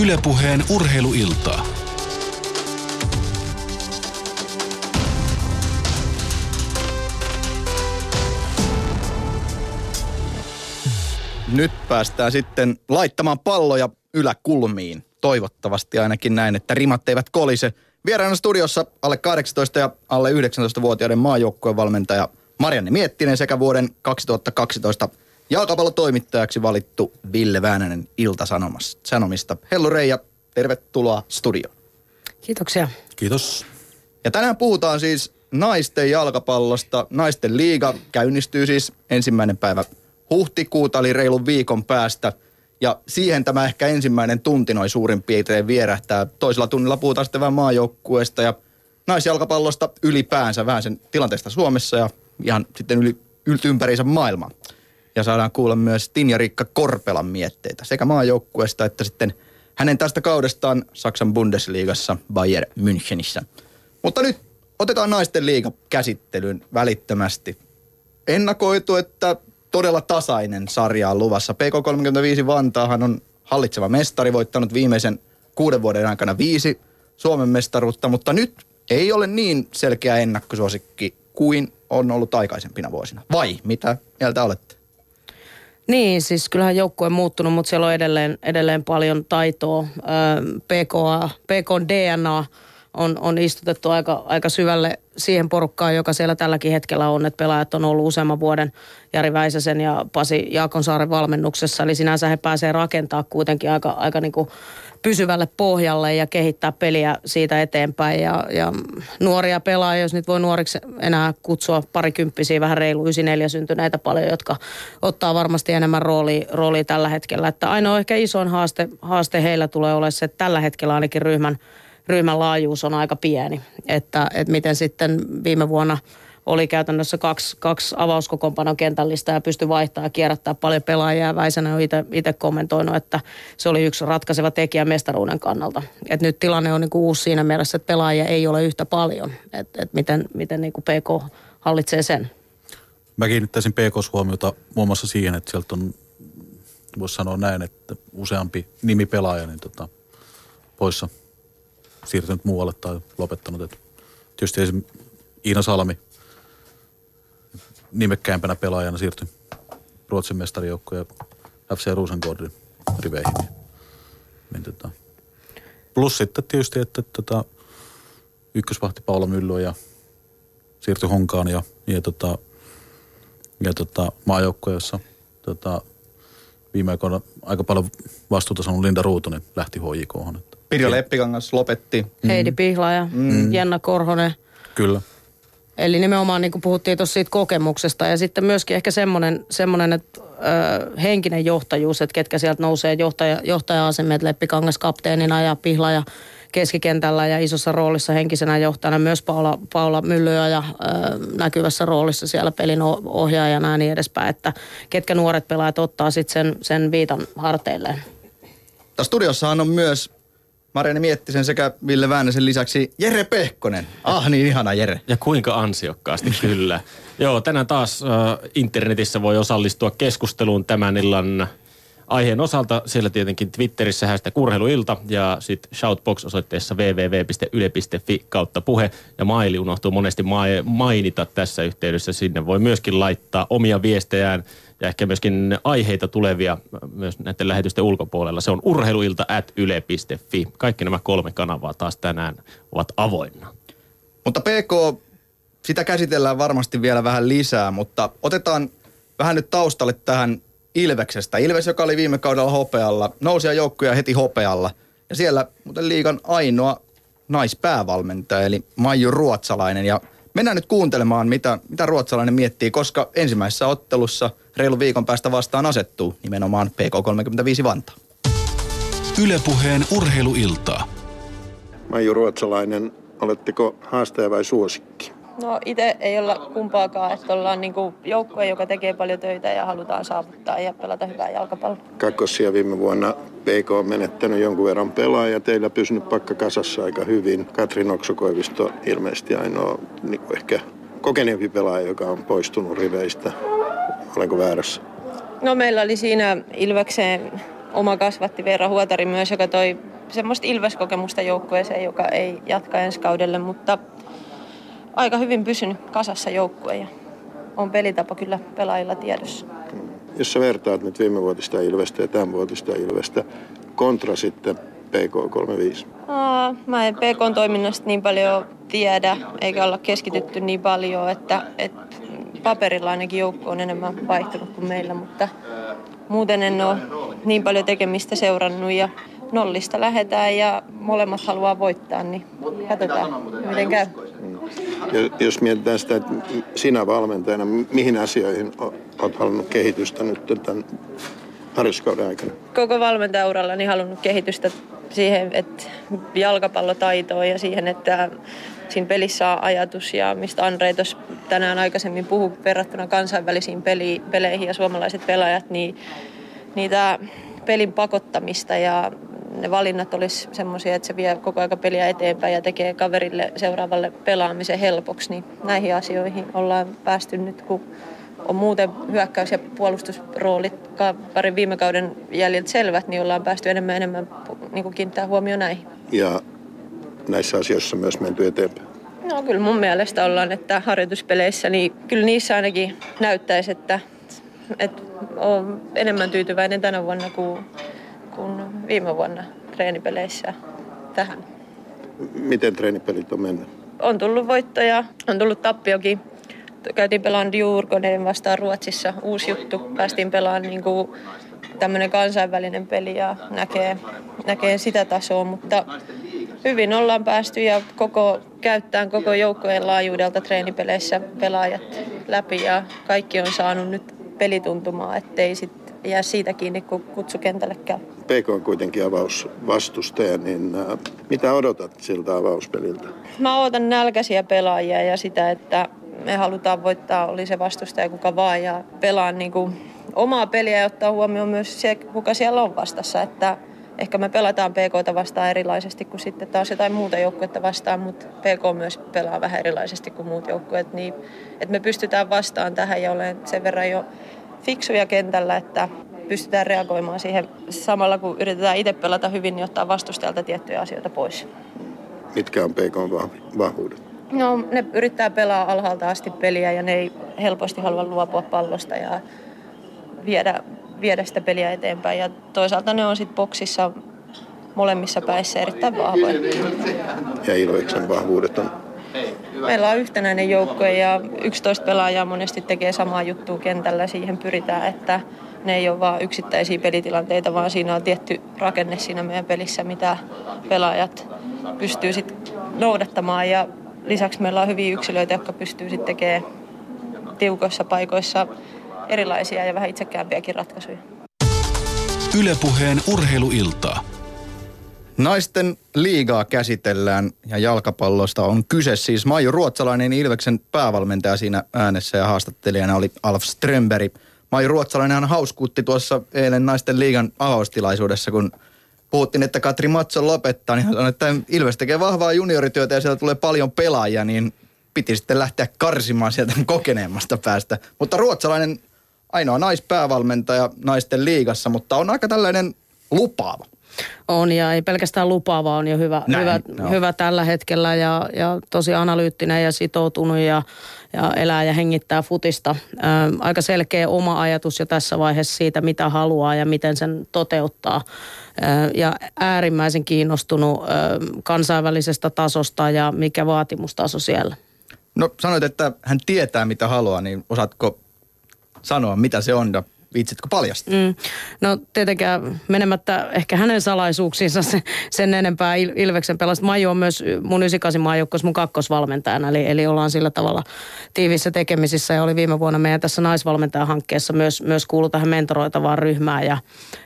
Ylepuheen urheiluiltaa. Nyt päästään sitten laittamaan palloja yläkulmiin. Toivottavasti ainakin näin, että rimat eivät kolise. Vieraana studiossa alle 18 ja alle 19-vuotiaiden maajoukkueen valmentaja Marianne Miettinen sekä vuoden 2012 jalkapallotoimittajaksi valittu Ville Väänänen Ilta-Sanomista. Hellu Reija, tervetuloa studioon. Kiitoksia. Kiitos. Ja tänään puhutaan siis naisten jalkapallosta. Naisten liiga käynnistyy siis ensimmäinen päivä huhtikuuta, eli reilun viikon päästä. Ja siihen tämä ehkä ensimmäinen tunti noin suurin piirtein vierähtää. Toisella tunnilla puhutaan sitten vähän maajoukkueesta ja naisjalkapallosta ylipäänsä, vähän sen tilanteesta Suomessa ja ihan sitten yli, ympäriinsä maailmaa. Ja saadaan kuulla myös Tinja Riikka Korpelan mietteitä sekä maajoukkueesta että sitten hänen tästä kaudestaan Saksan Bundesliigassa Bayern Münchenissä. Mutta nyt otetaan naisten liiga käsittelyyn välittömästi. Ennakoitu, että todella tasainen sarja on luvassa. PK35 Vantaahan on hallitseva mestari, voittanut viimeisen kuuden vuoden aikana viisi Suomen mestaruutta, mutta nyt ei ole niin selkeä ennakkosuosikki kuin on ollut aikaisempina vuosina. Vai mitä mieltä olette? Niin, siis kyllähän joukkue on muuttunut, mutta siellä on edelleen, edelleen paljon taitoa. PKA, PK DNA on, on istutettu aika, aika syvälle siihen porukkaan, joka siellä tälläkin hetkellä on, että pelaajat on ollut useamman vuoden Jari Väisäsen ja Pasi Jaakonsaaren valmennuksessa. Eli sinänsä he pääsee rakentaa kuitenkin aika, aika niin kuin pysyvälle pohjalle ja kehittää peliä siitä eteenpäin. Ja, ja nuoria pelaajia, jos nyt voi nuoriksi enää kutsua parikymppisiä, vähän reilu 94 syntyneitä paljon, jotka ottaa varmasti enemmän roolia, roolia tällä hetkellä. Että ainoa ehkä isoin haaste, haaste heillä tulee olemaan se, että tällä hetkellä ainakin ryhmän, ryhmän laajuus on aika pieni. Että, että miten sitten viime vuonna – oli käytännössä kaksi, kaksi avauskokoonpanon kentällistä ja pystyi vaihtamaan ja kierrättää paljon pelaajia. Väisänen on itse kommentoinut, että se oli yksi ratkaiseva tekijä mestaruuden kannalta. Et nyt tilanne on niinku uusi siinä mielessä, että pelaajia ei ole yhtä paljon. Et, et miten miten niinku PK hallitsee sen? Mä kiinnittäisin PK huomiota muun muassa siihen, että sieltä on, voisi sanoa näin, että useampi nimi pelaaja niin tota, poissa siirtynyt muualle tai lopettanut. Et tietysti esimerkiksi Iina Salmi nimekkäämpänä pelaajana siirtyi Ruotsin mestarijoukkojen FC Rosengårdin riveihin. Niin, niin tota. Plus sitten tietysti, että tota, ykkösvahti Paula Mylly ja siirtyi Honkaan ja, ja, tota, ja tota, maajoukkoja, jossa tota, viime aikoina aika paljon vastuuta saanut Linda Ruutonen lähti HJK. Pirjo Leppikangas lopetti. Heidi Pihlaja, mm. Jenna Korhonen. Kyllä. Eli nimenomaan niin kuin puhuttiin tuossa siitä kokemuksesta ja sitten myöskin ehkä semmoinen, semmoinen että ö, henkinen johtajuus, että ketkä sieltä nousee johtaja, johtaja-asemet, Leppikangas kapteenina ja Pihlaja keskikentällä ja isossa roolissa henkisenä johtajana myös Paula, Paula Myllyä ja ö, näkyvässä roolissa siellä pelin ohjaajana ja niin edespäin, että ketkä nuoret pelaajat ottaa sitten sen, sen viitan harteilleen. Tässä studiossahan on myös Marianne Miettisen sekä Ville Väänäsen lisäksi Jere Pehkonen. Ah niin, ihana Jere. Ja kuinka ansiokkaasti, kyllä. Joo, tänään taas äh, internetissä voi osallistua keskusteluun tämän illan aiheen osalta. Siellä tietenkin Twitterissä hästä kurheiluilta ja sitten shoutbox-osoitteessa www.yle.fi kautta puhe. Ja maili unohtuu monesti mainita tässä yhteydessä. Sinne voi myöskin laittaa omia viestejään ja ehkä myöskin aiheita tulevia myös näiden lähetysten ulkopuolella. Se on urheiluilta at yle.fi. Kaikki nämä kolme kanavaa taas tänään ovat avoinna. Mutta PK, sitä käsitellään varmasti vielä vähän lisää, mutta otetaan vähän nyt taustalle tähän Ilveksestä. Ilves, joka oli viime kaudella hopealla, nousi joukkuja heti hopealla. Ja siellä muuten liigan ainoa naispäävalmentaja, eli Maiju Ruotsalainen. Ja mennään nyt kuuntelemaan, mitä, mitä ruotsalainen miettii, koska ensimmäisessä ottelussa reilu viikon päästä vastaan asettuu nimenomaan PK35 Vantaa. Ylepuheen urheiluiltaa. Maiju Ruotsalainen, oletteko haastaja vai suosikki? No itse ei olla kumpaakaan, että ollaan niinku joukkue, joka tekee paljon töitä ja halutaan saavuttaa ja pelata hyvää jalkapalloa. Kakkosia viime vuonna PK on menettänyt jonkun verran pelaaja, teillä pysynyt pakka kasassa aika hyvin. Katri Oksokoivisto ilmeisesti ainoa niin ehkä kokeneempi pelaaja, joka on poistunut riveistä. Olenko väärässä? No meillä oli siinä Ilvekseen oma kasvatti Veera Huotari myös, joka toi semmoista Ilves-kokemusta joukkueeseen, joka ei jatka ensi kaudelle, mutta aika hyvin pysynyt kasassa joukkue ja on pelitapa kyllä pelaajilla tiedossa. Jos sä vertaat nyt viime vuotista Ilvestä ja tämän vuotista Ilvestä kontra sitten PK35. Aa, mä en PK-toiminnasta niin paljon tiedä, eikä olla keskitytty niin paljon, että, että paperilla ainakin joukko on enemmän vaihtunut kuin meillä, mutta muuten en ole niin paljon tekemistä seurannut ja nollista lähdetään ja molemmat haluaa voittaa, niin katsotaan miten käy. Ja jos mietitään sitä, että sinä valmentajana, mihin asioihin olet halunnut kehitystä nyt tämän harjoituskauden aikana? Koko valmentajaurallani halunnut kehitystä siihen, että jalkapallotaitoon ja siihen, että siinä pelissä on ajatus ja mistä Andre tuossa tänään aikaisemmin puhui verrattuna kansainvälisiin peli, peleihin ja suomalaiset pelaajat, niin niitä pelin pakottamista ja ne valinnat olisi semmoisia, että se vie koko aika peliä eteenpäin ja tekee kaverille seuraavalle pelaamisen helpoksi, niin näihin asioihin ollaan päästy nyt, kun on muuten hyökkäys- ja puolustusroolit parin viime kauden jäljiltä selvät, niin ollaan päästy enemmän enemmän niin kuin kiinnittää huomioon näihin. Ja näissä asioissa myös menty eteenpäin? No kyllä mun mielestä ollaan, että harjoituspeleissä, niin kyllä niissä ainakin näyttäisi, että, että on enemmän tyytyväinen tänä vuonna kuin, kuin viime vuonna treenipeleissä tähän. Miten treenipelit on mennyt? On tullut voittoja, on tullut tappiokin. Käytiin pelaamaan Djurgården vastaan Ruotsissa. Uusi juttu. Päästiin pelaamaan niin kuin tämmöinen kansainvälinen peli ja näkee, näkee sitä tasoa, mutta hyvin ollaan päästy ja koko, käyttään koko joukkojen laajuudelta treenipeleissä pelaajat läpi ja kaikki on saanut nyt pelituntumaa, ettei sit jää siitä kiinni, kun kutsukentälle käy. PK on kuitenkin avausvastustaja, niin äh, mitä odotat siltä avauspeliltä? Mä odotan nälkäisiä pelaajia ja sitä, että me halutaan voittaa, oli se vastustaja kuka vaan ja pelaa niin kuin omaa peliä ja ottaa huomioon myös se, kuka siellä on vastassa, että ehkä me pelataan PKta vastaan erilaisesti kuin sitten taas jotain muuta joukkuetta vastaan, mutta PK myös pelaa vähän erilaisesti kuin muut joukkueet, niin että me pystytään vastaan tähän ja olen sen verran jo fiksuja kentällä, että pystytään reagoimaan siihen samalla kun yritetään itse pelata hyvin, niin ottaa vastustajalta tiettyjä asioita pois. Mitkä on PK vahvuudet? No ne yrittää pelaa alhaalta asti peliä ja ne ei helposti halua luopua pallosta ja viedä viedä sitä peliä eteenpäin. Ja toisaalta ne on sitten boksissa molemmissa päissä erittäin vahvoja. Ja Ilveksen vahvuudet on? Meillä on yhtenäinen joukkue ja 11 pelaajaa monesti tekee samaa juttua kentällä. Siihen pyritään, että ne ei ole vain yksittäisiä pelitilanteita, vaan siinä on tietty rakenne siinä meidän pelissä, mitä pelaajat pystyy sitten noudattamaan. Ja lisäksi meillä on hyviä yksilöitä, jotka pystyy sitten tekemään tiukoissa paikoissa erilaisia ja vähän itsekäämpiäkin ratkaisuja. Ylepuheen urheiluiltaa. Naisten liigaa käsitellään ja jalkapallosta on kyse siis. Maiju Ruotsalainen Ilveksen päävalmentaja siinä äänessä ja haastattelijana oli Alf Strömberg. Maiju Ruotsalainen hauskuutti tuossa eilen naisten liigan avaustilaisuudessa, kun puhuttiin, että Katri Matson lopettaa, niin sanoi, että Ilves tekee vahvaa juniorityötä ja sieltä tulee paljon pelaajia, niin piti sitten lähteä karsimaan sieltä kokeneemmasta päästä. Mutta ruotsalainen ainoa naispäävalmentaja naisten liigassa, mutta on aika tällainen lupaava. On ja ei pelkästään lupaava, on jo hyvä, Näin, hyvä, no. hyvä tällä hetkellä ja, ja tosi analyyttinen ja sitoutunut ja, ja elää ja hengittää futista. Ö, aika selkeä oma ajatus jo tässä vaiheessa siitä, mitä haluaa ja miten sen toteuttaa. Ja äärimmäisen kiinnostunut kansainvälisestä tasosta ja mikä vaatimustaso siellä. No sanoit, että hän tietää mitä haluaa, niin osaatko sanoa, mitä se on Viitsitkö paljastaa? Mm. No tietenkään menemättä ehkä hänen salaisuuksiinsa sen, sen enempää Il- Ilveksen pelasta. Maiju on myös mun 98 maajoukkoissa mun kakkosvalmentajana, eli, eli ollaan sillä tavalla tiivissä tekemisissä ja oli viime vuonna meidän tässä naisvalmentajahankkeessa myös, myös kuulu tähän mentoroitavaan ryhmään ja,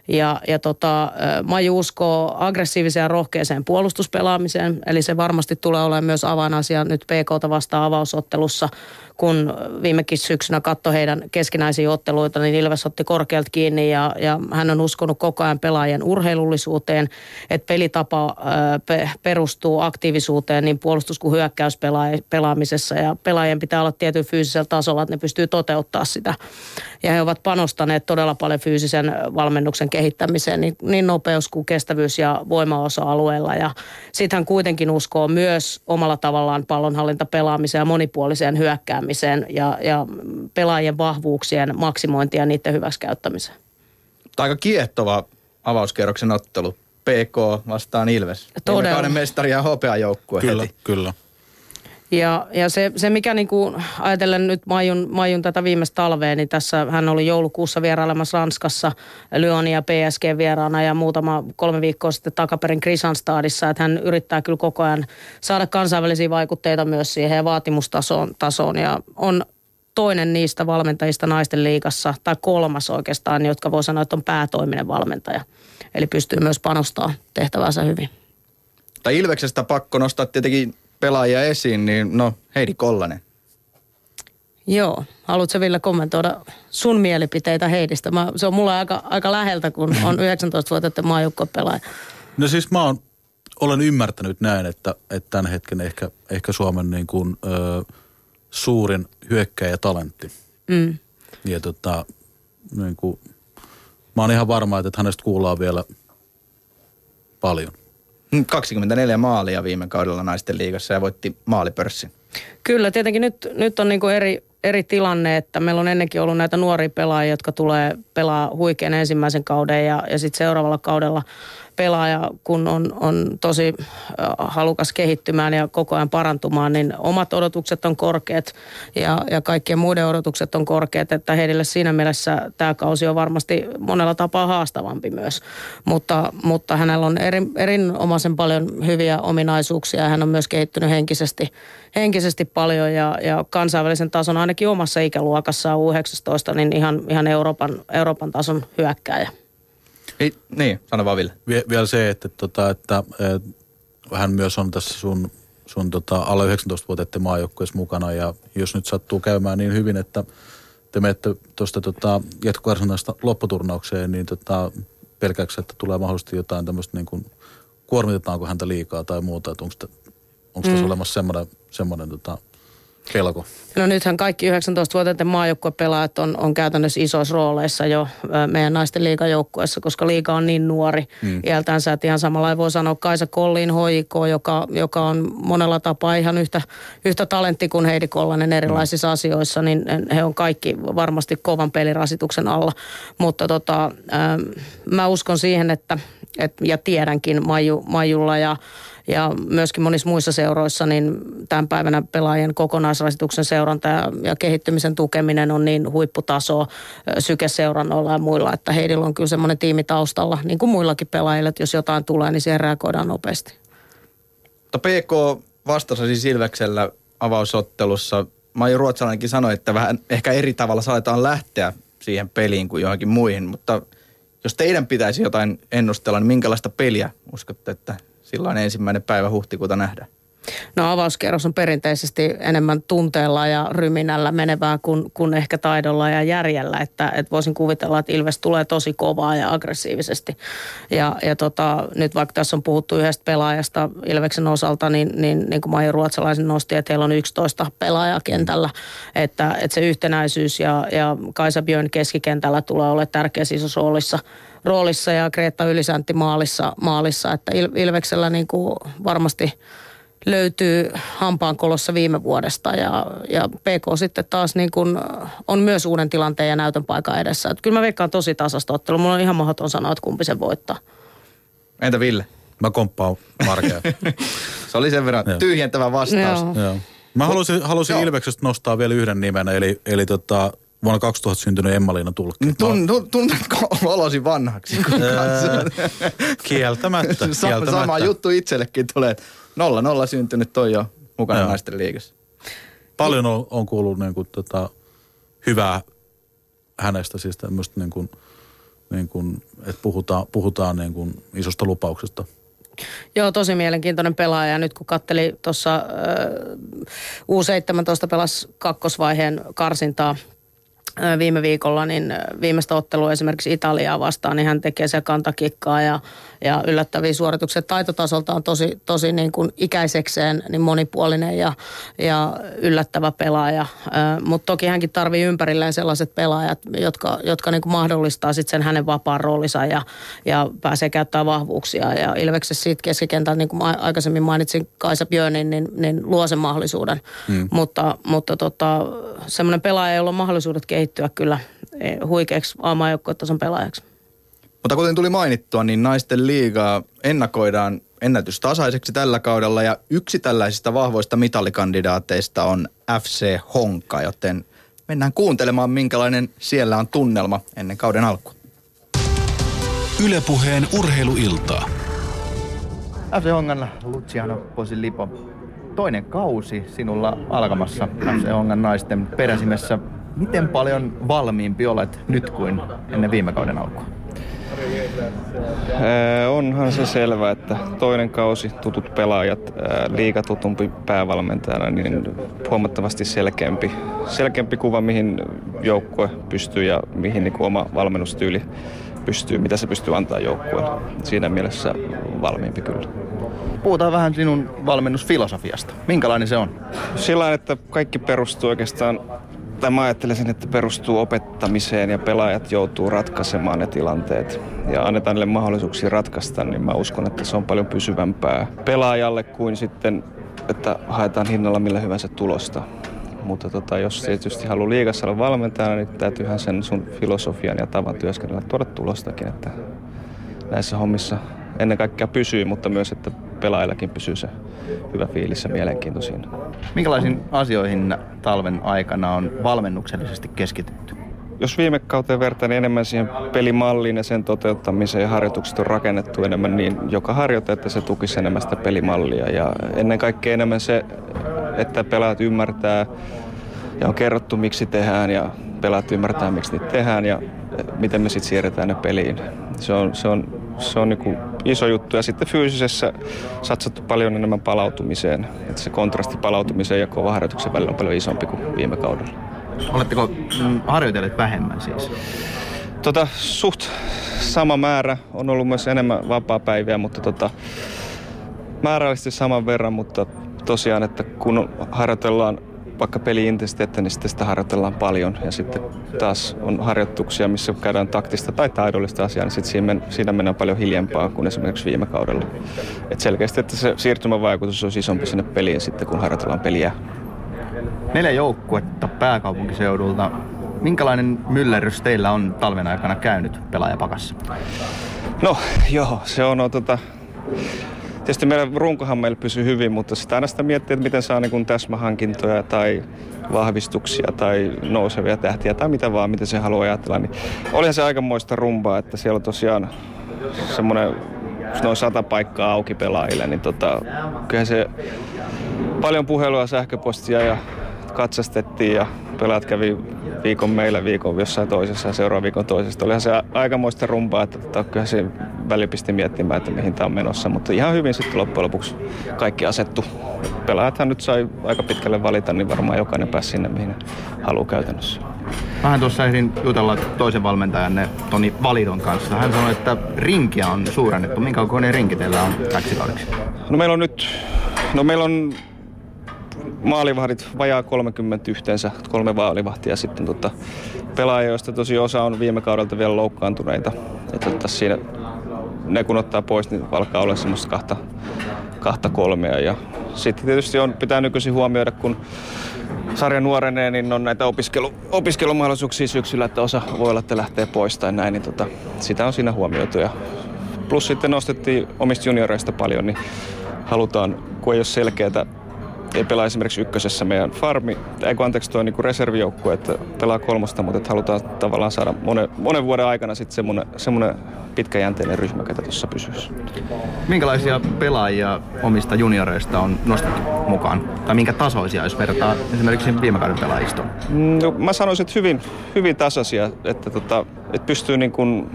ja, ja tota, Maiju uskoo aggressiiviseen ja rohkeeseen puolustuspelaamiseen, eli se varmasti tulee olemaan myös avainasia nyt PKta vastaan avausottelussa kun viimekin syksynä katsoi heidän keskinäisiä otteluita, niin Ilves otti korkealta kiinni ja, ja hän on uskonut koko ajan pelaajien urheilullisuuteen, että pelitapa pe, perustuu aktiivisuuteen niin puolustus- kuin hyökkäyspelaamisessa ja pelaajien pitää olla tietyn fyysisellä tasolla, että ne pystyy toteuttaa sitä. Ja he ovat panostaneet todella paljon fyysisen valmennuksen kehittämiseen, niin, niin nopeus kuin kestävyys ja voimaosa-alueella. Ja sitten hän kuitenkin uskoo myös omalla tavallaan pallonhallintapelaamiseen ja monipuoliseen hyökkäämiseen ja, ja pelaajien vahvuuksien maksimointia ja niiden hyväksikäyttämiseen. Aika kiehtova avauskierroksen ottelu. PK vastaan Ilves. Todella. Viime kauden mestari ja hopeajoukkue Kyllä, heti. kyllä. Ja, ja se, se, mikä niin kuin, ajatellen nyt Maijun, Maijun tätä viimeistä talvea, niin tässä hän oli joulukuussa vierailemassa Ranskassa Lyonin ja PSG vieraana ja muutama kolme viikkoa sitten takaperin Krisanstadissa, että hän yrittää kyllä koko ajan saada kansainvälisiä vaikutteita myös siihen ja vaatimustasoon tasoon ja on toinen niistä valmentajista naisten liigassa, tai kolmas oikeastaan, jotka voi sanoa, että on päätoiminen valmentaja. Eli pystyy myös panostaa tehtävänsä hyvin. Tai Ilveksestä pakko nostaa tietenkin pelaajia esiin, niin no Heidi Kollanen. Joo. Haluatko Ville kommentoida sun mielipiteitä Heidistä? Mä, se on mulla aika, aika läheltä, kun on 19-vuotiaiden maajoukkuepelaaja. No siis mä oon, olen ymmärtänyt näin, että, että tämän hetken ehkä, ehkä Suomen niin kuin, ö, suurin hyökkäjä talentti. Mm. Ja tota, niin kuin, mä oon ihan varma, että hänestä kuullaan vielä paljon. 24 Mm, maalia viime kaudella naisten liigassa ja voitti maalipörssin. Kyllä, tietenkin nyt, nyt on niin kuin eri, eri tilanne, että meillä on ennenkin ollut näitä nuoria pelaajia, jotka tulee pelaa huikean ensimmäisen kauden ja, ja sitten seuraavalla kaudella pelaaja, kun on, on tosi halukas kehittymään ja koko ajan parantumaan, niin omat odotukset on korkeat ja, ja kaikkien muiden odotukset on korkeat, että heille siinä mielessä tämä kausi on varmasti monella tapaa haastavampi myös. Mutta, mutta hänellä on eri, erinomaisen paljon hyviä ominaisuuksia ja hän on myös kehittynyt henkisesti, henkisesti paljon ja, ja kansainvälisen tason ainakin omassa ikäluokassaan U19, niin ihan, ihan Euroopan, Euroopan tason hyökkääjä. Ei, niin, sano vaan Ville. Vie, vielä se, että, tota, että et, hän myös on tässä sun, sun tota, alle 19-vuotiaiden maajoukkueessa mukana ja jos nyt sattuu käymään niin hyvin, että te menette tuosta tota, jatkokarsinasta lopputurnaukseen, niin tota, pelkääkö, että tulee mahdollisesti jotain tämmöistä niin kuin, kuormitetaanko häntä liikaa tai muuta, että onko, onko tässä Mm. olemassa semmoinen, semmoinen tota, pelko? No nythän kaikki 19-vuotiaiden maajoukkuepelaajat on, on käytännössä isoissa rooleissa jo meidän naisten liigajoukkueessa, koska liiga on niin nuori mm. iältänsä, että ihan samalla voi sanoa Kaisa Kolliin HIK, joka, joka on monella tapaa ihan yhtä, yhtä talentti kuin Heidi Kollanen erilaisissa mm. asioissa, niin he on kaikki varmasti kovan pelirasituksen alla. Mutta tota, ähm, mä uskon siihen, että, et, ja tiedänkin Maiju, Maijulla ja ja myöskin monissa muissa seuroissa, niin tämän päivänä pelaajien kokonaisrasituksen seuranta ja, kehittymisen tukeminen on niin huipputasoa ö, sykeseurannoilla ja muilla, että heillä on kyllä semmoinen tiimi taustalla, niin kuin muillakin pelaajilla, että jos jotain tulee, niin siihen reagoidaan nopeasti. Mutta PK vastasi siis Ilveksellä avausottelussa. Maiju Ruotsalainenkin sanoi, että vähän ehkä eri tavalla saatetaan lähteä siihen peliin kuin johonkin muihin, mutta jos teidän pitäisi jotain ennustella, niin minkälaista peliä uskotte, että silloin ensimmäinen päivä huhtikuuta nähdään? No avauskierros on perinteisesti enemmän tunteella ja ryminällä menevää kuin, kuin ehkä taidolla ja järjellä. Että, että voisin kuvitella, että Ilves tulee tosi kovaa ja aggressiivisesti. Ja, ja tota, nyt vaikka tässä on puhuttu yhdestä pelaajasta Ilveksen osalta, niin, niin, niin kuin Maija Ruotsalaisen nosti, että heillä on 11 pelaajaa kentällä. Että, että se yhtenäisyys ja, ja Kaisa Björn keskikentällä tulee olemaan tärkeässä isossa roolissa roolissa ja Kreetta Ylisäntti maalissa, maalissa että Il, Ilveksellä niin kuin varmasti löytyy hampaankolossa viime vuodesta ja, ja PK sitten taas niin kuin on myös uuden tilanteen ja näytön paikan edessä. Että kyllä mä veikkaan tosi tasasta ottelu. Mulla on ihan mahdoton sanoa, että kumpi sen voittaa. Entä Ville? Mä komppaan Markea. Se oli sen verran tyhjentävä vastaus. Joo. Joo. Mä halusin, halusin Joo. Ilveksestä nostaa vielä yhden nimen, eli, eli tota, vuonna 2000 syntynyt Emma-Liina Tulkki. Tun, olosi vanhaksi? Kieltämättä, Sama, kieltämättä. sama juttu itsellekin tulee. että Nolla nolla syntynyt toi jo mukana Joo. naisten liigassa. Paljon on, on kuullut niin kuin, tota, hyvää hänestä, siis tämmöistä niin kuin, niin kuin, että puhutaan, puhutaan niin kuin isosta lupauksesta. Joo, tosi mielenkiintoinen pelaaja. Nyt kun katteli tuossa äh, U17 pelas kakkosvaiheen karsintaa viime viikolla, niin viimeistä ottelua esimerkiksi Italiaa vastaan, niin hän tekee se kantakikkaa ja, ja yllättäviä suorituksia. Taitotasolta on tosi, tosi niin kuin ikäisekseen niin monipuolinen ja, ja yllättävä pelaaja. Mutta toki hänkin tarvii ympärilleen sellaiset pelaajat, jotka, jotka niin kuin mahdollistaa sitten sen hänen vapaan roolinsa ja, ja pääsee käyttämään vahvuuksia. Ja Ilveksessä siitä keskikentältä, niin kuin aikaisemmin mainitsin Kaisa Björnin, niin, niin luo sen mahdollisuuden. Hmm. Mutta, mutta tota, semmoinen pelaaja, jolla on mahdollisuudet kehittyä kyllä e, huikeaksi aamajoukkoitason pelaajaksi. Mutta kuten tuli mainittua, niin naisten liigaa ennakoidaan ennätystasaiseksi tällä kaudella ja yksi tällaisista vahvoista mitallikandidaateista on FC Honka, joten mennään kuuntelemaan minkälainen siellä on tunnelma ennen kauden alkua. Ylepuheen urheiluiltaa. FC Hongan Luciano Posilipo. Toinen kausi sinulla alkamassa FC Hongan naisten peräsimessä Miten paljon valmiimpi olet nyt kuin ennen viime kauden alkua? Onhan se selvä, että toinen kausi, tutut pelaajat, liikatutumpi päävalmentajana, niin huomattavasti selkeämpi, selkeämpi kuva, mihin joukkue pystyy ja mihin niin oma valmennustyyli pystyy, mitä se pystyy antaa joukkueelle. Siinä mielessä valmiimpi kyllä. Puhutaan vähän sinun valmennusfilosofiasta. Minkälainen se on? Sillä että kaikki perustuu oikeastaan tai mä ajattelisin, että perustuu opettamiseen ja pelaajat joutuu ratkaisemaan ne tilanteet ja annetaan niille mahdollisuuksia ratkaista, niin mä uskon, että se on paljon pysyvämpää pelaajalle kuin sitten, että haetaan hinnalla millä hyvänsä tulosta. Mutta tota, jos tietysti haluaa liigassa olla valmentajana, niin täytyyhän sen sun filosofian ja tavan työskennellä tuoda tulostakin, että näissä hommissa ennen kaikkea pysyy, mutta myös, että pelaajillakin pysyy se hyvä fiilis ja mielenkiinto siinä. Minkälaisiin asioihin talven aikana on valmennuksellisesti keskitytty? Jos viime kauteen vertaa, niin enemmän siihen pelimalliin ja sen toteuttamiseen ja harjoitukset on rakennettu enemmän niin joka harjoite, että se tukisi enemmän sitä pelimallia. Ja ennen kaikkea enemmän se, että pelaat ymmärtää ja on kerrottu miksi tehdään ja pelaat ymmärtää miksi niitä tehdään ja miten me sitten siirretään ne peliin. Se on, se on, se on niin iso juttu. Ja sitten fyysisessä satsattu paljon enemmän palautumiseen. Että se kontrasti palautumiseen ja kova harjoituksen välillä on paljon isompi kuin viime kaudella. Oletteko mm, harjoitelleet vähemmän siis? Tota, suht sama määrä. On ollut myös enemmän vapaa-päiviä, mutta tota, määrällisesti saman verran, mutta tosiaan, että kun harjoitellaan vaikka peliintensiteettä, niin sitten sitä harjoitellaan paljon. Ja sitten taas on harjoituksia, missä käydään taktista tai taidollista asiaa, niin sitten siinä, siinä mennään paljon hiljempaa kuin esimerkiksi viime kaudella. Et selkeästi, että se siirtymävaikutus on isompi sinne peliin sitten, kun harjoitellaan peliä. Neljä joukkuetta pääkaupunkiseudulta. Minkälainen myllerrys teillä on talven aikana käynyt pelaajapakassa? No joo, se on, on tota, Tietysti meidän runkohan meillä pysyy hyvin, mutta sitä aina sitä miettii, että miten saa niin täsmähankintoja tai vahvistuksia tai nousevia tähtiä tai mitä vaan, miten se haluaa ajatella. Niin olihan se aikamoista rumbaa, että siellä on tosiaan semmoinen noin sata paikkaa auki pelaajille, niin tota, kyllähän se paljon puhelua sähköpostia ja katsastettiin ja pelaat kävi viikon meillä, viikon jossain toisessa ja seuraavan viikon toisesta. Olihan se aikamoista rumpaa, että tota, kyllä se väli pisti miettimään, että mihin tämä on menossa. Mutta ihan hyvin sitten loppujen lopuksi kaikki asettu. Pelaajathan nyt sai aika pitkälle valita, niin varmaan jokainen pääsi sinne, mihin haluaa käytännössä. Vähän tuossa ehdin jutella toisen valmentajanne Toni Validon kanssa. Hän sanoi, että rinkiä on suurennettu. Minkä kokoinen rinki teillä on täksi kaudeksi? No meillä on nyt, no meillä on maalivahdit vajaa 30 yhteensä, kolme maalivahtia sitten tota, pelaajia, joista tosi osa on viime kaudelta vielä loukkaantuneita. että tota, siinä, ne kun ottaa pois, niin alkaa olla semmoista kahta, kahta kolmea. Ja sitten tietysti on, pitää nykyisin huomioida, kun sarja nuorenee, niin on näitä opiskelu, opiskelumahdollisuuksia syksyllä, että osa voi olla, että lähtee pois tai näin, niin tota, sitä on siinä huomioitu. Ja plus sitten nostettiin omista junioreista paljon, niin halutaan, kun ei ole selkeää ei pelaa esimerkiksi ykkösessä meidän farmi, ei kun anteeksi tuo niin reservijoukkue, että pelaa kolmosta, mutta että halutaan tavallaan saada monen, monen vuoden aikana sitten semmoinen, semmoinen pitkäjänteinen ryhmä, ketä tuossa pysyisi. Minkälaisia pelaajia omista junioreista on nostettu mukaan? Tai minkä tasoisia, jos verrataan esimerkiksi viime kauden pelaajistoon? No, mä sanoisin, että hyvin, hyvin tasaisia, että, tota, että pystyy niin kuin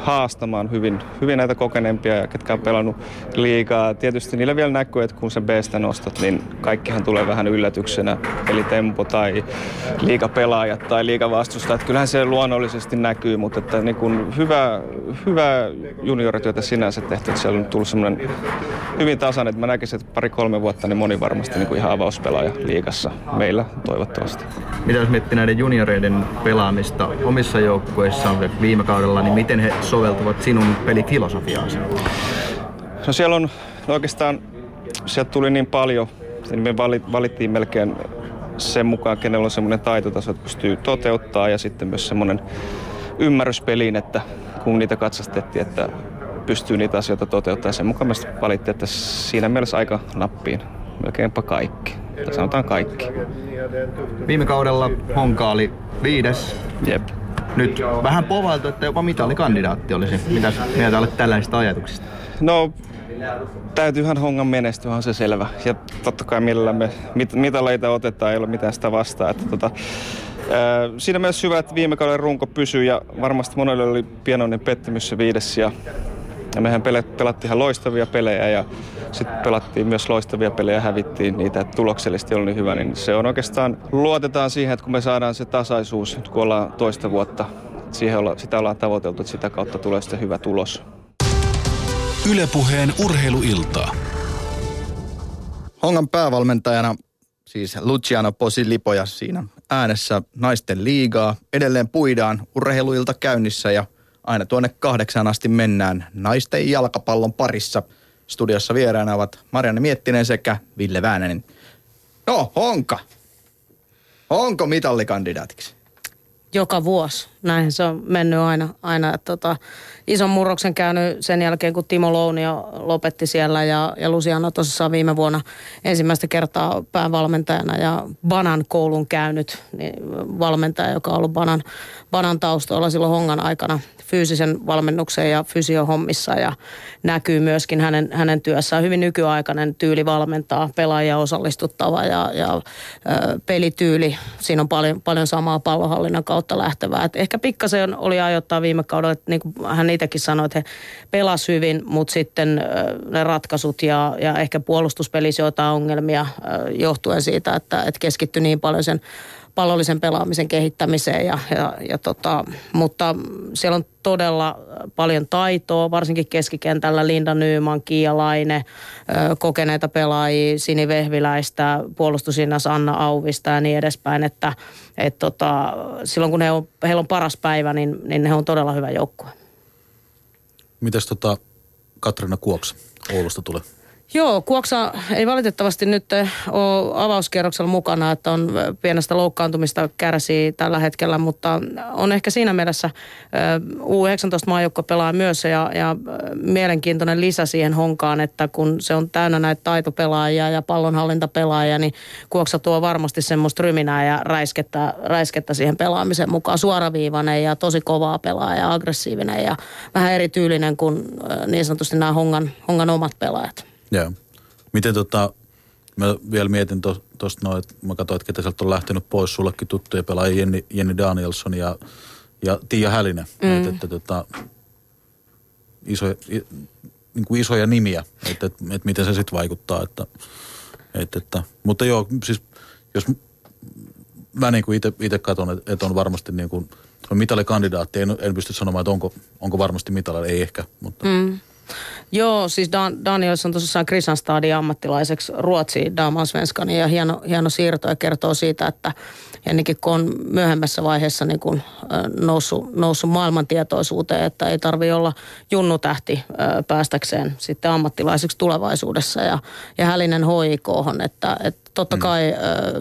haastamaan hyvin, hyvin näitä kokeneempia ketkä on pelannut liikaa. Tietysti niillä vielä näkyy, että kun se B-stä nostat, niin kaikkihan tulee vähän yllätyksenä. Eli tempo tai liikapelaajat tai liikavastustajat. Kyllähän se luonnollisesti näkyy, mutta että niin kuin hyvä, hyvä juniorityötä sinänsä tehty. Että siellä on tullut semmoinen hyvin tasainen, että mä näkisin, että pari-kolme vuotta niin moni varmasti niin kuin ihan avauspelaaja liikassa meillä toivottavasti. Mitä jos miettii näiden junioreiden pelaamista omissa joukkueissaan viime kaudella, niin miten he soveltuvat sinun pelifilosofiaasi? No siellä on no oikeastaan, sieltä tuli niin paljon, niin me valittiin melkein sen mukaan, kenellä on semmoinen taitotaso, että pystyy toteuttaa ja sitten myös semmoinen ymmärrys peliin, että kun niitä katsastettiin, että pystyy niitä asioita toteuttamaan. Sen mukaan myös valittiin, että siinä mielessä aika nappiin melkeinpä kaikki. Tai sanotaan kaikki. Viime kaudella Honka oli viides. Jep. Nyt vähän povailtu, että jopa mitalikandidaatti olisi. Mitä mieltä olet tällaisista ajatuksista? No, täytyyhän hongan menestyä, on se selvä. Ja totta kai millä me mit, mitaleita otetaan, ei ole mitään sitä vastaa. Että tota, ää, siinä myös hyvä, että viime kauden runko pysyy ja varmasti monelle oli pienoinen pettymys se viides. Ja, ja mehän pelattiin ihan loistavia pelejä ja sitten pelattiin myös loistavia pelejä ja hävittiin niitä, että tuloksellisesti oli niin hyvä. Niin se on oikeastaan, luotetaan siihen, että kun me saadaan se tasaisuus, nyt kun ollaan toista vuotta, siihen olla, sitä ollaan tavoiteltu, että sitä kautta tulee sitten hyvä tulos. Ylepuheen urheiluiltaa. Hongan päävalmentajana siis Luciano Posilipoja siinä äänessä naisten liigaa. Edelleen puidaan urheiluilta käynnissä ja aina tuonne kahdeksaan asti mennään naisten jalkapallon parissa. Studiossa vieraana ovat Marianne Miettinen sekä Ville Väänänen. No, Honka. Onko mitallikandidaatiksi? Joka vuosi. Näin se on mennyt aina. aina tota, ison murroksen käynyt sen jälkeen, kun Timo Lounio lopetti siellä ja, ja Luciano tosissaan viime vuonna ensimmäistä kertaa päävalmentajana ja Banan koulun käynyt niin valmentaja, joka on ollut Banan, Banan taustoilla silloin Hongan aikana fyysisen valmennuksen ja fysiohommissa ja näkyy myöskin hänen, hänen työssään hyvin nykyaikainen tyyli valmentaa, pelaajia osallistuttava ja, ja ö, pelityyli. Siinä on paljon, paljon samaa pallohallinnan kautta lähtevää. Et ehkä pikkasen oli ajoittaa viime kaudella, että niin hän itsekin että he pelas hyvin, mutta sitten ne ratkaisut ja, ja ehkä puolustuspelissä jotain ongelmia johtuen siitä, että, että keskittyi niin paljon sen pallollisen pelaamisen kehittämiseen. Ja, ja, ja tota, mutta siellä on todella paljon taitoa, varsinkin keskikentällä Linda Nyyman, Kiia Laine, kokeneita pelaajia, Sini Vehviläistä, puolustusinnas Anna Auvista ja niin edespäin. Että et tota, silloin kun he on, heillä on paras päivä, niin, niin he on todella hyvä joukkue. Mites tota Katrina Kuoks Oulusta tulee? Joo, Kuoksa ei valitettavasti nyt ole avauskierroksella mukana, että on pienestä loukkaantumista kärsii tällä hetkellä, mutta on ehkä siinä mielessä U19 maajokko pelaa myös ja, ja mielenkiintoinen lisä siihen honkaan, että kun se on täynnä näitä taitopelaajia ja pallonhallintapelaajia, niin Kuoksa tuo varmasti semmoista ryminää ja räiskettä, räiskettä siihen pelaamiseen mukaan. Suoraviivainen ja tosi kovaa pelaaja, aggressiivinen ja vähän erityylinen kuin niin sanotusti nämä hongan, hongan omat pelaajat. Joo. Miten tota, mä vielä mietin tuosta noin, että mä katsoin, että ketä sieltä on lähtenyt pois, sullekin tuttuja pelaajia, Jenni, Jenni Danielson ja, ja Tiia Hälinen. Mm. Että, että tota, isoja, niin kuin isoja nimiä, että, että, että miten se sitten vaikuttaa. Että, että, että, mutta joo, siis jos mä niin kuin itse katson, että, että on varmasti niin kuin, on mitalikandidaatti. En, en pysty sanomaan, että onko, onko varmasti mitalla, ei ehkä, mutta... Mm. Joo, siis Dan, Daniels on tosissaan Kristianstadin ammattilaiseksi Ruotsiin Damansvenskani ja hieno, hieno siirto ja kertoo siitä, että Jennikin kun on myöhemmässä vaiheessa niin kuin, noussut, noussut maailmantietoisuuteen, että ei tarvi olla junnutähti päästäkseen sitten ammattilaiseksi tulevaisuudessa. Ja, ja Hälinen HIK, että, että totta mm. kai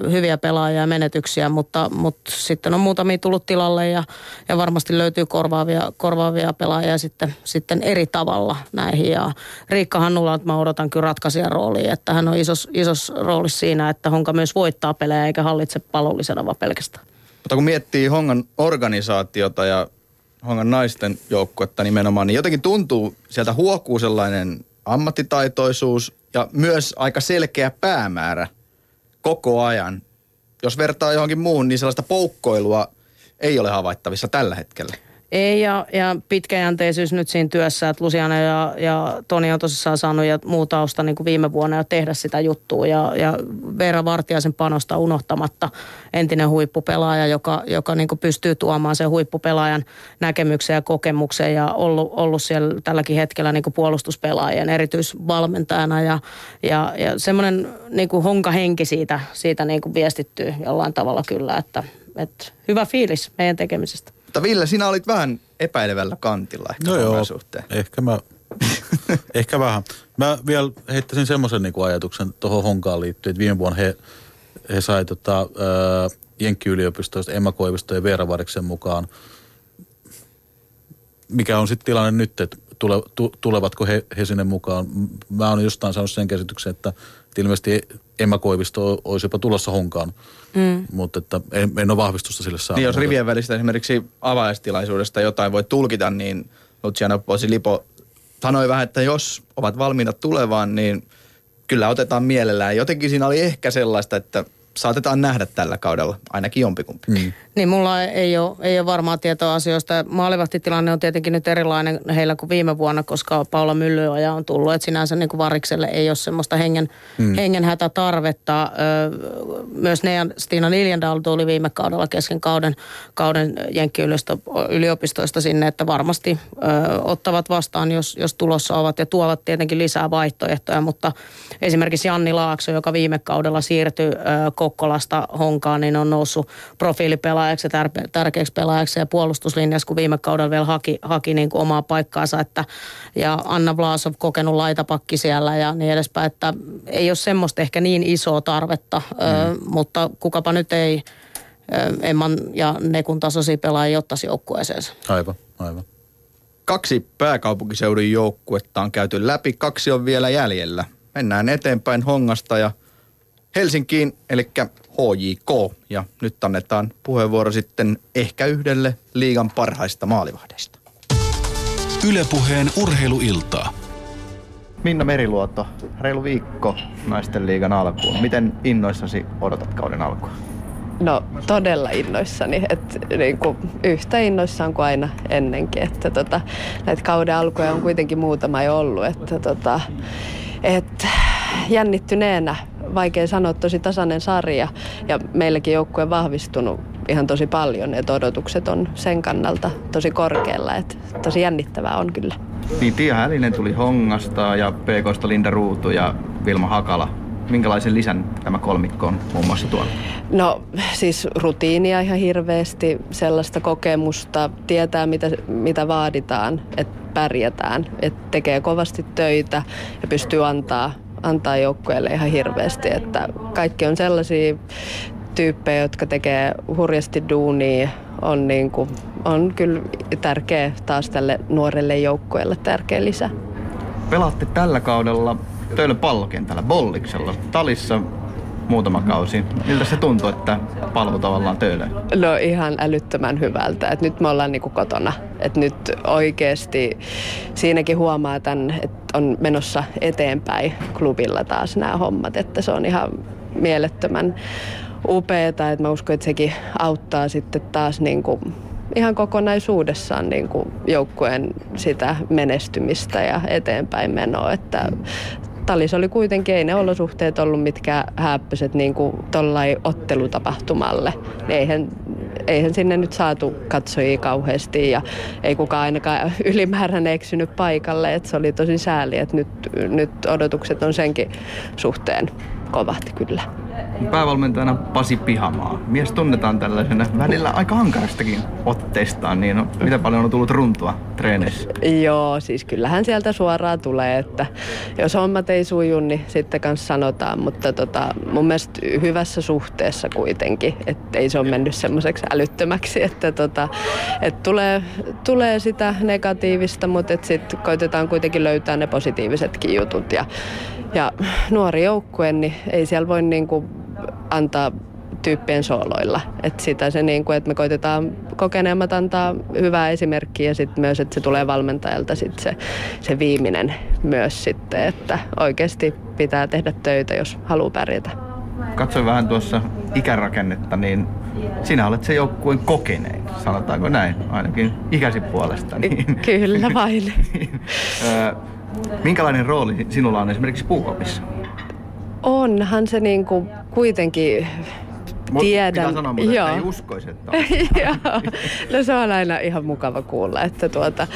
mm. hyviä pelaajia ja menetyksiä, mutta, mutta sitten on muutamia tullut tilalle ja, ja varmasti löytyy korvaavia, korvaavia pelaajia sitten, sitten eri tavalla näihin. Ja Riikka Hannula, mä odotan kyllä ratkaisijan roolia, että hän on isos, isos rooli siinä, että Honka myös voittaa pelejä eikä hallitse pallollisena vaan pelkästään. Mutta kun miettii Hongan organisaatiota ja Hongan naisten joukkuetta nimenomaan, niin jotenkin tuntuu, sieltä huokuu sellainen ammattitaitoisuus ja myös aika selkeä päämäärä – koko ajan. Jos vertaa johonkin muuhun, niin sellaista poukkoilua ei ole havaittavissa tällä hetkellä. Ei, ja, ja pitkäjänteisyys nyt siinä työssä, että Luciana ja, ja Toni on tosissaan saanut ja muu tausta niin kuin viime vuonna jo tehdä sitä juttua. Ja, ja Veera Vartiaisen panosta unohtamatta entinen huippupelaaja, joka, joka niin kuin pystyy tuomaan sen huippupelaajan näkemyksen ja kokemuksen ja ollut, ollut siellä tälläkin hetkellä niin kuin puolustuspelaajien erityisvalmentajana. Ja, ja, ja semmoinen niin kuin honkahenki siitä, siitä niin kuin viestittyy jollain tavalla kyllä, että, että hyvä fiilis meidän tekemisestä. Mutta Ville, sinä olit vähän epäilevällä kantilla ehkä No joo, suhteen. ehkä mä, ehkä vähän. Mä vielä heittäisin semmoisen niinku ajatuksen tuohon Honkaan liittyen, että viime vuonna he, he sai tota, ää, Jenkki-yliopistoista Emma Koivisto ja Veera Variksen mukaan. Mikä on sitten tilanne nyt, että tule, tu, tulevatko he, he sinne mukaan? Mä oon jostain saanut sen käsityksen, että, että ilmeisesti Emma Koivisto olisi jopa tulossa Honkaan. Mm. Mutta että en, en ole vahvistusta sille saanut. Niin jos rivien välistä esimerkiksi avajaistilaisuudesta jotain voi tulkita, niin Luciano Posilipo sanoi vähän, että jos ovat valmiina tulevaan, niin kyllä otetaan mielellään. Jotenkin siinä oli ehkä sellaista, että saatetaan nähdä tällä kaudella ainakin jompikumpi. Mm. Niin mulla ei ole, ei ole varmaa tietoa asioista. Maalivahtitilanne on tietenkin nyt erilainen heillä kuin viime vuonna, koska Paula Myllyoja on tullut. Että sinänsä niin kuin Varikselle ei ole semmoista hengen, mm. hengenhätä tarvetta. Ö, myös Nean Stina Liljendal tuli viime kaudella kesken kauden, kauden Jenkki-yliopistoista sinne, että varmasti ö, ottavat vastaan, jos, jos tulossa ovat ja tuovat tietenkin lisää vaihtoehtoja. Mutta esimerkiksi Janni Laakso, joka viime kaudella siirtyi ö, Kokkolasta Honkaan, niin on noussut profiilipelaajaksi ja tär- tärkeäksi pelaajaksi ja puolustuslinjassa, kun viime kaudella vielä haki, haki niin kuin omaa paikkaansa. Että, ja Anna Vlasov kokenut laitapakki siellä ja niin edespäin, että ei ole semmoista ehkä niin isoa tarvetta, mm. ö, mutta kukapa nyt ei ö, Emman ja Nekun tasoisia pelaajia ottaisi joukkueeseensa. Aivan, aivan. Kaksi pääkaupunkiseudun joukkuetta on käyty läpi, kaksi on vielä jäljellä. Mennään eteenpäin Hongasta ja Helsinkiin, eli HJK. Ja nyt annetaan puheenvuoro sitten ehkä yhdelle liigan parhaista maalivahdeista. Ylepuheen urheiluiltaa. Minna Meriluoto, reilu viikko naisten liigan alkuun. Miten innoissasi odotat kauden alkua? No todella innoissani, että niin kuin yhtä innoissaan kuin aina ennenkin, että tota, näitä kauden alkuja on kuitenkin muutama jo ollut, että tota, et jännittyneenä, vaikea sanoa, tosi tasainen sarja ja meilläkin joukkue on vahvistunut ihan tosi paljon, että odotukset on sen kannalta tosi korkealla, että tosi jännittävää on kyllä. Niin Tia Hälinen tuli Hongasta ja PKsta Linda Ruutu ja Vilma Hakala. Minkälaisen lisän tämä kolmikko on muun muassa tuonut? No siis rutiinia ihan hirveästi, sellaista kokemusta, tietää mitä, mitä vaaditaan, että pärjätään, että tekee kovasti töitä ja pystyy antaa, antaa joukkueelle ihan hirveästi, että kaikki on sellaisia tyyppejä, jotka tekee hurjasti duunia, on, niin kuin, on kyllä tärkeä taas tälle nuorelle joukkueelle tärkeä lisä. Pelaatte tällä kaudella Töölön pallokentällä, Bolliksella, Talissa muutama kausi. Miltä se tuntuu, että palvelu tavallaan Töölöön? No ihan älyttömän hyvältä. Et nyt me ollaan niinku kotona. Et nyt oikeasti siinäkin huomaa tämän, että on menossa eteenpäin klubilla taas nämä hommat. Että se on ihan mielettömän upeeta. Et mä uskon, että sekin auttaa sitten taas niinku ihan kokonaisuudessaan niin kuin joukkueen sitä menestymistä ja eteenpäin menoa. Että Talis oli kuitenkin, ei ne olosuhteet ollut mitkä hääppöiset niin kuin tollai ottelutapahtumalle. Eihän, eihän sinne nyt saatu katsojia kauheasti ja ei kukaan ainakaan ylimääräinen eksynyt paikalle. Että se oli tosi sääli, että nyt, nyt odotukset on senkin suhteen kovasti kyllä. Päävalmentajana Pasi Pihamaa. Mies tunnetaan tällaisena välillä aika ankarastakin otteistaan, niin no, mitä paljon on tullut runtua treeneissä? Joo, siis kyllähän sieltä suoraan tulee, että jos hommat ei suju, niin sitten kanssa sanotaan, mutta tota, mun mielestä hyvässä suhteessa kuitenkin, että ei se ole mennyt semmoiseksi älyttömäksi, että tota, et tulee, tulee sitä negatiivista, mutta sitten koitetaan kuitenkin löytää ne positiivisetkin jutut ja, ja nuori joukkue, niin ei siellä voi niinku antaa tyyppien sooloilla. Et sitä se niin kuin, että me koitetaan kokeneemmat antaa hyvää esimerkkiä ja sitten myös, että se tulee valmentajalta sit se, se viimeinen myös sitten, että oikeasti pitää tehdä töitä, jos haluaa pärjätä. Katsoin vähän tuossa ikärakennetta, niin sinä olet se joukkueen kokenein, sanotaanko näin, ainakin ikäsi puolesta. Niin, Kyllä vain. Minkälainen rooli sinulla on esimerkiksi puukopissa? Onhan se niinku kuitenkin Mut tiedän. Pitää sanoa, mutta Joo. että ei uskoisi, että on. Joo. No se on aina ihan mukava kuulla, että tuota,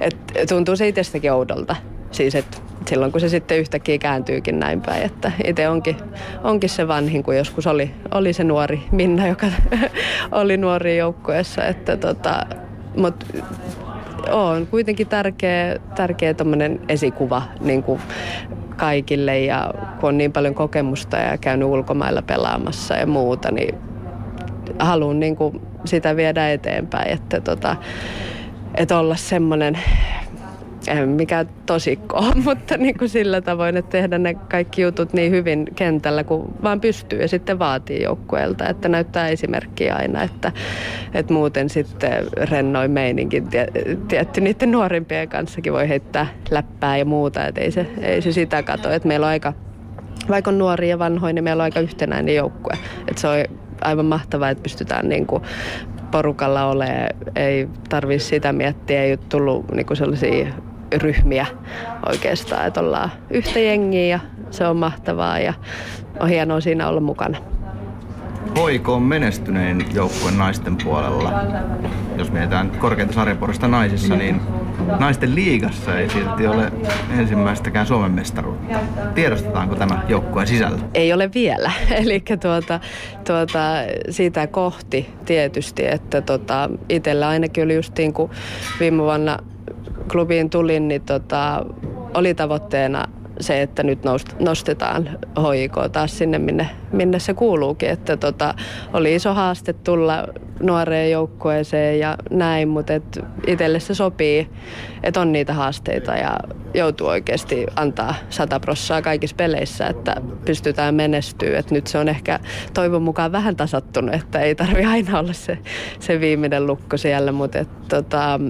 et tuntuu se itsestäkin oudolta. Siis että silloin kun se sitten yhtäkkiä kääntyykin näin päin, että itse onkin, onkin se vanhin kuin joskus oli, oli se nuori Minna, joka oli nuori joukkueessa. Että tota, mut on kuitenkin tärkeä, tärkeä esikuva niin kuin kaikille. Ja kun on niin paljon kokemusta ja käynyt ulkomailla pelaamassa ja muuta, niin haluan niin kuin sitä viedä eteenpäin, että, tota, että olla semmoinen, en mikä tosikko mutta niin kuin sillä tavoin, että tehdä ne kaikki jutut niin hyvin kentällä kuin vaan pystyy ja sitten vaatii joukkueelta, että näyttää esimerkkiä aina, että, että muuten sitten rennoin meininkin tie, tietty niiden nuorimpien kanssakin voi heittää läppää ja muuta, että ei se, ei se sitä kato, että meillä on aika vaikka on nuoria ja vanhoja, niin meillä on aika yhtenäinen joukkue. Et se on aivan mahtavaa, että pystytään niin kuin porukalla olemaan. Ei tarvitse sitä miettiä, ei ole tullut niin kuin sellaisia ryhmiä oikeastaan, että ollaan yhtä jengiä ja se on mahtavaa ja on hienoa siinä olla mukana. Hoiko on menestynein joukkue naisten puolella. Jos mietitään korkeinta sarjaporista naisissa, niin naisten liigassa ei silti ole ensimmäistäkään Suomen mestaruutta. Tiedostetaanko tämä joukkueen sisällä? Ei ole vielä. Eli tuota, tuota, siitä kohti tietysti, että tota, itsellä ainakin oli justiin, kun viime vuonna klubiin tulin, niin tota, oli tavoitteena se, että nyt nost- nostetaan HIK taas sinne, minne, minne se kuuluukin. Että tota, oli iso haaste tulla nuoreen joukkueeseen ja näin, mutta itselle se sopii, että on niitä haasteita ja joutuu oikeasti antaa sata prossaa kaikissa peleissä, että pystytään menestyä. Et nyt se on ehkä toivon mukaan vähän tasattunut, että ei tarvi aina olla se, se viimeinen lukko siellä, mutta et, tota,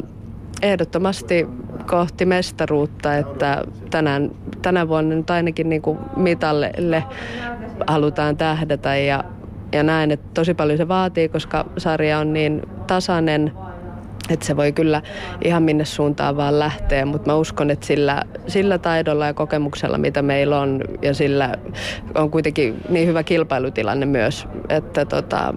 ehdottomasti kohti mestaruutta, että tänään, tänä vuonna nyt ainakin niin kuin mitalle halutaan tähdätä ja, ja näen, että tosi paljon se vaatii, koska sarja on niin tasainen, että se voi kyllä ihan minne suuntaan vaan lähteä, mutta mä uskon, että sillä, sillä taidolla ja kokemuksella, mitä meillä on, ja sillä on kuitenkin niin hyvä kilpailutilanne myös, että tota,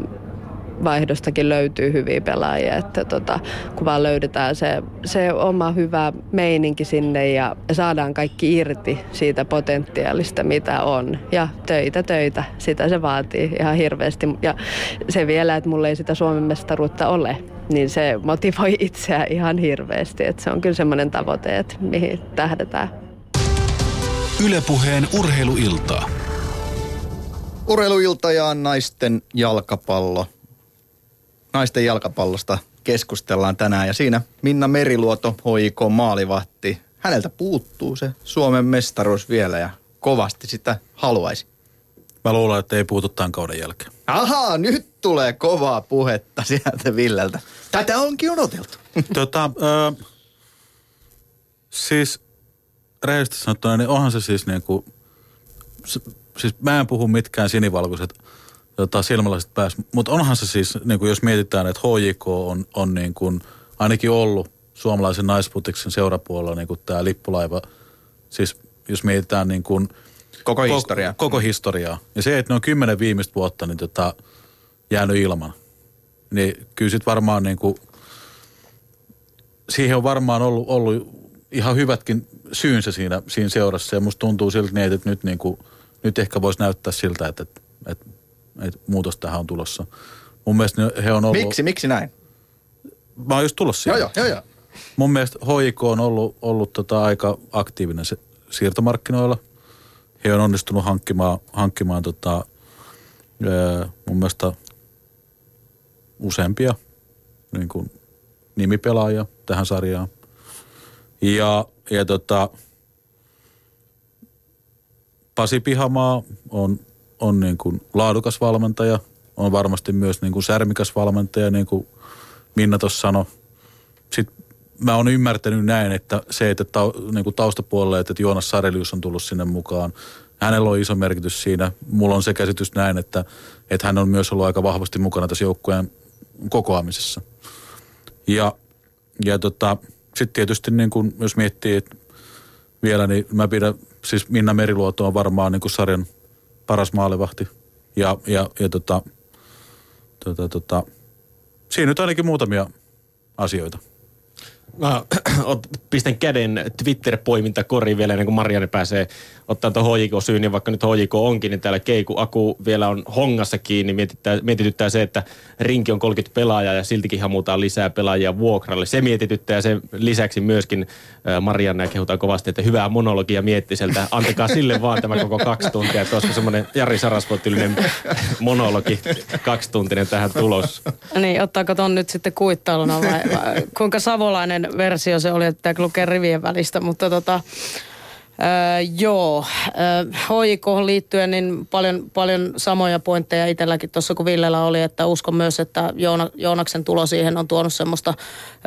vaihdostakin löytyy hyviä pelaajia, että tota, kun vaan löydetään se, se oma hyvä meininki sinne ja saadaan kaikki irti siitä potentiaalista, mitä on. Ja töitä, töitä, sitä se vaatii ihan hirveästi. Ja se vielä, että mulla ei sitä Suomen mestaruutta ole, niin se motivoi itseä ihan hirveästi. Että se on kyllä semmoinen tavoite, että mihin tähdetään. Ylepuheen urheiluiltaa. Urheiluilta ja naisten jalkapallo. Naisten jalkapallosta keskustellaan tänään ja siinä Minna Meriluoto, HIK maalivahti. Häneltä puuttuu se Suomen mestaruus vielä ja kovasti sitä haluaisi. Mä luulen, että ei puutu tämän kauden jälkeen. Ahaa, nyt tulee kovaa puhetta sieltä Villeltä. Tätä onkin odoteltu. tota, ö, siis rehellisesti sanottuna, niin onhan se siis niin kuin, siis mä en puhu mitkään sinivalkoiset tota, silmälasit pääs, mutta onhan se siis, niin kuin jos mietitään, että HJK on, on niin kuin, ainakin ollut suomalaisen naisputiksen seurapuolella niin kuin tämä lippulaiva, siis jos mietitään niin kuin, Koko historiaa. Koko, koko historiaa. Ja se, että ne on kymmenen viimeistä vuotta niin tota, jäänyt ilman, niin kyllä sitten varmaan niin kuin, siihen on varmaan ollut, ollut ihan hyvätkin syynsä siinä, siinä seurassa. Ja musta tuntuu siltä niin, että nyt, niin kuin, nyt ehkä voisi näyttää siltä, että, että, että, että muutos tähän on tulossa. Mun mielestä ne- he on ollut... Miksi, miksi näin? Mä oon just tulossa Joo, siihen. joo, joo, joo. Mun mielestä HIK on ollut, ollut tota aika aktiivinen se, siirtomarkkinoilla. He on onnistunut hankkimaan, hankkimaan tota, ää, mun mielestä useampia niin kuin nimipelaajia tähän sarjaan. Ja, ja tota, Pasi Pihamaa on, on niin kuin laadukas valmentaja, on varmasti myös niin kuin särmikäs valmentaja, niin kuin Minna tuossa sanoi. Sitten mä oon ymmärtänyt näin, että se, että tau, niin kuin taustapuolelle, että Joonas Sarelius on tullut sinne mukaan, hänellä on iso merkitys siinä. Mulla on se käsitys näin, että, että hän on myös ollut aika vahvasti mukana tässä joukkueen kokoamisessa. Ja, ja tota, sitten tietysti niin kun, jos miettii että vielä, niin mä pidän, siis Minna Meriluoto on varmaan niin kuin sarjan paras maalivahti. Ja, ja, ja tota, tota, tota, siinä nyt ainakin muutamia asioita. Mä pistän käden Twitter-poimintakoriin vielä ennen kuin Marianne pääsee ottaa tuon HJK syyn, ja vaikka nyt HJK onkin, niin täällä Keiku Aku vielä on hongassa kiinni. Mietityttää, mietityttää se, että rinki on 30 pelaajaa ja siltikin hamutaan lisää pelaajia vuokralle. Se mietityttää ja sen lisäksi myöskin Marianne kehutaan kovasti, että hyvää monologia miettiseltä. Antakaa sille vaan tämä koko kaksi tuntia, että olisiko semmoinen Jari Sarasvuotillinen monologi kaksituntinen tähän tulos. Niin, ottaako ton nyt sitten kuittailuna vai, vai kuinka savolainen versio se oli, että lukee rivien välistä, mutta tota, Öö, joo, öö, HJK liittyen niin paljon, paljon samoja pointteja itselläkin tuossa kun Villellä oli, että uskon myös, että Joona, Joonaksen tulo siihen on tuonut semmoista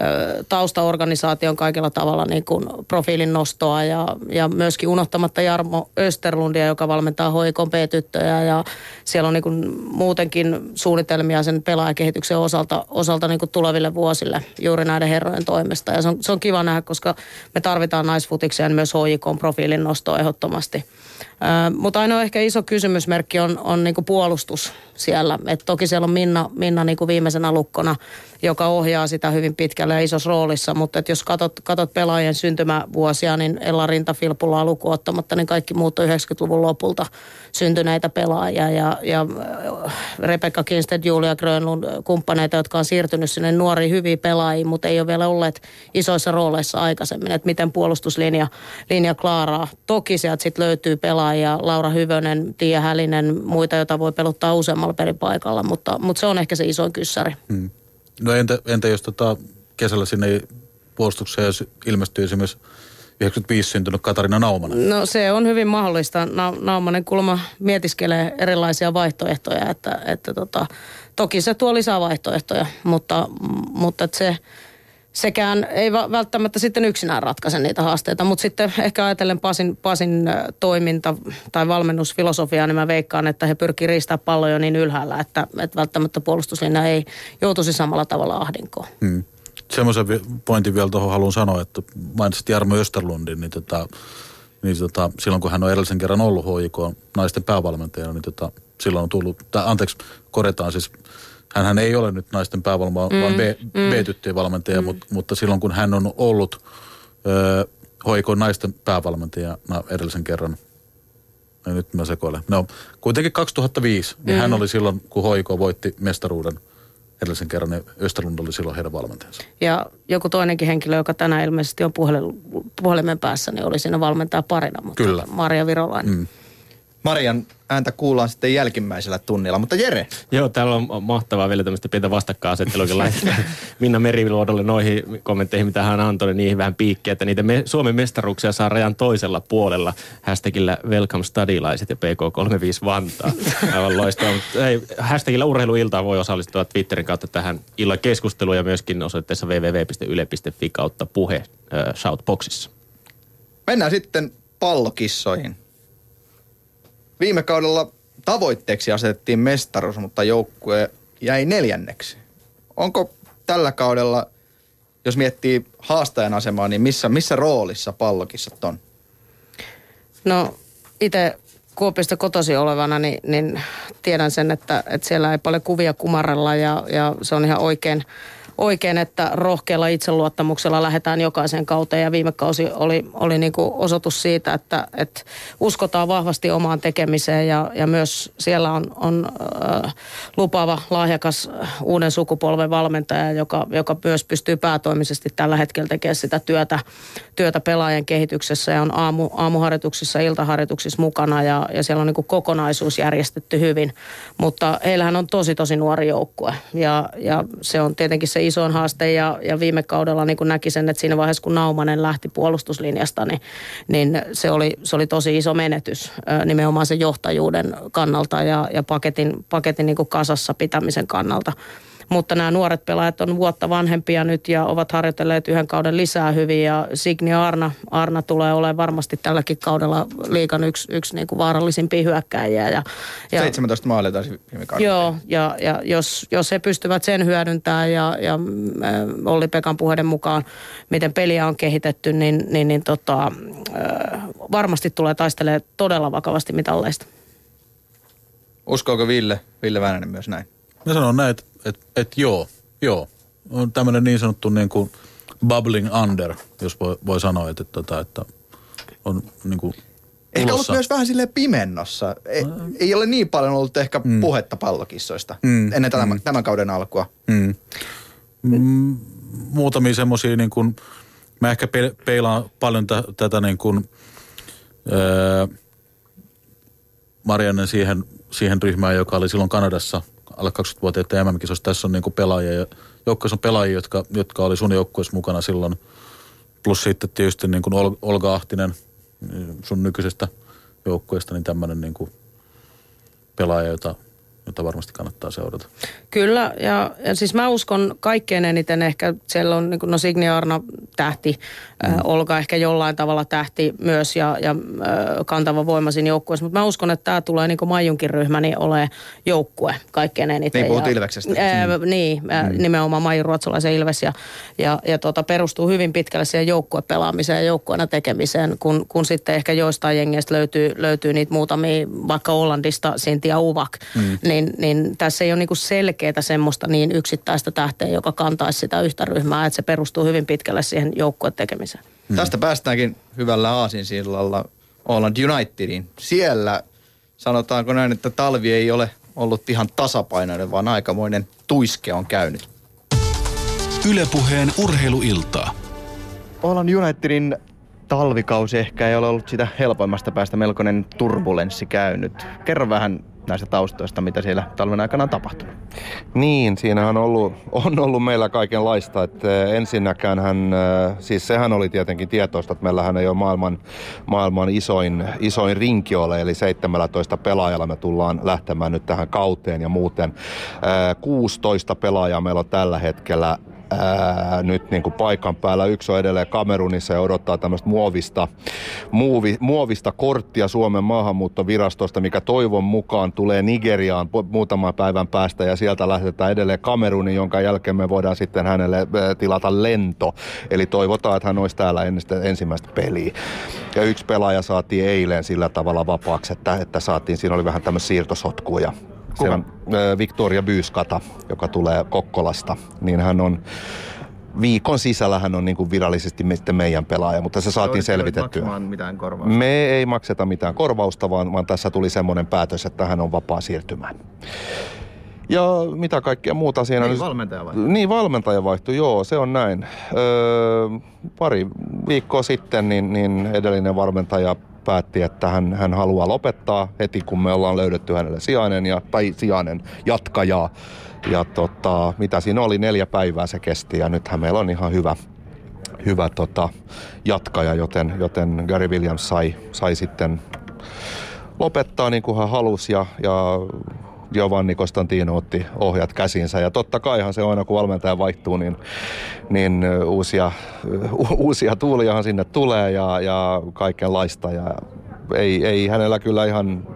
öö, taustaorganisaation kaikilla tavalla niin kuin profiilin nostoa ja, ja myöskin unohtamatta Jarmo Österlundia, joka valmentaa HJK B-tyttöjä ja siellä on niin kuin muutenkin suunnitelmia sen pelaajakehityksen osalta, osalta niin kuin tuleville vuosille juuri näiden herrojen toimesta. Ja se on, se on kiva nähdä, koska me tarvitaan naisfutikseen myös HJK profiilin profiilin nosto ehdottomasti. Mutta ainoa ehkä iso kysymysmerkki on, on niinku puolustus siellä. Et toki siellä on Minna, Minna niinku viimeisenä lukkona, joka ohjaa sitä hyvin pitkälle ja isossa roolissa. Mutta jos katot, katot pelaajien syntymävuosia, niin Ella Rinta Filppulaa luku ottamatta, niin kaikki muut on 90-luvun lopulta syntyneitä pelaajia. Ja, ja Rebecca Kinsted, Julia Grönlund, kumppaneita, jotka on siirtynyt sinne nuoriin hyviä pelaajia, mutta ei ole vielä olleet isoissa rooleissa aikaisemmin. Että miten puolustuslinja linja klaaraa. Toki sieltä sitten löytyy pelaajia, Laura Hyvönen, Tiia Hälinen, muita, joita voi peluttaa useammalla peripaikalla, mutta, mutta se on ehkä se isoin kyssäri. Hmm. No entä, entä jos tota kesällä sinne puolustukseen ilmestyy esimerkiksi 95 syntynyt Katarina Naumanen? No se on hyvin mahdollista. Na- Naumanen kulma mietiskelee erilaisia vaihtoehtoja, että, että tota, toki se tuo lisää vaihtoehtoja, mutta, mutta se sekään ei välttämättä sitten yksinään ratkaise niitä haasteita, mutta sitten ehkä ajatellen Pasin, Pasin toiminta tai valmennusfilosofiaa, niin mä veikkaan, että he pyrkii riistää palloja niin ylhäällä, että, että välttämättä puolustuslinja ei joutuisi samalla tavalla ahdinkoon. Hmm. Semmoisen pointin vielä tuohon haluan sanoa, että mainitsit Jarmo Österlundin, niin, tota, niin tota, silloin kun hän on edellisen kerran ollut HJK naisten päävalmentajana, niin tota, silloin on tullut, tai anteeksi, korjataan siis hän ei ole nyt naisten päävalmentaja, mm, vaan B, mm. B-tyttöjen valmentaja, mm. mutta, mutta silloin kun hän on ollut ö, HIK naisten päävalmentajana edellisen kerran, ja nyt mä sekoilen. No, kuitenkin 2005, niin mm. hän oli silloin, kun HIK voitti mestaruuden edellisen kerran, niin Österlund oli silloin heidän valmentajansa. Ja joku toinenkin henkilö, joka tänään ilmeisesti on puhelimen päässä, niin oli siinä valmentaja parina, mutta Kyllä. Maria Virolainen. Mm. Marian ääntä kuullaan sitten jälkimmäisellä tunnilla, mutta Jere. Joo, täällä on mahtavaa vielä tämmöistä pientä vastakkainasettelua, kun Minna Meriluodolle noihin kommentteihin, mitä hän antoi, niin niihin vähän piikkiä, että niitä me, Suomen mestaruuksia saa rajan toisella puolella. Hashtagillä Welcome Studylaiset ja PK35 Vantaa. Aivan loistavaa. Ei, hashtagillä urheiluiltaa voi osallistua Twitterin kautta tähän illan keskusteluun ja myöskin osoitteessa www.yle.fi kautta puhe äh, shoutboxissa. Mennään sitten pallokissoihin. Viime kaudella tavoitteeksi asetettiin mestaruus, mutta joukkue jäi neljänneksi. Onko tällä kaudella, jos miettii haastajan asemaa, niin missä, missä roolissa pallokissat on? No itse Kuopista kotosi olevana, niin, niin tiedän sen, että, että siellä ei paljon kuvia kumarella ja, ja se on ihan oikein oikein, että rohkealla itseluottamuksella lähdetään jokaisen kauteen. Ja viime kausi oli, oli niin kuin osoitus siitä, että, että uskotaan vahvasti omaan tekemiseen. Ja, ja myös siellä on, on äh, lupaava, lahjakas uuden sukupolven valmentaja, joka, joka myös pystyy päätoimisesti tällä hetkellä tekemään sitä työtä, työtä pelaajan kehityksessä. Ja on aamu, aamuharjoituksissa, iltaharjoituksissa mukana ja, ja siellä on niin kuin kokonaisuus järjestetty hyvin, mutta heillähän on tosi tosi nuori joukkue. Ja, ja se on tietenkin se isoin haaste ja, ja viime kaudella niin näki sen, että siinä vaiheessa kun Naumanen lähti puolustuslinjasta, niin, niin se, oli, se oli tosi iso menetys nimenomaan sen johtajuuden kannalta ja, ja paketin, paketin niin kasassa pitämisen kannalta. Mutta nämä nuoret pelaajat on vuotta vanhempia nyt ja ovat harjoitelleet yhden kauden lisää hyvin ja Signi Arna, Arna tulee olemaan varmasti tälläkin kaudella liikan yksi, yksi niin kuin vaarallisimpia hyökkäjiä. Ja, ja, 17 maalia taisi viime kaudella. Joo, ja, ja jos, jos he pystyvät sen hyödyntämään ja, ja äh, Olli Pekan puheiden mukaan, miten peliä on kehitetty, niin, niin, niin tota, äh, varmasti tulee taistelemaan todella vakavasti mitalleista. Uskooko Ville, Ville Väänänen myös näin? Mä sanon näin, että et, et joo, joo. On tämmöinen niin sanottu niin kuin bubbling under, jos voi, voi sanoa, että, että, että on niin kuin Ehkä ollut myös vähän silleen pimennossa. Ei, ei ole niin paljon ollut ehkä mm. puhetta pallokissoista mm. ennen tämän, mm. tämän kauden alkua. Mm. Mm, muutamia semmoisia niin kuin, mä ehkä pe- peilaan paljon tä- tätä niin kuin, öö, Mariannen siihen, siihen ryhmään, joka oli silloin Kanadassa alle 20-vuotiaiden MM-kisossa. Tässä on niin kuin pelaajia ja joukkueessa on pelaajia, jotka, jotka oli sun joukkueessa mukana silloin. Plus sitten tietysti niin kuin Ol- Olga Ahtinen niin sun nykyisestä joukkueesta, niin tämmöinen niin kuin pelaaja, jota, jota varmasti kannattaa seurata. Kyllä, ja, ja siis mä uskon kaikkein eniten ehkä, siellä on niin no Signi Arna tähti, mm. äh, Olga ehkä jollain tavalla tähti myös ja, ja äh, kantava voima siinä joukkueessa, mutta mä uskon, että tämä tulee niin kuin Maijunkin ryhmä, niin ole joukkue kaikkein eniten. Niin, puhut ja, Ilveksestä. Ää, Niin, äh, nimenomaan Maijun ruotsalaisen Ilves ja, ja, ja tota, perustuu hyvin pitkälle siihen joukkuepelaamiseen ja joukkueena tekemiseen, kun, kun sitten ehkä joistain jengeistä löytyy, löytyy niitä muutamia, vaikka Hollandista, Sintia Uvak, mm. niin, niin tässä ei ole niinku selkeää semmoista niin yksittäistä tähteä, joka kantaisi sitä yhtä ryhmää, että se perustuu hyvin pitkälle siihen joukkueen tekemiseen. Mm. Tästä päästäänkin hyvällä aasinsillalla Holland Unitediin. Siellä sanotaanko näin, että talvi ei ole ollut ihan tasapainoinen, vaan aikamoinen tuiske on käynyt. Ylepuheen urheiluiltaa. Holland Unitedin talvikausi ehkä ei ole ollut sitä helpoimmasta päästä melkoinen turbulenssi käynyt. Kerro vähän näistä taustoista, mitä siellä talven aikana on tapahtunut. Niin, siinä on ollut, on ollut meillä kaikenlaista. Että ensinnäkään hän, siis sehän oli tietenkin tietoista, että meillähän ei ole maailman, maailman isoin, isoin rinki ole, eli 17 pelaajalla me tullaan lähtemään nyt tähän kauteen ja muuten. 16 pelaajaa meillä on tällä hetkellä ää, nyt niin kuin paikan päällä. Yksi on edelleen Kamerunissa ja odottaa tämmöistä muovista, muovi, muovista korttia Suomen maahanmuuttovirastosta, mikä toivon mukaan tulee Nigeriaan muutaman päivän päästä ja sieltä lähdetään edelleen Kameruniin, jonka jälkeen me voidaan sitten hänelle tilata lento. Eli toivotaan, että hän olisi täällä ennen ensimmäistä peliä. Ja yksi pelaaja saatiin eilen sillä tavalla vapaaksi, että, että saatiin, siinä oli vähän tämmöistä siirtosotkuja se on Victoria Byyskata, joka tulee Kokkolasta, niin hän on viikon sisällä hän on niin kuin virallisesti meidän pelaaja, mutta se saatiin selvitettyä. mitään korvausta. Me ei makseta mitään korvausta, vaan, vaan tässä tuli semmoinen päätös, että hän on vapaa siirtymään. Ja mitä kaikkea muuta siinä... Niin, valmentaja vaihtui. Niin, valmentaja vaihtui, joo, se on näin. Öö, pari viikkoa sitten niin, niin edellinen valmentaja päätti, että hän, hän haluaa lopettaa heti, kun me ollaan löydetty hänelle sijainen, ja, tai sijainen jatkaja. Ja tota, mitä siinä oli, neljä päivää se kesti, ja nythän meillä on ihan hyvä, hyvä tota, jatkaja, joten, joten Gary Williams sai, sai sitten lopettaa niin kuin hän halusi, ja, ja Giovanni Costantino otti ohjat käsinsä. Ja totta kaihan se aina, kun valmentaja vaihtuu, niin, niin uusia, uusia tuuliahan sinne tulee ja, ja kaikenlaista. Ja ei, ei hänellä kyllä ihan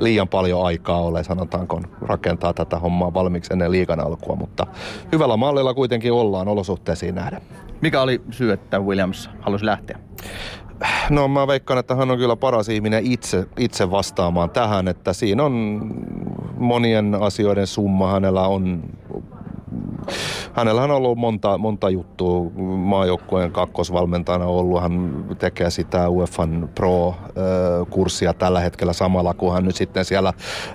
liian paljon aikaa ole, sanotaanko, rakentaa tätä hommaa valmiiksi ennen liikan alkua, mutta hyvällä mallilla kuitenkin ollaan olosuhteisiin nähden. Mikä oli syy, että Williams halusi lähteä? No mä veikkaan, että hän on kyllä paras ihminen itse, itse vastaamaan tähän, että siinä on monien asioiden summa. Hänellä on Hänellä on ollut monta, monta juttua. Maajoukkueen kakkosvalmentajana ollut. Hän tekee sitä UEFan Pro-kurssia tällä hetkellä samalla, kun hän nyt sitten siellä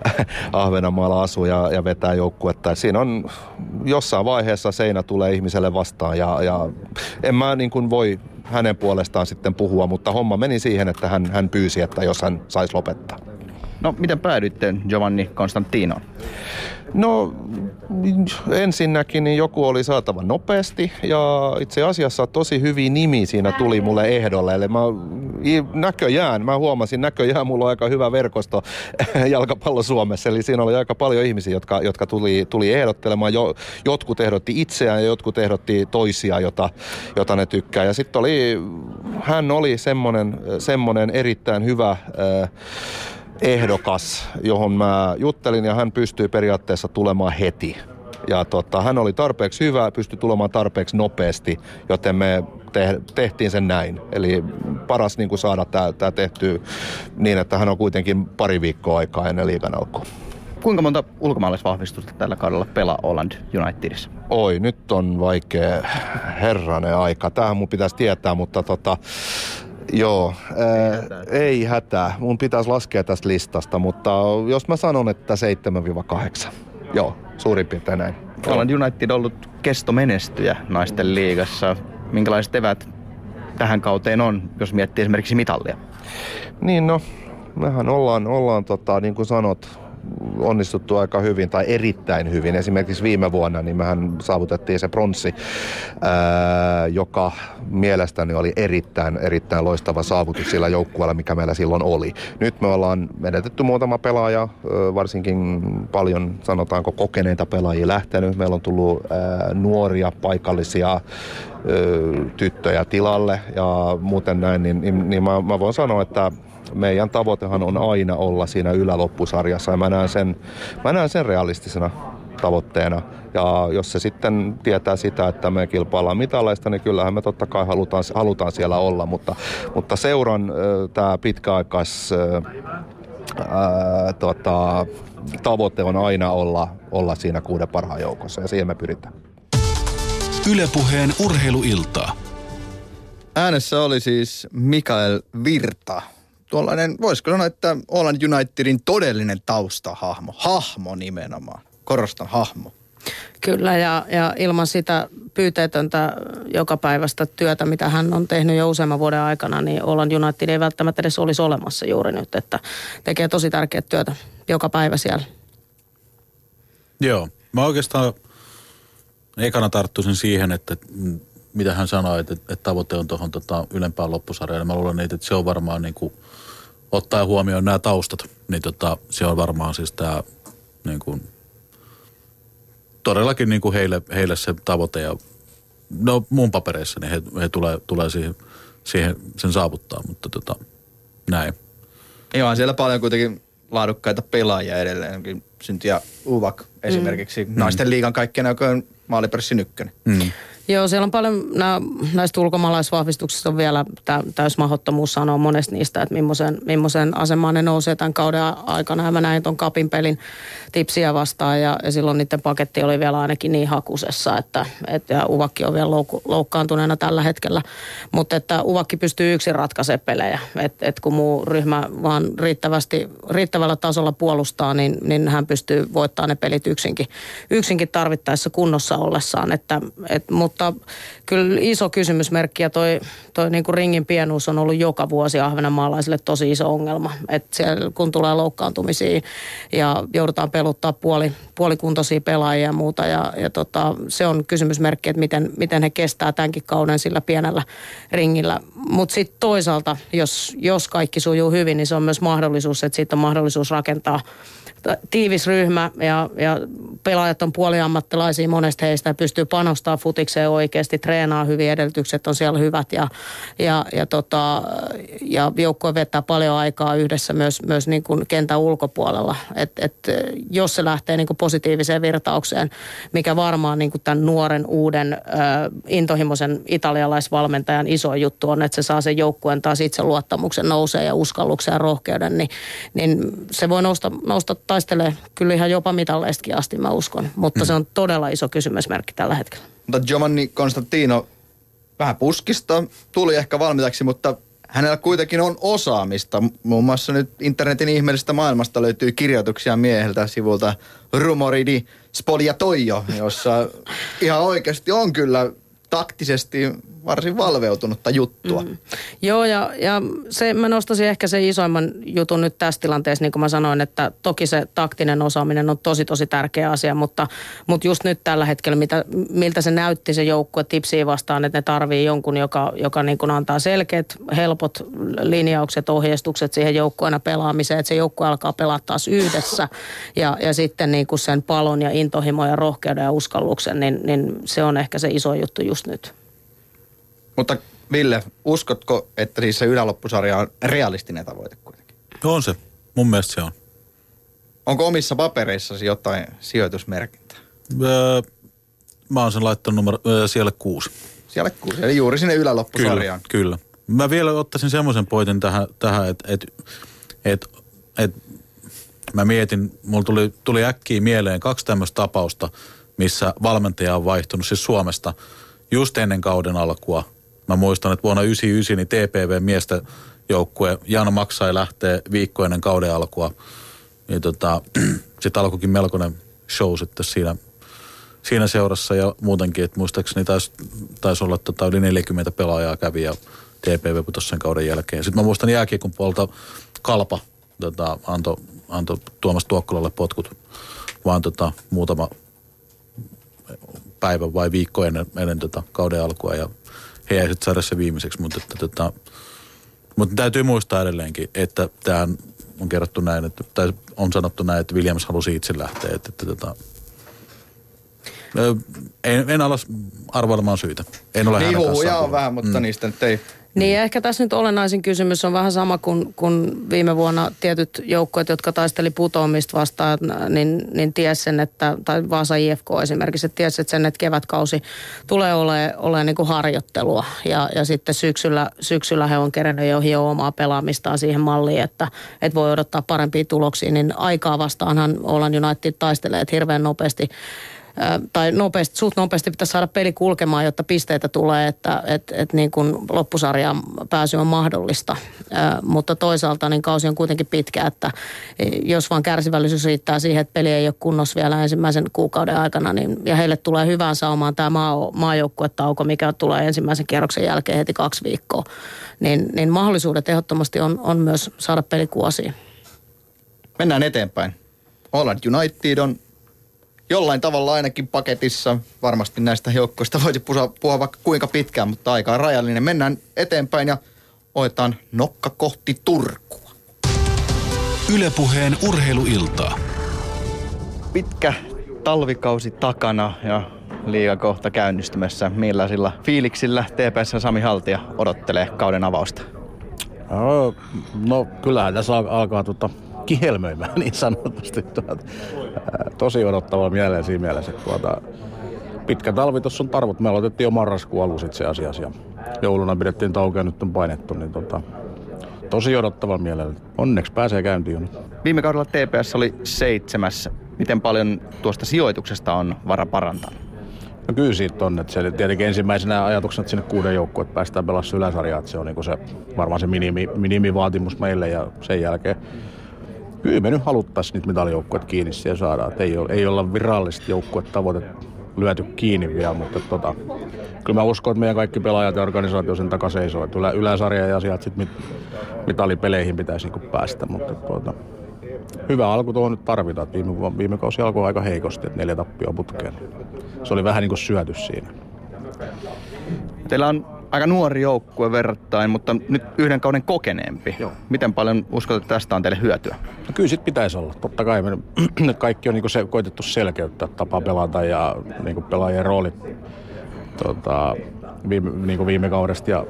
Ahvenanmaalla asuu ja, ja vetää joukkuetta. Siinä on jossain vaiheessa seinä tulee ihmiselle vastaan ja, ja en mä niin kuin voi hänen puolestaan sitten puhua, mutta homma meni siihen, että hän, hän pyysi, että jos hän saisi lopettaa. No, miten päädyitte Giovanni Constantinoon? No ensinnäkin niin joku oli saatava nopeasti ja itse asiassa tosi hyviä nimi siinä tuli mulle ehdolle. Eli mä näköjään, mä huomasin, näköjään mulla on aika hyvä verkosto jalkapallo Suomessa. Eli siinä oli aika paljon ihmisiä, jotka, jotka tuli, tuli ehdottelemaan. Jo, jotkut ehdotti itseään ja jotkut ehdotti toisia, jota, jota ne tykkää. Ja sitten oli, hän oli semmonen, semmonen erittäin hyvä äh, ehdokas, johon mä juttelin ja hän pystyi periaatteessa tulemaan heti. Ja tota, hän oli tarpeeksi hyvä, pystyi tulemaan tarpeeksi nopeasti, joten me te, tehtiin sen näin. Eli paras niin kuin saada tämä tehtyä niin, että hän on kuitenkin pari viikkoa aikaa ennen liigan alkua. Kuinka monta ulkomaalaisvahvistusta tällä kaudella pelaa Holland Unitedissa? Oi, nyt on vaikea herranen aika. Tämähän mun pitäisi tietää, mutta tota, Joo, ää, ei hätää. Mun pitäisi laskea tästä listasta, mutta jos mä sanon, että 7-8. Joo, suurin piirtein näin. Holland United on ollut kestomenestyjä naisten liigassa. Minkälaiset evät tähän kauteen on, jos miettii esimerkiksi mitallia? Niin no, mehän ollaan, ollaan tota, niin kuin sanot, onnistuttu aika hyvin tai erittäin hyvin. Esimerkiksi viime vuonna niin mehän saavutettiin se pronssi, joka mielestäni oli erittäin, erittäin loistava saavutus sillä joukkueella, mikä meillä silloin oli. Nyt me ollaan menetetty muutama pelaaja, varsinkin paljon sanotaanko kokeneita pelaajia lähtenyt. Meillä on tullut nuoria paikallisia tyttöjä tilalle ja muuten näin, niin, niin, niin mä, mä voin sanoa, että meidän tavoitehan on aina olla siinä yläloppusarjassa ja mä näen sen, mä näen sen realistisena tavoitteena. Ja jos se sitten tietää sitä, että me kilpaillaan mitaleista, niin kyllähän me totta kai halutaan, halutaan siellä olla, mutta, mutta seuran tämä pitkäaikais ää, tota, tavoite on aina olla, olla siinä kuuden parhaan joukossa ja siihen me pyritään. Ylepuheen urheiluiltaa. Äänessä oli siis Mikael Virta. Tuollainen, voisiko sanoa, että Holland Unitedin todellinen taustahahmo. Hahmo nimenomaan. Korostan hahmo. Kyllä, ja, ja ilman sitä pyyteetöntä joka päivästä työtä, mitä hän on tehnyt jo useamman vuoden aikana, niin Holland United ei välttämättä edes olisi olemassa juuri nyt, että tekee tosi tärkeää työtä joka päivä siellä. Joo, mä oikeastaan ekana tarttuisin siihen, että mitä hän sanoi, että, että tavoite on tuohon tota, ylempään loppusarjaan. Mä luulen, että se on varmaan niin kuin, ottaa huomioon nämä taustat, niin tota, se on varmaan siis tämä niin kuin, todellakin niin kuin heille, heille se tavoite ja no mun papereissa, niin he, he tulee, tulee siihen, siihen, sen saavuttaa, mutta tota, näin. Joo, siellä paljon kuitenkin laadukkaita pelaajia edelleen. Syntiä Uvak esimerkiksi, mm. naisten liigan kaikkien aikojen maalipressin ykkönen. Mm. Joo, siellä on paljon, nää, näistä ulkomaalaisvahvistuksista on vielä tä, täys mahdottomuus sanoa monesta niistä, että millaisen, millaisen asemaan ne nousee tämän kauden aikana. Mä näin tuon kapin pelin tipsiä vastaan ja, ja silloin niiden paketti oli vielä ainakin niin hakusessa, että, että ja Uvakki on vielä louk, loukkaantuneena tällä hetkellä. Mutta että Uvakki pystyy yksin ratkaisemaan pelejä, että et kun muu ryhmä vaan riittävästi, riittävällä tasolla puolustaa, niin, niin hän pystyy voittamaan ne pelit yksinkin, yksinkin tarvittaessa kunnossa ollessaan. Että, et, mutta kyllä iso kysymysmerkki ja toi, toi niin kuin ringin pienuus on ollut joka vuosi ahvenanmaalaisille tosi iso ongelma. Että siellä, kun tulee loukkaantumisia ja joudutaan peluttaa puoli, puolikuntoisia pelaajia ja muuta. Ja, ja tota, se on kysymysmerkki, että miten, miten he kestää tämänkin kauden sillä pienellä ringillä. Mutta sitten toisaalta, jos, jos kaikki sujuu hyvin, niin se on myös mahdollisuus, että siitä on mahdollisuus rakentaa tiivis ryhmä ja, ja pelaajat on puoliammattilaisia monesta heistä ja pystyy panostamaan futikseen oikeasti, treenaa hyvin, edellytykset on siellä hyvät ja, ja, ja, tota, ja joukkue vetää paljon aikaa yhdessä myös, myös niin kuin kentän ulkopuolella. Et, et, jos se lähtee niin kuin positiiviseen virtaukseen, mikä varmaan niin kuin tämän nuoren uuden äh, intohimoisen italialaisvalmentajan iso juttu on, että se saa sen joukkueen taas itse luottamuksen nousee ja uskalluksen ja rohkeuden, niin, niin se voi nousta, nousta taistelee kyllä ihan jopa mitalleistakin asti, mä uskon. Mutta mm. se on todella iso kysymysmerkki tällä hetkellä. Mutta Giovanni Constantino vähän puskista, tuli ehkä valmiitaksi, mutta hänellä kuitenkin on osaamista. Muun muassa nyt internetin ihmeellisestä maailmasta löytyy kirjoituksia mieheltä sivulta Rumori di Spogliatoio, jossa ihan oikeasti on kyllä taktisesti varsin valveutunutta juttua. Mm. Joo, ja, ja se, mä nostaisin ehkä se isoimman jutun nyt tässä tilanteessa, niin kuin mä sanoin, että toki se taktinen osaaminen on tosi tosi tärkeä asia, mutta, mutta just nyt tällä hetkellä, mitä, miltä se näytti se joukkue tipsiin vastaan, että ne tarvii jonkun, joka, joka niin kuin antaa selkeät, helpot linjaukset, ohjeistukset siihen joukkueena pelaamiseen, että se joukkue alkaa pelaa taas yhdessä ja, ja sitten niin kuin sen palon ja intohimo ja rohkeuden ja uskalluksen, niin, niin se on ehkä se iso juttu just nyt. Mutta Ville, uskotko, että siis se yläloppusarja on realistinen tavoite kuitenkin? On se. Mun mielestä se on. Onko omissa papereissasi jotain sijoitusmerkintää? Öö, mä oon sen laittanut numero, öö, siellä kuusi. Siellä kuusi, eli juuri sinne yläloppusarjaan. Kyllä, kyllä. Mä vielä ottaisin semmoisen pointin tähän, tähän että et, et, et, mä mietin, mulla tuli, tuli äkkiä mieleen kaksi tämmöistä tapausta, missä valmentaja on vaihtunut siis Suomesta just ennen kauden alkua. Mä muistan, että vuonna 1999 niin TPV miesten joukkue, Jan Maksai lähtee viikko ennen kauden alkua. Niin tota, sitten alkoikin melkoinen show sitten siinä, siinä seurassa ja muutenkin, että muistaakseni taisi, taisi olla tota yli 40 pelaajaa kävi ja TPV putosi sen kauden jälkeen. Sitten mä muistan jääkiekon puolta Kalpa tota, antoi anto Tuomas Tuokkolalle potkut vaan tota, muutama päivä vai viikko ennen, ennen tota kauden alkua ja he jäi sitten sarjassa viimeiseksi, mutta, että, tota, mutta täytyy muistaa edelleenkin, että tämä on kerrottu näin, että, tai on sanottu näin, että Williams halusi itse lähteä, että, että, että en, en alas arvoilemaan syytä. En ole niin huhuja on vähän, mutta mm. niistä nyt ei niin ja ehkä tässä nyt olennaisin kysymys on vähän sama kuin, kuin viime vuonna tietyt joukkueet, jotka taisteli putoamista vastaan, niin, niin ties sen, että, tai Vaasa IFK esimerkiksi, että ties sen, että kevätkausi tulee olemaan ole niin kuin harjoittelua. Ja, ja sitten syksyllä, syksyllä he on kerännyt jo hio omaa pelaamistaan siihen malliin, että, että voi odottaa parempia tuloksia. Niin aikaa vastaanhan Olan United taistelee hirveän nopeasti tai nopeasti, suht nopeasti pitäisi saada peli kulkemaan, jotta pisteitä tulee, että et, et niin kuin loppusarjaan pääsy on mahdollista. mutta toisaalta niin kausi on kuitenkin pitkä, että jos vaan kärsivällisyys riittää siihen, että peli ei ole kunnossa vielä ensimmäisen kuukauden aikana, niin, ja heille tulee hyvään saumaan tämä maa, maajoukkuetauko, mikä tulee ensimmäisen kierroksen jälkeen heti kaksi viikkoa, niin, niin mahdollisuudet ehdottomasti on, on myös saada peli kuosiin. Mennään eteenpäin. Holland United on jollain tavalla ainakin paketissa. Varmasti näistä joukkoista voisi puhua, puhua vaikka kuinka pitkään, mutta aika on rajallinen. Mennään eteenpäin ja otetaan nokka kohti Turkua. Ylepuheen urheiluiltaa. Pitkä talvikausi takana ja liiga kohta käynnistymässä. Millaisilla fiiliksillä TPS Sami Haltia odottelee kauden avausta? No, no kyllähän tässä alkaa tuota kihelmöimään niin sanotusti. Tuota, tosi odottava mieleen siinä mielessä, että tuota, pitkä talvi tuossa on tarvot. Me aloitettiin jo marraskuun alussa itse asiassa ja jouluna pidettiin taukoa nyt on painettu, niin tota, tosi odottava mielellä. Onneksi pääsee käyntiin jo nyt. Viime kaudella TPS oli seitsemäs. Miten paljon tuosta sijoituksesta on vara parantaa? No kyllä siitä on, että se tietenkin ensimmäisenä ajatuksena, että sinne kuuden joukkueen päästään pelaamaan yläsarjaa, että se on niin se, varmaan se minimi, minimivaatimus meille ja sen jälkeen kyllä me nyt haluttaisiin niitä mitalijoukkueet kiinni siellä saada. Et ei, ole, ei olla virallisesti tavoite lyöty kiinni vielä, mutta tota, kyllä mä uskon, että meidän kaikki pelaajat ja organisaatio sen takaa seisoo. Että ylä, yläsarja ja sieltä sitten mit, mitalipeleihin pitäisi niinku päästä, mutta tuota, hyvä alku tuohon nyt tarvitaan. Viime, viime kausi alkoi aika heikosti, että neljä tappia putkeen. Se oli vähän niin kuin syöty siinä. Teillä on aika nuori joukkue verrattain, mutta nyt yhden kauden kokeneempi. Joo. Miten paljon uskot, että tästä on teille hyötyä? No kyllä sit pitäisi olla. Totta kai me, nyt kaikki on niinku se, koitettu selkeyttää tapa pelata ja niinku pelaajien roolit tota, viime, niinku viime kaudesta. Ja,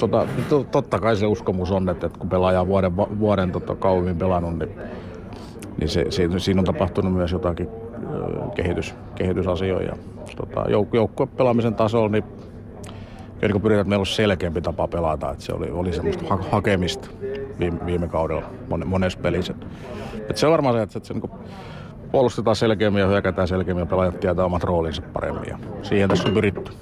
tota, to, totta kai se uskomus on, että, että kun pelaaja on vuoden, vuoden tota, kauemmin pelannut, niin, niin se, se, siinä on tapahtunut myös jotakin kehitys, kehitysasioita. Tota, jouk, joukkue pelaamisen tasolla, niin ja niin pyritään, että meillä olisi selkeämpi tapa pelata, että se oli, oli semmoista ha- hakemista viime, viime kaudella mon, monessa pelissä. Että se on varmaan se, että, että se niin puolustetaan selkeämmin ja hyökätään selkeämmin ja pelaajat tietää omat roolinsa paremmin ja siihen tässä on pyritty.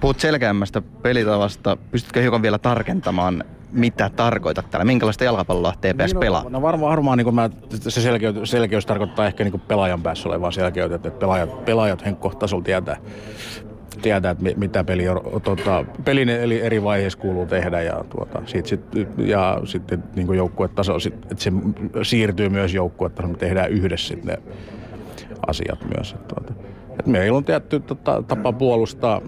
Puhut selkeämmästä pelitavasta. Pystytkö hiukan vielä tarkentamaan, mitä tarkoitat täällä? Minkälaista jalkapalloa TPS niin, no, pelaa? No varmaan, varmaan niin mä, se selkeys, selkeys tarkoittaa ehkä niin pelaajan päässä olevaa selkeyttä, että pelaajat, pelaajat henkkohtasolla tietää, tietää, että mitä peli, tota, pelin eli eri vaiheissa kuuluu tehdä ja, tuota, sit, sit, ja sitten niin joukkuetaso, että se siirtyy myös joukkuetasolle, me tehdään yhdessä ne asiat myös. Että, tuota, että meillä on tietty tota, tapa puolustaa,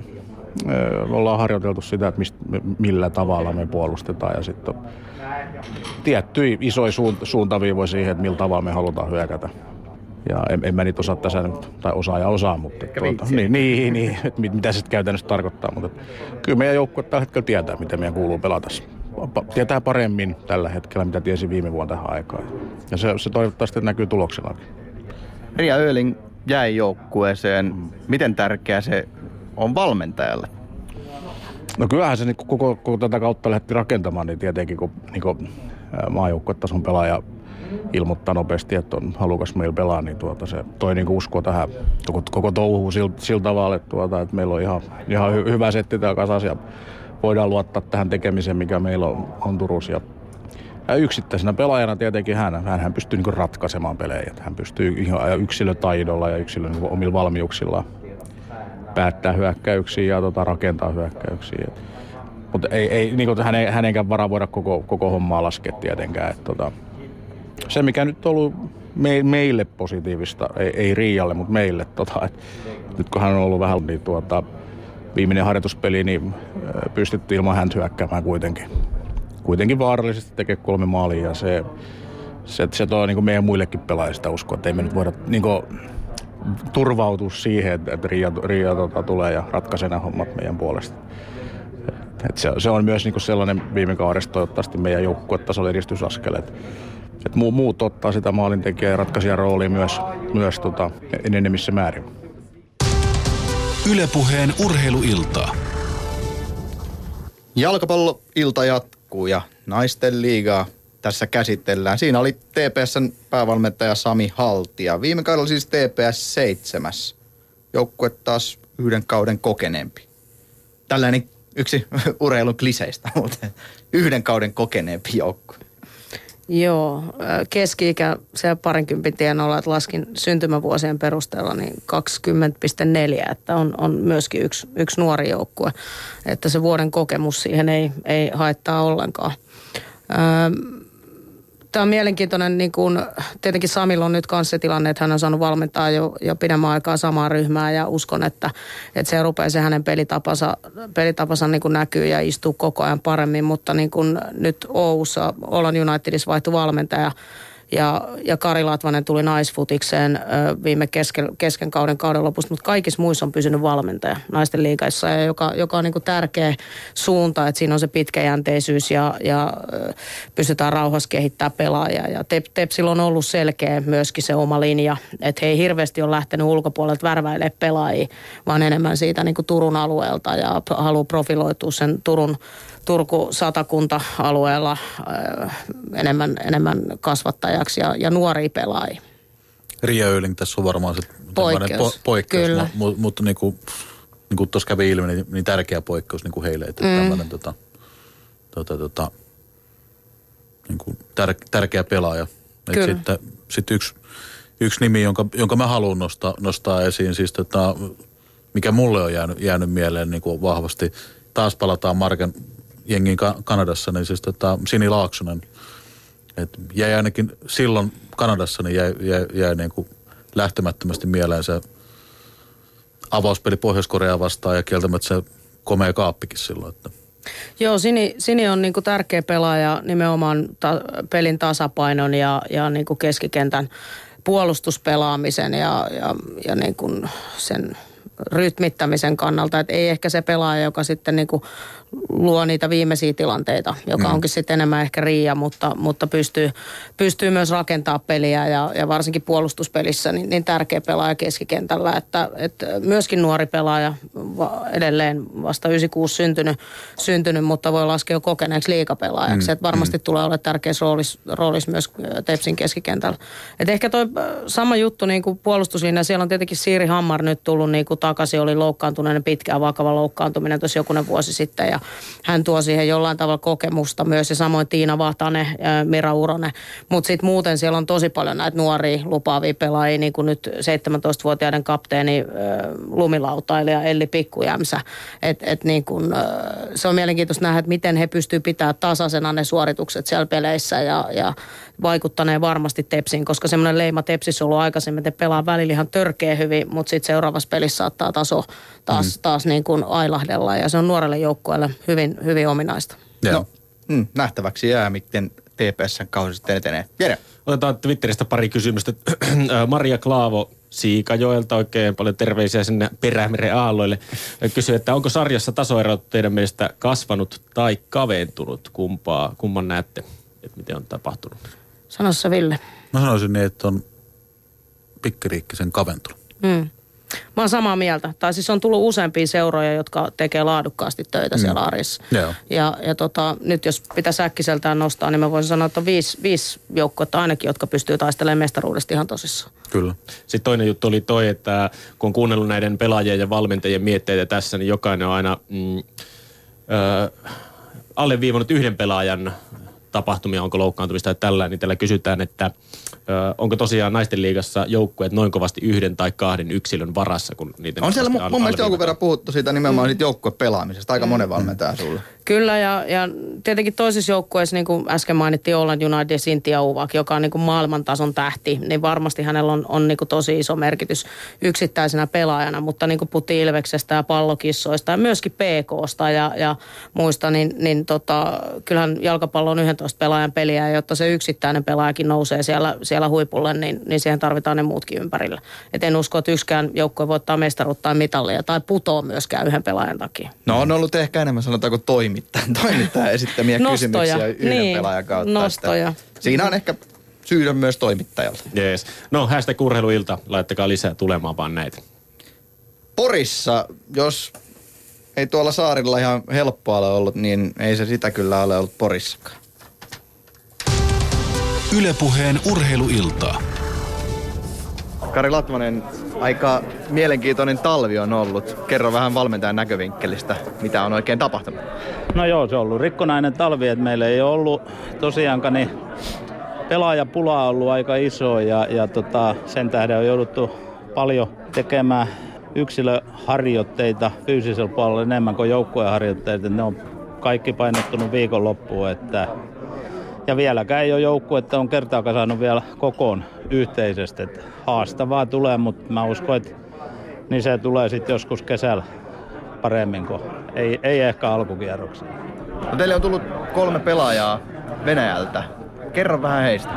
me ollaan harjoiteltu sitä, että mistä, millä tavalla me puolustetaan ja sitten on tiettyjä isoja suuntaviivoja siihen, että millä tavalla me halutaan hyökätä. Ja en, en mä niitä osaa tässä nyt, tai osaa ja osaa, mutta tuota, niin, niin, niin, että mit, mitä se käytännössä tarkoittaa. Mutta kyllä meidän joukkue tällä hetkellä tietää, miten meidän kuuluu pelata. Tietää paremmin tällä hetkellä, mitä tiesi viime vuonna tähän aikaan. Ja se, se toivottavasti näkyy tuloksenakin. Ria Öling jäi joukkueeseen. Miten tärkeä se on valmentajalle? No kyllähän se niin koko, koko tätä kautta lähti rakentamaan, niin tietenkin kun niin maajoukkuetason pelaaja ilmoittaa nopeasti, että on halukas meillä pelaa, niin tuota se toi niin usko tähän koko, koko touhuun sillä, sillä tavalla, että, tuota, että meillä on ihan, ihan hy, hyvä setti täällä kasassa ja voidaan luottaa tähän tekemiseen, mikä meillä on, on Turussa. Ja, ja yksittäisenä pelaajana tietenkin hän, hän pystyy niin ratkaisemaan pelejä. Hän pystyy ihan yksilötaidolla ja yksilön niin omilla valmiuksilla päättää hyökkäyksiä ja tota, rakentaa hyökkäyksiä. Mutta ei, ei niin hänen, hänenkään varaa voida koko, koko hommaa laskea tietenkään. Et, tota, se, mikä nyt on ollut me, meille positiivista, ei, ei Riialle, mutta meille, tota, et, nyt kun hän on ollut vähän niin tuota, viimeinen harjoituspeli, niin pystyttiin ilman häntä hyökkäämään kuitenkin. Kuitenkin vaarallisesti tekee kolme maalia ja se, se, se tuo niin meidän muillekin pelaajista uskoa, että ei me nyt voida niin kuin, turvautua siihen, että, että Riia, Riia tota, tulee ja ratkaisee nämä hommat meidän puolesta. Et se, se, on myös niin kuin sellainen viime kaudesta toivottavasti meidän joukkuetasolla edistysaskel, että että muu, muut ottaa sitä maalintekijä ja ratkaisijan roolia myös, myös tota, enemmissä määrin. Ylepuheen urheiluilta. Jalkapalloilta jatkuu ja naisten liigaa tässä käsitellään. Siinä oli TPSn päävalmentaja Sami Haltia. Viime kaudella siis TPS 7. Joukkue taas yhden kauden kokeneempi. Tällainen yksi urheilun kliseistä, mutta yhden kauden kokeneempi joukkue. Joo, keski-ikä se parinkympin tienoilla, että laskin syntymävuosien perusteella niin 20,4, että on, on myöskin yksi, yksi nuori joukkue, että se vuoden kokemus siihen ei, ei haittaa ollenkaan. Öö, Tämä on mielenkiintoinen, niin kuin, tietenkin Samilla on nyt kanssa se tilanne, että hän on saanut valmentaa jo, jo pidemmän aikaa samaa ryhmää ja uskon, että, että se rupeaa se hänen pelitapansa, pelitapansa niin kuin näkyy ja istuu koko ajan paremmin, mutta niin kuin nyt Oulussa Olan Unitedissa vaihtui valmentaja ja, ja Kari Latvanen tuli naisfutikseen viime kesken, kesken kauden kauden lopussa, mutta kaikissa muissa on pysynyt valmentaja naisten liikaissa, ja joka, joka on niin kuin tärkeä suunta, että siinä on se pitkäjänteisyys ja, ja pystytään rauhassa kehittää pelaajia. Ja Tep, Tepsillä on ollut selkeä myöskin se oma linja, että he ei hirveästi ole lähtenyt ulkopuolelta värväilemään pelaajia, vaan enemmän siitä niin kuin Turun alueelta ja haluaa profiloitua sen Turun Turku-Satakunta-alueella äh, enemmän, enemmän kasvattajaksi ja, ja nuoria pelaajia. Ria Öling tässä on varmaan se poikkeus, po, poikkeus Kyllä. mutta, mutta niin kuin, niin kuin tuossa kävi ilmi, niin, niin tärkeä poikkeus niin kuin heille, että mm. tämmöinen tota, tota, tota, niin kuin tär, tärkeä pelaaja. Et sitten sit yksi, yksi nimi, jonka, jonka mä haluan nostaa, nostaa esiin, siis tota, mikä mulle on jäänyt, jäänyt mieleen niin kuin vahvasti. Taas palataan Marken jengin Kanadassa, niin siis tota, Sini Laaksonen. Et jäi ainakin silloin Kanadassa, niin jäi, jäi, jäi niin kuin lähtemättömästi mieleen se avauspeli Pohjois-Koreaa vastaan ja kieltämättä se komea kaappikin silloin. Että. Joo, Sini, Sini on niinku tärkeä pelaaja nimenomaan ta, pelin tasapainon ja, ja niinku keskikentän puolustuspelaamisen ja, ja, ja niinku sen rytmittämisen kannalta. Että ei ehkä se pelaaja, joka sitten niinku luo niitä viimeisiä tilanteita, joka mm. onkin sitten enemmän ehkä riia, mutta, mutta pystyy, pystyy myös rakentaa peliä ja, ja varsinkin puolustuspelissä niin, niin tärkeä pelaaja keskikentällä, että, että myöskin nuori pelaaja edelleen vasta 96 syntynyt, syntynyt, mutta voi laskea jo kokeneeksi liikapelaajaksi, mm. että varmasti mm. tulee olla tärkeässä roolissa, roolissa myös Tepsin keskikentällä. Et ehkä toi sama juttu niin kuin puolustuslinja, siellä on tietenkin Siiri Hammar nyt tullut niin kuin takaisin, oli loukkaantuneena pitkään vakava loukkaantuminen tuossa jokunen vuosi sitten ja hän tuo siihen jollain tavalla kokemusta myös ja samoin Tiina Vahtanen, Mira Uronen. Mutta sitten muuten siellä on tosi paljon näitä nuoria lupaavia pelaajia, niin kuin nyt 17-vuotiaiden kapteeni lumilautailija Elli Pikkujämsä. Et, et niin kun, se on mielenkiintoista nähdä, että miten he pystyvät pitämään tasaisena ne suoritukset siellä peleissä ja, ja vaikuttaneen varmasti Tepsiin, koska semmoinen leima Tepsissä on ollut aikaisemmin, että pelaa välillä ihan törkeä hyvin, mutta sitten seuraavassa pelissä saattaa taso taas, mm. taas niin kuin ailahdella ja se on nuorelle joukkueelle hyvin, hyvin ominaista. No, mm, nähtäväksi jää, miten TPSn kausi sitten etenee. Jere. Otetaan Twitteristä pari kysymystä. Maria Klaavo Siikajoelta oikein paljon terveisiä sinne Perämeren aalloille. Kysyy, että onko sarjassa tasoerot teidän mielestä kasvanut tai kaventunut? Kumpaa, kumman näette, että miten on tapahtunut? Sanossa Ville. Mä sanoisin niin, että on pikkiriikkisen kaventunut. Mm. Mä oon samaa mieltä. Tai siis on tullut useampia seuroja, jotka tekee laadukkaasti töitä mm. siellä arissa. Joo. Ja, ja tota, nyt jos pitäisi äkkiseltään nostaa, niin mä voisin sanoa, että on viisi, viisi joukkoa ainakin, jotka pystyy taistelemaan mestaruudesta ihan tosissaan. Kyllä. Sitten toinen juttu oli toi, että kun on kuunnellut näiden pelaajien ja valmentajien mietteitä tässä, niin jokainen on aina mm, ö, alleviivannut yhden pelaajan tapahtumia, onko loukkaantumista tai tällä, niin tällä kysytään, että onko tosiaan naisten liigassa joukkueet noin kovasti yhden tai kahden yksilön varassa, kun niitä On siellä mun, mun mielestä jonkun verran puhuttu siitä nimenomaan mm. siitä joukkuepelaamisesta, aika mm. monen valmentaja sulle. Kyllä, ja, ja tietenkin toisissa joukkueissa, niin kuin äsken mainittiin Oland United Sintia Uvak, joka on niin kuin maailmantason tähti, niin varmasti hänellä on, on niin kuin tosi iso merkitys yksittäisenä pelaajana, mutta niin kuin puhuttiin Ilveksestä ja pallokissoista ja myöskin PKsta ja, ja muista, niin, niin tota, kyllähän jalkapallo on 11 pelaajan peliä, jotta se yksittäinen pelaajakin nousee siellä, siellä huipulle, niin, niin siihen tarvitaan ne muutkin ympärillä. Et en usko, että yksikään joukkue voittaa mestaruutta tai mitallia tai putoo myöskään yhden pelaajan takia. No on ollut ehkä enemmän sanotaanko toimittajan, toimittajan esittämiä Nostoja. kysymyksiä yhden Niin, pelaajan kautta. nostoja. Että Siinä on ehkä syydä myös toimittajalta. Jees. No, hashtag urheiluilta. Laittakaa lisää tulemaan vaan näitä. Porissa, jos ei tuolla saarilla ihan helppoa ole ollut, niin ei se sitä kyllä ole ollut Porissakaan. Ylepuheen urheiluiltaa. Kari Latvanen, aika mielenkiintoinen talvi on ollut. Kerro vähän valmentajan näkövinkkelistä, mitä on oikein tapahtunut. No joo, se on ollut rikkonainen talvi, että meillä ei ole ollut tosiaankaan niin pelaajapula on ollut aika iso ja, ja tota, sen tähden on jouduttu paljon tekemään yksilöharjoitteita fyysisellä puolella enemmän kuin joukkueharjoitteita. Ne on kaikki painottunut viikonloppuun, että ja vieläkään ei ole joukkue, että on kertaakaan saanut vielä kokoon yhteisesti. Että haastavaa tulee, mutta mä uskon, että niin se tulee sitten joskus kesällä paremmin kuin ei, ei ehkä alkukierroksella. No teille on tullut kolme pelaajaa Venäjältä. Kerro vähän heistä.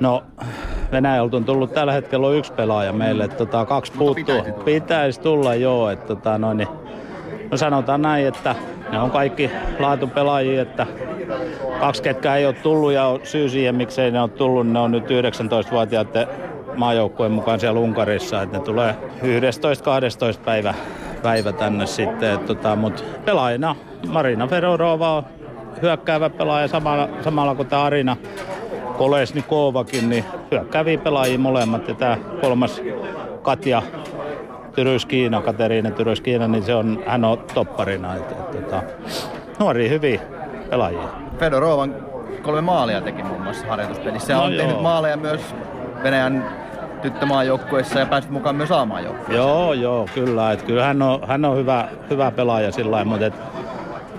No, Venäjältä on tullut tällä hetkellä on yksi pelaaja meille, että tota, kaksi puuttuu. pitäisi tulla. Pitäisi tulla, joo. Että, tota, noin, niin, no sanotaan näin, että ne on kaikki laatupelaajia, että kaksi ketkä ei ole tullut ja on syy siihen, miksei ne ole tullut, ne on nyt 19-vuotiaiden maajoukkueen mukaan siellä Unkarissa, että ne tulee 11-12 päivä, päivä tänne sitten, että, tota, mutta pelaajina Marina Fedorova on hyökkäävä pelaaja samalla, samalla kuin tämä Arina Kolesnikovakin, niin hyökkääviä pelaajia molemmat. Ja tämä kolmas Katja Tyryskiina, Kateriina Tyryskiina, niin se on, hän on topparina. Et, et, tota, nuoria hyviä pelaajia. Fedorovan kolme maalia teki muun muassa harjoituspelissä. Ja No on joo. tehnyt maaleja myös Venäjän tyttömaajoukkueessa ja päässyt mukaan myös A-maajoukkueeseen. Joo, joo, kyllä. Et kyllä hän on, hän on hyvä, hyvä pelaaja sillä lailla, mutta et,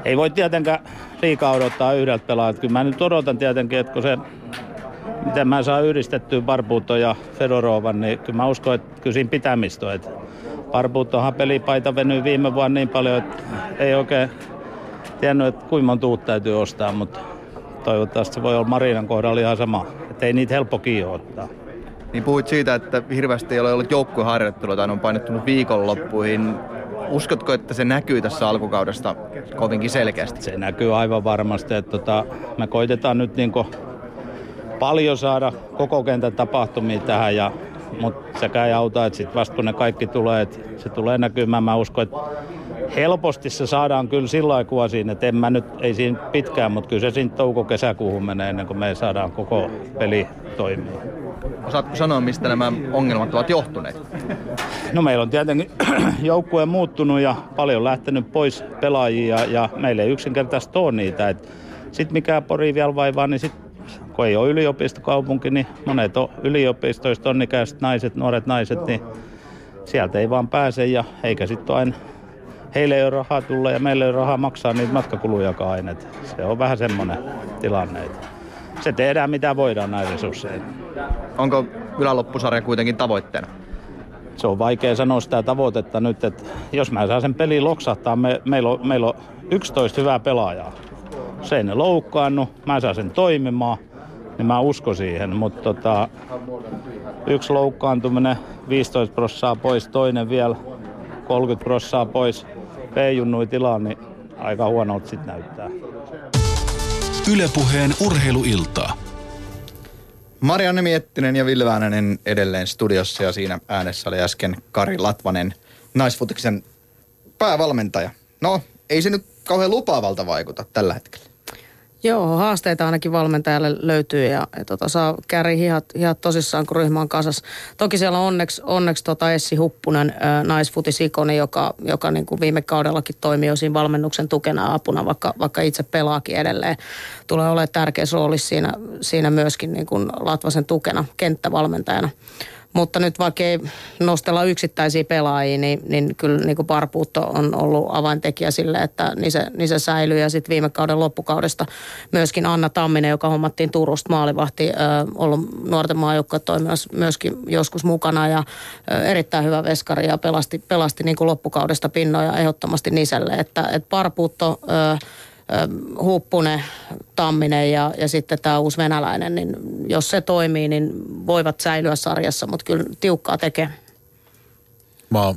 ei voi tietenkään liikaa odottaa yhdeltä pelaajalta. Kyllä mä nyt odotan tietenkin, että kun se, miten mä saan yhdistettyä Barbuuton ja Fedorovan, niin kyllä mä uskon, että kyllä siinä pitämistä on. Et Barbuutonhan pelipaita venyi viime vuonna niin paljon, että ei oikein tiennyt, että kuinka monta uutta täytyy ostaa, mutta toivottavasti se voi olla Marinan kohdalla ihan sama. Että ei niitä helppo kiinni ottaa. Niin puhuit siitä, että hirveästi ei ole ollut joukkueharjoittelua tai on painottunut viikonloppuihin. Uskotko, että se näkyy tässä alkukaudesta kovinkin selkeästi? Se näkyy aivan varmasti, että tota, me koitetaan nyt niin paljon saada koko kentän tapahtumia tähän, ja, mutta sekä ei auta, että sitten vasta kun ne kaikki tulee, että se tulee näkymään. Mä uskon, että helposti se saadaan kyllä sillä aikaa siinä, että en mä nyt, ei siinä pitkään, mutta kyllä se siinä touko-kesäkuuhun menee ennen kuin me saadaan koko peli toimia. Osaatko sanoa, mistä nämä ongelmat ovat johtuneet? No meillä on tietenkin joukkue muuttunut ja paljon lähtenyt pois pelaajia ja meillä ei yksinkertaisesti ole niitä. Sitten mikä Pori vielä vaivaa, niin sit, kun ei ole yliopistokaupunki, niin monet on yliopistoista onnikäiset naiset, nuoret naiset, niin sieltä ei vaan pääse ja eikä sitten aina heille ei ole rahaa tulla ja meille ei ole rahaa maksaa niitä matkakulujakaan aina. Se on vähän semmoinen tilanne. Se tehdään mitä voidaan näin resursseja. Onko yläloppusarja kuitenkin tavoitteena? Se on vaikea sanoa sitä tavoitetta nyt, että jos mä saan sen pelin loksahtaa, me, meillä, on, meillä on 11 hyvää pelaajaa. Se ei ne loukkaannu, mä saan sen toimimaan, niin mä uskon siihen. Mutta tota, yksi loukkaantuminen, 15 prossaa pois, toinen vielä 30 prossaa pois, P-junnui tilaan, niin aika huonolta sitten näyttää. Ylepuheen urheiluiltaa. Marianne Miettinen ja Ville Väänänen edelleen studiossa ja siinä äänessä oli äsken Kari Latvanen, naisfutiksen päävalmentaja. No, ei se nyt kauhean lupaavalta vaikuta tällä hetkellä. Joo, haasteita ainakin valmentajalle löytyy ja, ja tota, saa kääri hihat, hihat tosissaan, kun ryhmä on kasas. Toki siellä on onneksi, onneksi tota Essi Huppunen, ää, naisfutisikoni, joka, joka niin kuin viime kaudellakin toimii jo siinä valmennuksen tukena apuna, vaikka, vaikka itse pelaakin edelleen. Tulee olemaan tärkeä rooli siinä, siinä myöskin niin kuin Latvasen tukena, kenttävalmentajana. Mutta nyt vaikka ei nostella yksittäisiä pelaajia, niin, niin kyllä niin kuin Parpuutto on ollut avaintekijä sille, että niin se, niin se säilyy. Ja sitten viime kauden loppukaudesta myöskin Anna Tamminen, joka hommattiin Turusta maalivahti, äh, ollut nuorten maajoukkoja toiminnassa myöskin joskus mukana ja äh, erittäin hyvä veskari ja pelasti, pelasti niin kuin loppukaudesta pinnoja ehdottomasti Niselle. Että, että Parpuutto... Äh, Huppunen, Tamminen ja, ja sitten tämä uusi venäläinen, niin jos se toimii, niin voivat säilyä sarjassa, mutta kyllä tiukkaa tekee. Mä oon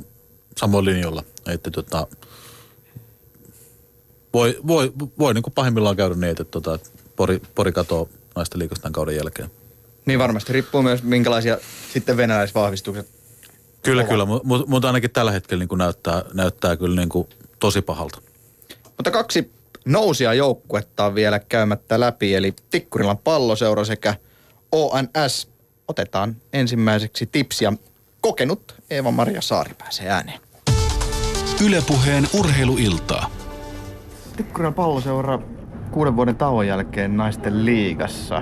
samoin linjalla, että tota, voi, voi, voi niin kuin pahimmillaan käydä niin, että tota, pori, pori katoo naisten liikasta tämän kauden jälkeen. Niin varmasti riippuu myös minkälaisia sitten venäläisvahvistukset Kyllä, ovat. kyllä, mutta mut ainakin tällä hetkellä niin kuin näyttää, näyttää kyllä niin kuin tosi pahalta. Mutta kaksi nousia joukkuetta on vielä käymättä läpi, eli Tikkurilan palloseura sekä ONS. Otetaan ensimmäiseksi tipsiä. Kokenut Eeva-Maria Saari pääsee ääneen. Ylepuheen urheiluiltaa. Tikkurilan palloseura kuuden vuoden tauon jälkeen naisten liigassa.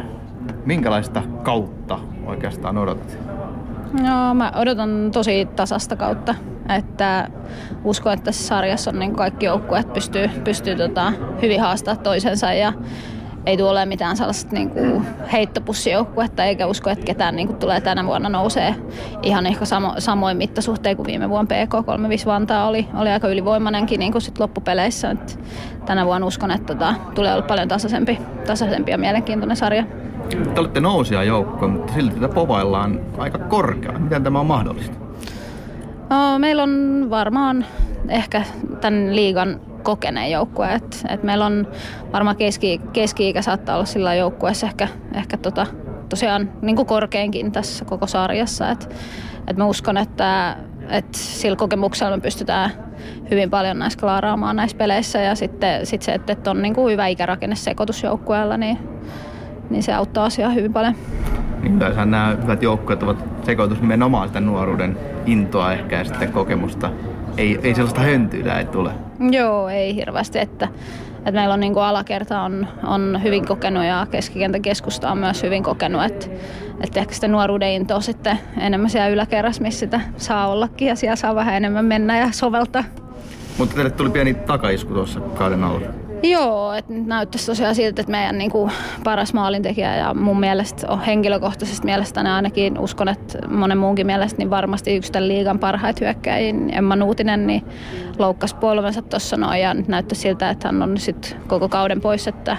Minkälaista kautta oikeastaan odotat? No, mä odotan tosi tasasta kautta. Että uskon, että tässä sarjassa on niin kaikki joukkueet pystyy, pystyy tota, hyvin haastaa toisensa ja ei tule mitään sellaista niin heittopussijoukkuetta, eikä usko, että ketään niin kuin tulee tänä vuonna nousee ihan ehkä samo, samoin mittasuhteen kuin viime vuonna PK35 Vantaa oli, oli aika ylivoimainenkin niin kuin sit loppupeleissä. Et tänä vuonna uskon, että tota, tulee olla paljon tasaisempi, tasaisempi ja mielenkiintoinen sarja. Te olette nousia joukko, mutta silti tätä povaillaan aika korkealla. Miten tämä on mahdollista? No, meillä on varmaan ehkä tämän liigan kokeneen joukkue. Et, et meillä on varmaan keski, keski-ikä saattaa olla sillä joukkueessa ehkä, ehkä tota, tosiaan niin kuin korkeinkin tässä koko sarjassa. Et, et mä uskon, että et sillä kokemuksella me pystytään hyvin paljon näissä klaaraamaan näissä peleissä ja sitten sit se, että, että on niin kuin hyvä ikärakenne sekoitusjoukkueella, niin, niin se auttaa asiaa hyvin paljon. Niin yleensä nämä hyvät joukkueet ovat sekoitus nimenomaan sitä nuoruuden intoa ehkä ja sitten kokemusta. Ei, ei sellaista höntyillä ei tule. Joo, ei hirveästi. Että, että meillä on niin kuin alakerta on, on hyvin kokenut ja keskikentän keskusta on myös hyvin kokenut. Että, että ehkä sitä nuoruuden intoa sitten enemmän siellä yläkerrassa, missä sitä saa ollakin ja siellä saa vähän enemmän mennä ja soveltaa. Mutta teille tuli pieni takaisku tuossa kauden alla. Joo, että nyt näyttäisi tosiaan siltä, että meidän niin kuin, paras maalintekijä ja mun mielestä on henkilökohtaisesti mielestäni ainakin uskon, että monen muunkin mielestä niin varmasti yksi tämän liigan parhaita hyökkäjiä, Emma Nuutinen, niin loukkasi polvensa tuossa noin ja nyt näyttäisi siltä, että hän on sitten koko kauden pois, että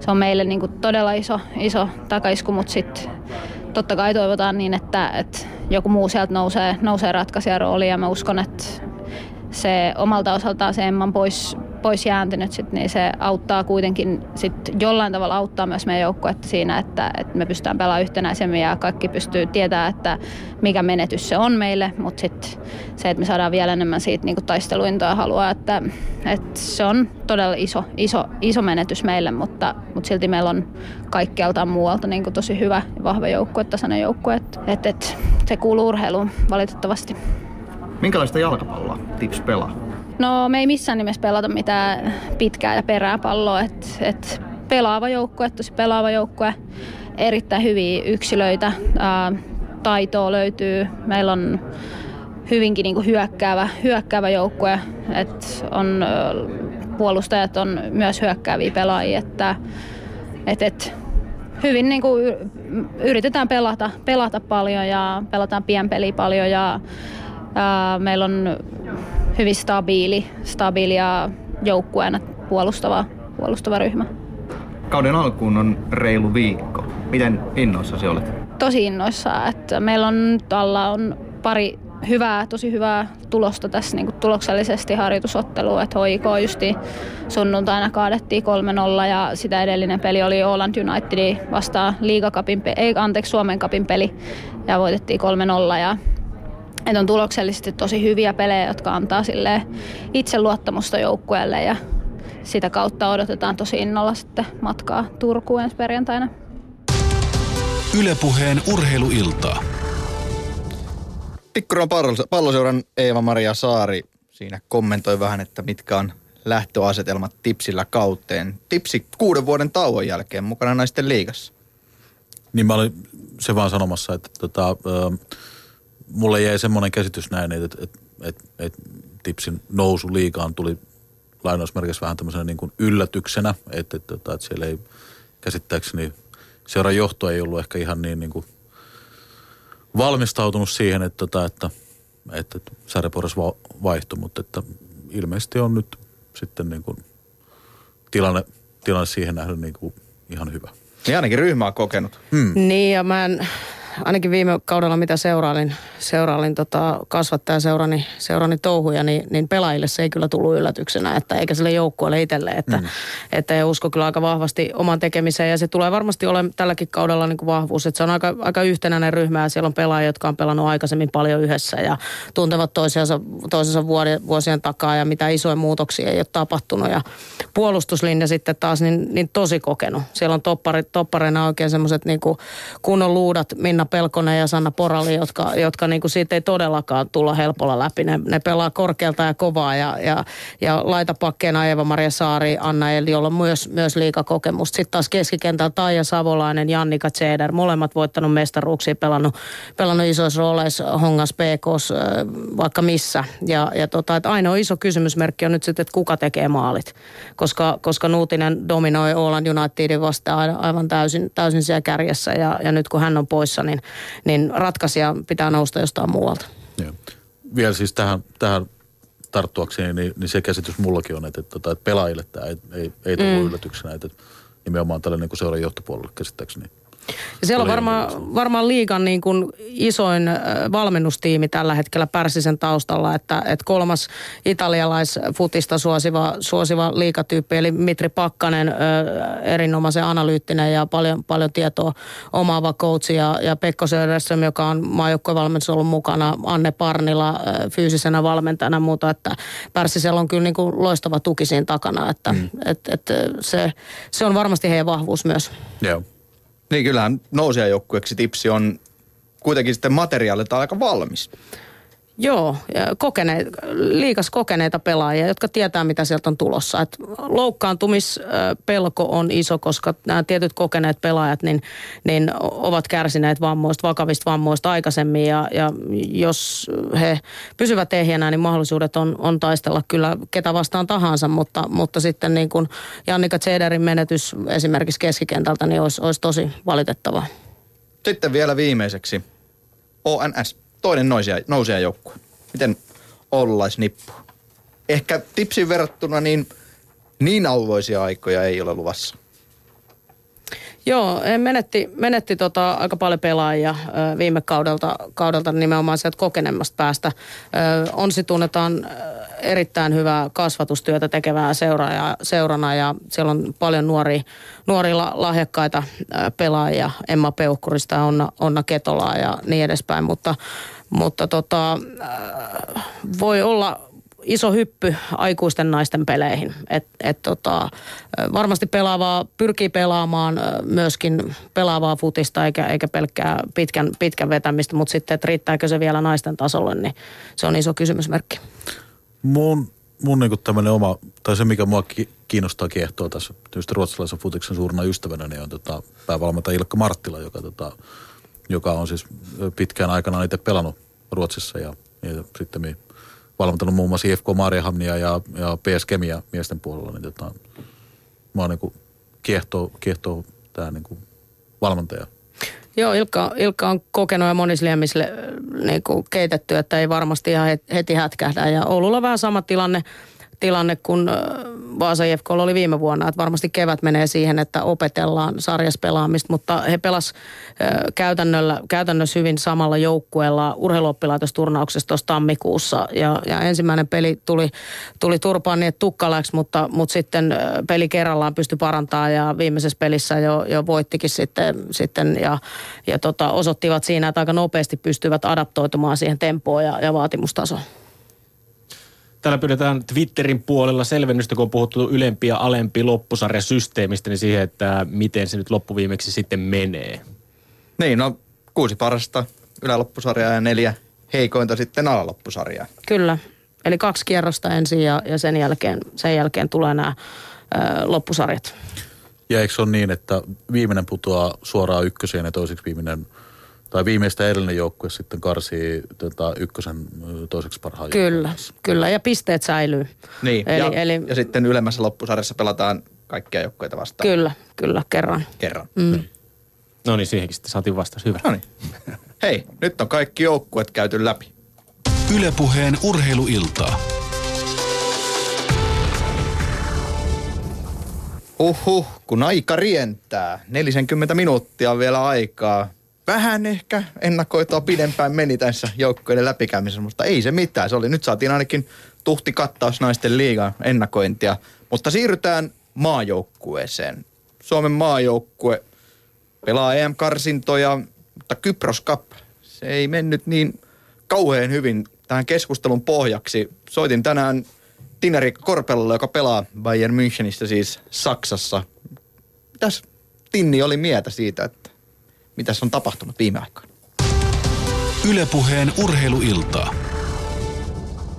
se on meille niin kuin todella iso, iso takaisku, mutta sitten totta kai toivotaan niin, että, että joku muu sieltä nousee, nousee ratkaisijarooliin ja mä uskon, että se omalta osaltaan se Emman pois, pois jääntynyt, sit, niin se auttaa kuitenkin sit jollain tavalla auttaa myös meidän joukkuetta siinä, että, että me pystytään pelaamaan yhtenäisemmin ja kaikki pystyy tietää, että mikä menetys se on meille, mutta sitten se, että me saadaan vielä enemmän siitä niin taisteluintoa halua, että, että se on todella iso, iso, iso menetys meille, mutta, mutta silti meillä on kaikkialta muualta niin tosi hyvä ja vahva joukkue, tasainen joukkue, että, että, että se kuuluu urheiluun valitettavasti. Minkälaista jalkapalloa Tips pelaa? No me ei missään nimessä pelata mitään pitkää ja perää palloa. Et, et pelaava joukkue, tosi pelaava joukkue, erittäin hyviä yksilöitä, ää, taitoa löytyy. Meillä on hyvinkin niin kuin hyökkäävä, hyökkäävä joukkue, että on, puolustajat on myös hyökkääviä pelaajia, että et, et, hyvin niin kuin yritetään pelata, pelata paljon ja pelataan pienpeliä paljon ja ää, meillä on hyvin stabiili, stabiilia joukkueena puolustava, puolustava ryhmä. Kauden alkuun on reilu viikko. Miten innoissasi olet? Tosi innoissa, että meillä on nyt alla on pari hyvää, tosi hyvää tulosta tässä niin tuloksellisesti harjoitusottelua, että HIK justi sunnuntaina kaadettiin 3-0 ja sitä edellinen peli oli Oland United vastaan liigakapin, ei anteeksi Suomen kapin peli ja voitettiin 3-0 ja että on tuloksellisesti tosi hyviä pelejä, jotka antaa sille itseluottamusta joukkueelle ja sitä kautta odotetaan tosi innolla sitten matkaa Turkuun ensi perjantaina. Ylepuheen urheiluiltaa. Tikkuran palloseuran Eeva-Maria Saari siinä kommentoi vähän, että mitkä on lähtöasetelmat Tipsillä kauteen. Tipsi kuuden vuoden tauon jälkeen mukana naisten liigassa. Niin mä olin se vaan sanomassa, että tota, mulle jäi semmoinen käsitys näin, että, että, että, että Tipsin nousu liikaan tuli lainausmerkissä vähän tämmöisenä niin kuin yllätyksenä, että, että, että, että siellä ei käsittääkseni seuran johto ei ollut ehkä ihan niin, niin kuin valmistautunut siihen, että, että, että, että Särporas vaihtui, mutta että ilmeisesti on nyt sitten niin kuin tilanne, tilanne siihen nähden niin kuin ihan hyvä. Niin ainakin ryhmä on kokenut. Hmm. Niin ja mä en, ainakin viime kaudella mitä seurailin, seurailin tota kasvattajaseurani seurani touhuja, niin, niin pelaajille se ei kyllä tullut yllätyksenä, että eikä sille joukkueelle itselle, että, mm. että he usko kyllä aika vahvasti oman tekemiseen ja se tulee varmasti olemaan tälläkin kaudella niin kuin vahvuus, että se on aika, aika yhtenäinen ryhmä ja siellä on pelaajia, jotka on pelannut aikaisemmin paljon yhdessä ja tuntevat toisiansa, toisensa vuosien takaa ja mitä isoja muutoksia ei ole tapahtunut ja puolustuslinja sitten taas niin, niin tosi kokenut. Siellä on toppareina oikein semmoiset niin kunnon luudat Minna Pelkonen ja Sanna Porali, jotka, jotka niin kuin siitä ei todellakaan tulla helpolla läpi. Ne, ne pelaa korkealta ja kovaa ja, ja, ja laitapakkeena Eeva-Maria Saari, Anna Eli, jolla on myös, myös liikakokemusta. Sitten taas keskikentällä Taija Savolainen, Jannika Tseder, molemmat voittanut mestaruuksia, pelannut, pelannut isoissa rooleissa Hongas PKs, vaikka missä. Ja, ja tota, että ainoa iso kysymysmerkki on nyt sitten, että kuka tekee maalit. Koska, koska Nuutinen dominoi Oland Unitedin vastaan aivan täysin, täysin siellä kärjessä ja, ja nyt kun hän on poissa, niin niin ratkaisija pitää nousta jostain muualta. Joo. Vielä siis tähän, tähän tarttuakseni, niin, niin se käsitys mullakin on, että, että, että pelaajille tämä ei, ei, ei tullut mm. yllätyksenä, että nimenomaan tällainen niin kuin seuran johtopuolelle käsittääkseni ja siellä on varmaan, varmaan liikan niin kuin isoin valmennustiimi tällä hetkellä Pärsisen taustalla, että, että kolmas italialaisfutista suosiva, suosiva liikatyyppi, eli Mitri Pakkanen, erinomaisen analyyttinen ja paljon, paljon tietoa omaava coach ja, ja Pekko Söderström, joka on maajoukkovalmennus ollut mukana, Anne Parnila fyysisenä valmentajana muuta, että Pärsisellä on kyllä niin kuin loistava tuki siinä takana, että mm. et, et, se, se on varmasti heidän vahvuus myös. Joo. Niin kyllähän nousijajoukkueeksi tipsi on kuitenkin sitten materiaalilta aika valmis. Joo, kokene, liikas kokeneita pelaajia, jotka tietää, mitä sieltä on tulossa. Et loukkaantumispelko on iso, koska nämä tietyt kokeneet pelaajat niin, niin ovat kärsineet vammoista, vakavista vammoista aikaisemmin. Ja, ja jos he pysyvät ehjänä, niin mahdollisuudet on, on taistella kyllä ketä vastaan tahansa, mutta, mutta sitten niin kuin Jannika Zederin menetys esimerkiksi keskikentältä, niin olisi, olisi tosi valitettavaa. Sitten vielä viimeiseksi ONS toinen nousija, nousija joukkue. Miten Oululais nippu? Ehkä tipsin verrattuna niin, niin auvoisia aikoja ei ole luvassa. Joo, menetti, menetti tota aika paljon pelaajia viime kaudelta, kaudelta nimenomaan sieltä kokenemmasta päästä. Onsi tunnetaan erittäin hyvää kasvatustyötä tekevää seuraa ja, seurana ja siellä on paljon nuoria, nuoria la- lahjakkaita pelaajia, Emma Peukkurista Onna, Onna Ketolaa ja niin edespäin, mutta, mutta tota, voi olla iso hyppy aikuisten naisten peleihin. Et, et tota, varmasti pelaavaa, pyrkii pelaamaan myöskin pelaavaa futista eikä, eikä pelkkää pitkän, pitkän vetämistä, mutta sitten, että riittääkö se vielä naisten tasolle, niin se on iso kysymysmerkki. Mun, mun niinku tämmöinen oma, tai se mikä mua kiinnostaa kiehtoa tässä tietysti ruotsalaisen futiksen suurena ystävänä, niin on tota, päävalmentaja Ilkka Marttila, joka, tota, joka on siis pitkään aikana itse pelannut Ruotsissa ja, ja sitten valmentanut muun muassa IFK Mariehamnia ja, ja PS Kemia miesten puolella, niin tota, oon niin kiehtoo, kiehtoo tämä niin valmentaja. Joo, Ilkka, Ilkka on kokenut ja monisliemmisille niin keitetty, että ei varmasti ihan heti hätkähdä. Ja Oululla vähän sama tilanne tilanne kuin Vaasa IFK oli viime vuonna. Että varmasti kevät menee siihen, että opetellaan sarjaspelaamista, mutta he pelas käytännöllä, käytännössä hyvin samalla joukkueella urheiluoppilaitosturnauksessa tuossa tammikuussa. Ja, ja ensimmäinen peli tuli, tuli turpaan niin, tukkalaksi, mutta, mutta sitten peli kerrallaan pystyi parantamaan ja viimeisessä pelissä jo, jo voittikin sitten, sitten ja, ja tota, osoittivat siinä, että aika nopeasti pystyvät adaptoitumaan siihen tempoon ja, ja vaatimustasoon. Täällä pyydetään Twitterin puolella selvennystä, kun on puhuttu ylempi ja alempi loppusarjasysteemistä, niin siihen, että miten se nyt loppuviimeksi sitten menee. Niin, no kuusi parasta yläloppusarjaa ja neljä heikointa sitten alaloppusarjaa. Kyllä, eli kaksi kierrosta ensin ja, ja sen, jälkeen, sen jälkeen tulee nämä ö, loppusarjat. Ja eikö se ole niin, että viimeinen putoaa suoraan ykköseen ja toiseksi viimeinen – tai viimeistä edellinen joukkue sitten karsii tota, ykkösen toiseksi parhaan Kyllä, kyllä ja pisteet säilyy. Niin, eli, ja, eli, ja sitten ylemmässä loppusarjassa pelataan kaikkia joukkueita vastaan. Kyllä, kyllä, kerran. Kerran. Mm. Niin. No niin, siihenkin sitten saatiin vastaus. Hyvä. No niin. Hei, nyt on kaikki joukkueet käyty läpi. Ylepuheen urheiluiltaa. Uhuh, kun aika rientää. 40 minuuttia on vielä aikaa vähän ehkä ennakoitua pidempään meni tässä joukkojen läpikäymisessä, mutta ei se mitään. Se oli, nyt saatiin ainakin tuhti kattaus naisten liigan ennakointia. Mutta siirrytään maajoukkueeseen. Suomen maajoukkue pelaa EM-karsintoja, mutta Kypros Cup, se ei mennyt niin kauhean hyvin tähän keskustelun pohjaksi. Soitin tänään Tineri Korpelolle, joka pelaa Bayern Münchenissä siis Saksassa. Mitäs Tinni oli mieltä siitä, että mitä on tapahtunut viime aikoina. Ylepuheen urheiluiltaa.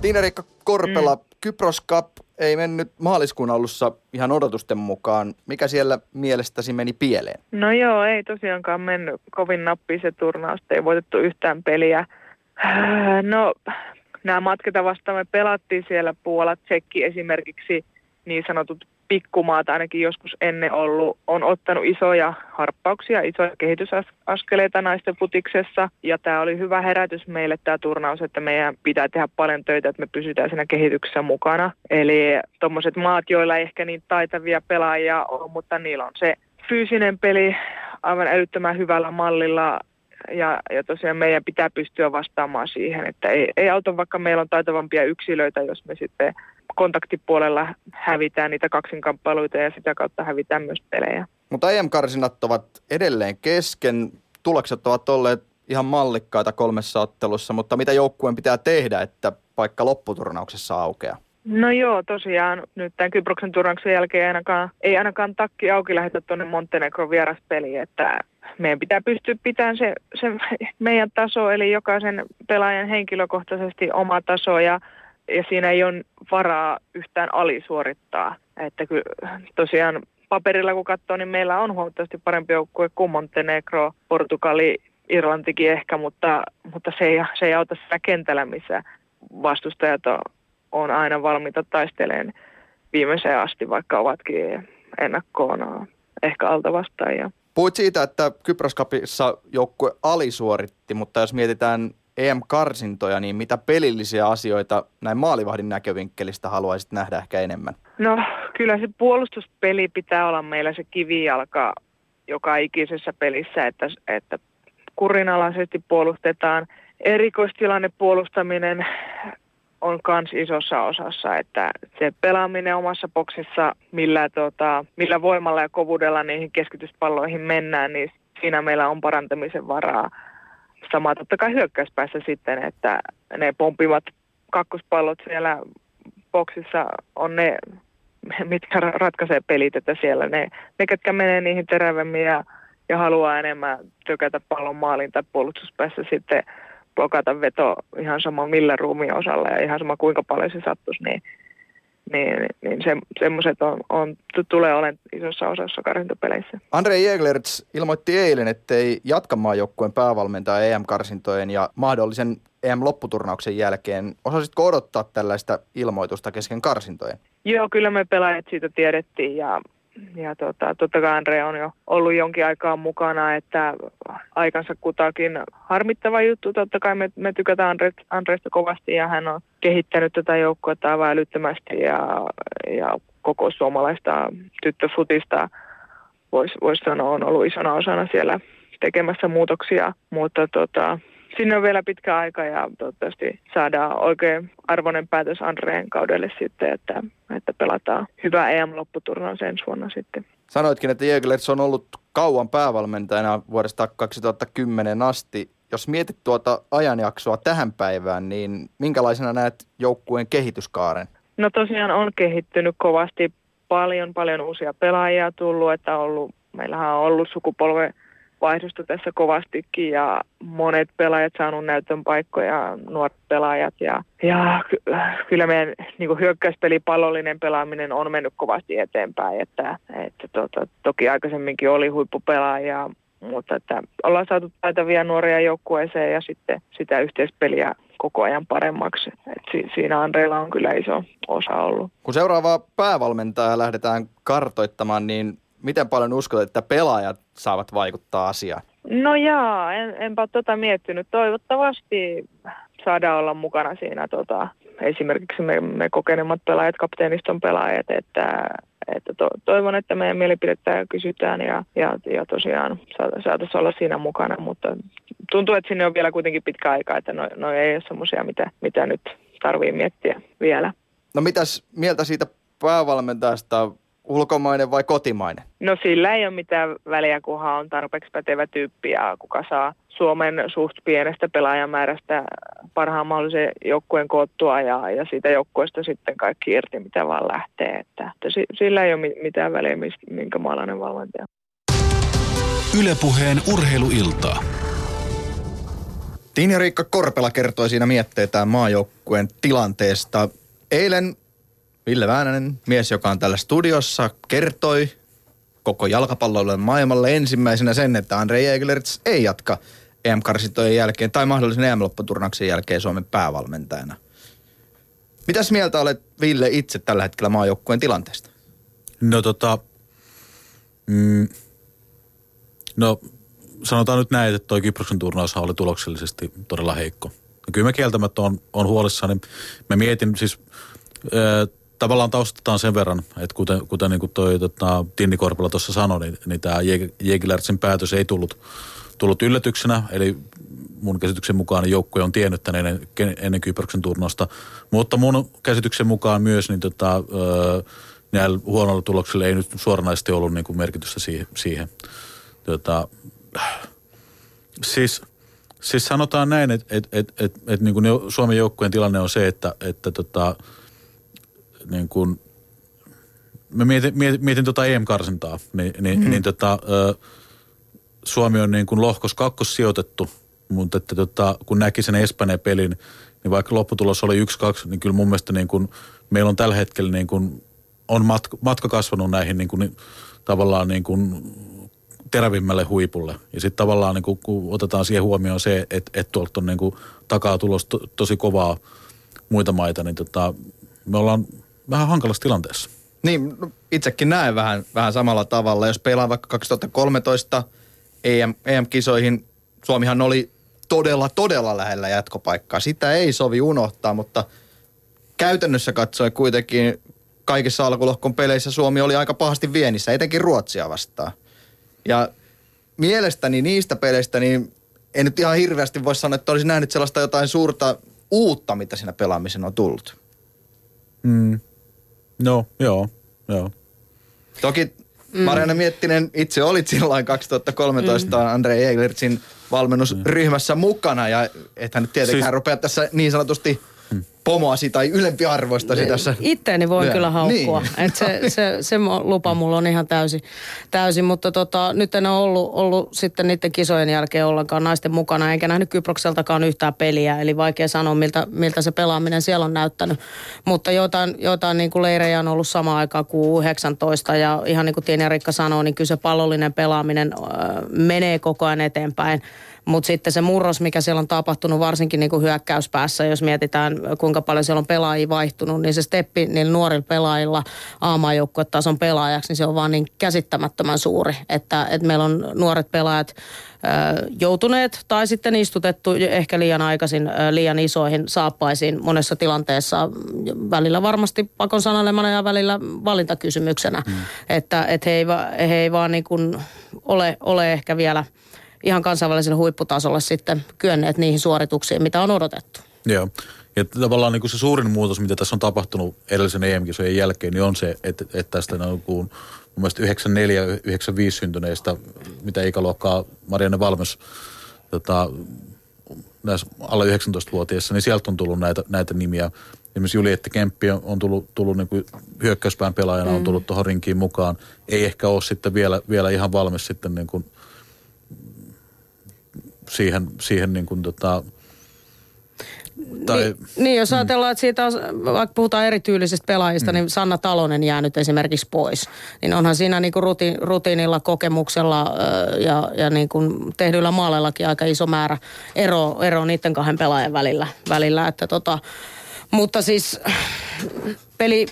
Tiina-Riikka Korpela, mm. Kypros Cup ei mennyt maaliskuun alussa ihan odotusten mukaan. Mikä siellä mielestäsi meni pieleen? No joo, ei tosiaankaan mennyt kovin nappiin se turnaus. Ei voitettu yhtään peliä. No, nämä matkat vastaan me pelattiin siellä Puola, Tsekki esimerkiksi niin sanotut pikkumaat ainakin joskus ennen ollut, on ottanut isoja harppauksia, isoja kehitysaskeleita naisten putiksessa. Ja tämä oli hyvä herätys meille tämä turnaus, että meidän pitää tehdä paljon töitä, että me pysytään siinä kehityksessä mukana. Eli tuommoiset maat, joilla ei ehkä niin taitavia pelaajia ole, mutta niillä on se fyysinen peli aivan älyttömän hyvällä mallilla ja, ja tosiaan meidän pitää pystyä vastaamaan siihen, että ei, ei auta vaikka meillä on taitavampia yksilöitä, jos me sitten kontaktipuolella hävitään niitä kaksinkamppailuita ja sitä kautta hävitään myös pelejä. Mutta EM-karsinat ovat edelleen kesken. Tulokset ovat olleet ihan mallikkaita kolmessa ottelussa, mutta mitä joukkueen pitää tehdä, että paikka lopputurnauksessa aukeaa? No joo, tosiaan nyt tämän Kyproksen turnauksen jälkeen ei ainakaan, ei ainakaan takki auki lähetä tuonne Montenegro vieraspeliin, että meidän pitää pystyä pitämään se, se meidän taso, eli jokaisen pelaajan henkilökohtaisesti oma taso ja ja siinä ei ole varaa yhtään alisuorittaa. Että kyllä tosiaan paperilla kun katsoo, niin meillä on huomattavasti parempi joukkue kuin Montenegro, Portugali, Irlantikin ehkä, mutta, mutta se, ei, se ei auta sitä kentällä, missä vastustajat on, on aina valmiita taistelemaan viimeiseen asti, vaikka ovatkin ennakkoon ehkä alta vastaajia. Puhuit siitä, että Kyproskapissa joukkue alisuoritti, mutta jos mietitään EM-karsintoja, niin mitä pelillisiä asioita näin maalivahdin näkövinkkelistä haluaisit nähdä ehkä enemmän? No kyllä se puolustuspeli pitää olla meillä se kivijalka joka ikisessä pelissä, että, että kurinalaisesti puolustetaan. Erikoistilanne puolustaminen on kans isossa osassa, että se pelaaminen omassa boksissa, millä, tota, millä voimalla ja kovuudella niihin keskityspalloihin mennään, niin siinä meillä on parantamisen varaa. Sama totta kai hyökkäyspäässä sitten, että ne pompivat kakkospallot siellä boksissa on ne, mitkä ratkaisee pelit, että siellä ne, ne ketkä menee niihin terävemmin ja, ja haluaa enemmän tökätä pallon maalin tai puolustuspäässä sitten blokata veto ihan sama millä ruumiin osalla ja ihan sama kuinka paljon se sattuisi, niin, niin, niin se, semmoiset on, on, tulee olemaan isossa osassa karsintopeleissä. Andre Jäglerts ilmoitti eilen, ettei jatka maajoukkueen päävalmentaja EM-karsintojen ja mahdollisen EM-lopputurnauksen jälkeen. Osasitko odottaa tällaista ilmoitusta kesken karsintojen? Joo, kyllä me pelaajat siitä tiedettiin ja ja tota, totta kai Andre on jo ollut jonkin aikaa mukana, että aikansa kutakin harmittava juttu. Totta kai me, me tykätään Andre, kovasti ja hän on kehittänyt tätä joukkuetta aivan älyttömästi ja, ja koko suomalaista tyttöfutista voisi vois sanoa on ollut isona osana siellä tekemässä muutoksia, mutta tota, sinne on vielä pitkä aika ja toivottavasti saadaan oikein arvoinen päätös Andreen kaudelle sitten, että, että pelataan hyvä EM-lopputurnaus ensi vuonna sitten. Sanoitkin, että Jägerlers on ollut kauan päävalmentajana vuodesta 2010 asti. Jos mietit tuota ajanjaksoa tähän päivään, niin minkälaisena näet joukkueen kehityskaaren? No tosiaan on kehittynyt kovasti paljon, paljon uusia pelaajia tullut, että on ollut, meillähän on ollut sukupolve vaihdosta tässä kovastikin ja monet pelaajat saanut näytön paikkoja, nuoret pelaajat ja, ja kyllä meidän niin hyökkäyspeli pallollinen pelaaminen on mennyt kovasti eteenpäin, että, että tota, toki aikaisemminkin oli huippupelaajia, mutta että ollaan saatu taitavia nuoria joukkueeseen ja sitten sitä yhteispeliä koko ajan paremmaksi. Et si- siinä Andreilla on kyllä iso osa ollut. Kun seuraavaa päävalmentajaa lähdetään kartoittamaan, niin miten paljon uskot, että pelaajat saavat vaikuttaa asiaan? No jaa, en, enpä tota miettinyt. Toivottavasti saadaan olla mukana siinä tota, esimerkiksi me, me kokeneemmat pelaajat, kapteeniston pelaajat, että, että to, toivon, että meidän mielipidettä kysytään ja, ja, ja tosiaan saataisiin olla siinä mukana, mutta tuntuu, että sinne on vielä kuitenkin pitkä aika, että no, no ei ole semmoisia, mitä, mitä nyt tarvii miettiä vielä. No mitäs mieltä siitä päävalmentajasta ulkomainen vai kotimainen? No sillä ei ole mitään väliä, kunhan on tarpeeksi pätevä tyyppi ja kuka saa Suomen suht pienestä pelaajamäärästä parhaan mahdollisen joukkueen koottua ja, ja siitä joukkueesta sitten kaikki irti, mitä vaan lähtee. Että, että sillä ei ole mitään väliä, minkä maalainen valmentaja. Ylepuheen urheiluiltaa. Tiina Riikka Korpela kertoi siinä mietteetään maajoukkueen tilanteesta. Eilen Ville Väänänen, mies, joka on täällä studiossa, kertoi koko jalkapalloilun maailmalle ensimmäisenä sen, että Andrei Jägerts ei jatka EM-karsintojen jälkeen tai mahdollisen EM-lopputurnauksen jälkeen Suomen päävalmentajana. Mitäs mieltä olet, Ville, itse tällä hetkellä maajoukkueen tilanteesta? No tota, mm, no sanotaan nyt näin, että toi Kyproksen turnaus oli tuloksellisesti todella heikko. Ja kyllä mä kieltämättä on, on huolissani. Mä mietin siis, tavallaan taustataan sen verran, että kuten, kuten niin kuin toi tota, Tinni Korpela tuossa sanoi, niin, niin tämä Jegilertsin päätös ei tullut, tullut yllätyksenä, eli mun käsityksen mukaan joukkue on tiennyt tämän ennen, ennen Kyproksen turnausta, mutta mun käsityksen mukaan myös niin tota, öö, näillä huonoilla tuloksilla ei nyt suoranaisesti ollut niin kuin merkitystä siihen. siihen. Tota, siis, siis sanotaan näin, että et, et, et, et, niin Suomen joukkueen tilanne on se, että, että tota, niin kuin, mä mietin, mietin, mietin tota EM-karsintaa, niin, niin, mm. niin tota, ö, Suomi on niin kuin lohkos kakkos sijoitettu, mutta että tota, kun näki sen Espanjan pelin, niin vaikka lopputulos oli 1-2, niin kyllä mun mielestä niin kuin, meillä on tällä hetkellä niin kuin, on matka, matka kasvanut näihin niin kuin, tavallaan niin kuin, terävimmälle huipulle. Ja sitten tavallaan niin kuin, kun otetaan siihen huomioon se, että, että tuolta on niin kuin, takaa tulos to, tosi kovaa muita maita, niin tota, me ollaan vähän hankalassa tilanteessa. Niin, no, itsekin näen vähän, vähän samalla tavalla. Jos pelaa vaikka 2013 EM, EM-kisoihin, Suomihan oli todella, todella lähellä jatkopaikkaa. Sitä ei sovi unohtaa, mutta käytännössä katsoen kuitenkin kaikissa alkulohkon peleissä Suomi oli aika pahasti vienissä, etenkin Ruotsia vastaan. Ja mielestäni niistä peleistä, niin en nyt ihan hirveästi voi sanoa, että olisi nähnyt sellaista jotain suurta uutta, mitä siinä pelaamisen on tullut. Mm. No, joo, joo. Toki mm. Marianne Miettinen, itse olit silloin 2013 mm. Andrei Eglertsin valmennusryhmässä mukana ja ethän nyt tietenkään siis... rupea tässä niin sanotusti pomoasi tai ylempiarvoistasi tässä. Itteeni voi Lyö. kyllä haukkua. Niin. Et se, se, se mo- lupa mulla on ihan täysin, täysin mutta tota, nyt en ole ollut, ollut sitten niiden kisojen jälkeen ollenkaan naisten mukana, enkä nähnyt Kyprokseltakaan yhtään peliä, eli vaikea sanoa, miltä, miltä se pelaaminen siellä on näyttänyt. Mutta jotain, jotain niin kuin leirejä on ollut samaan aikaan kuin 19 ja ihan niin kuin Tiina Rikka sanoi, niin kyllä se pallollinen pelaaminen äh, menee koko ajan eteenpäin. Mutta sitten se murros, mikä siellä on tapahtunut, varsinkin niin kuin hyökkäyspäässä, jos mietitään kuinka paljon siellä on pelaajia vaihtunut, niin se steppi niillä nuorilla pelaajilla tason pelaajaksi, niin se on vaan niin käsittämättömän suuri. Että, että meillä on nuoret pelaajat joutuneet tai sitten istutettu ehkä liian aikaisin liian isoihin saappaisiin monessa tilanteessa. Välillä varmasti pakon sanalemana ja välillä valintakysymyksenä. Mm. Että, että he, ei, he ei vaan niin kuin ole, ole ehkä vielä – ihan kansainvälisellä huipputasolla sitten kyenneet niihin suorituksiin, mitä on odotettu. Joo. Ja tavallaan niin kuin se suurin muutos, mitä tässä on tapahtunut edellisen EM-kisojen jälkeen, niin on se, että, että tästä on kuin mun mielestä 94-95 syntyneistä, mitä ikäluokkaa Marianne Valmes tota, näissä alle 19-vuotiaissa, niin sieltä on tullut näitä, näitä nimiä. Esimerkiksi Juliette Kemppi on tullut, tullut niin kuin hyökkäyspään pelaajana, mm. on tullut tuohon rinkiin mukaan. Ei ehkä ole sitten vielä, vielä ihan valmis sitten niin kuin siihen, siihen niin kuin tota, tai, niin, niin, jos ajatellaan, että siitä on, vaikka puhutaan erityylisistä pelaajista, mm. niin Sanna Talonen jäänyt esimerkiksi pois. Niin onhan siinä niin kuin ruti, rutiinilla, kokemuksella ja, ja niin kuin tehdyillä maaleillakin aika iso määrä ero, ero niiden kahden pelaajan välillä. välillä että tota, mutta siis peli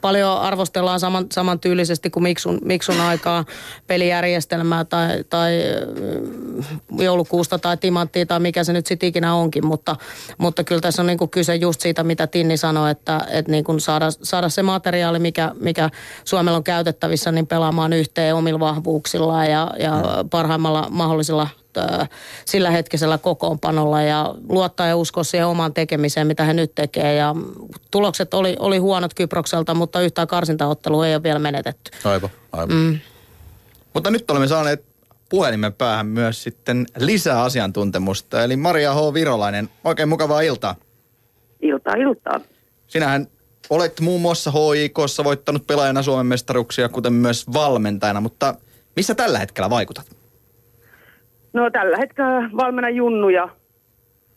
paljon arvostellaan saman, samantyylisesti kuin Miksun, Miksun aikaa pelijärjestelmää tai, tai joulukuusta tai timanttia tai mikä se nyt sitten ikinä onkin. Mutta, mutta kyllä tässä on niin kuin kyse just siitä, mitä Tinni sanoi, että, että niin kuin saada, saada se materiaali, mikä, mikä Suomella on käytettävissä, niin pelaamaan yhteen omilla vahvuuksillaan ja, ja parhaimmalla mahdollisella sillä hetkisellä kokoonpanolla ja luottaa ja uskoa siihen omaan tekemiseen, mitä he nyt tekee. Ja tulokset oli, oli huonot Kyprokselta, mutta yhtään karsintaottelua ei ole vielä menetetty. Aivan, aivan. Mm. Mutta nyt olemme saaneet puhelimen päähän myös sitten lisää asiantuntemusta. Eli Maria H. Virolainen, oikein mukavaa iltaa. Iltaa, iltaa. Sinähän olet muun muassa HIKssa voittanut pelaajana Suomen mestaruksia, kuten myös valmentajana, mutta missä tällä hetkellä vaikutat? No tällä hetkellä valmenna Junnu ja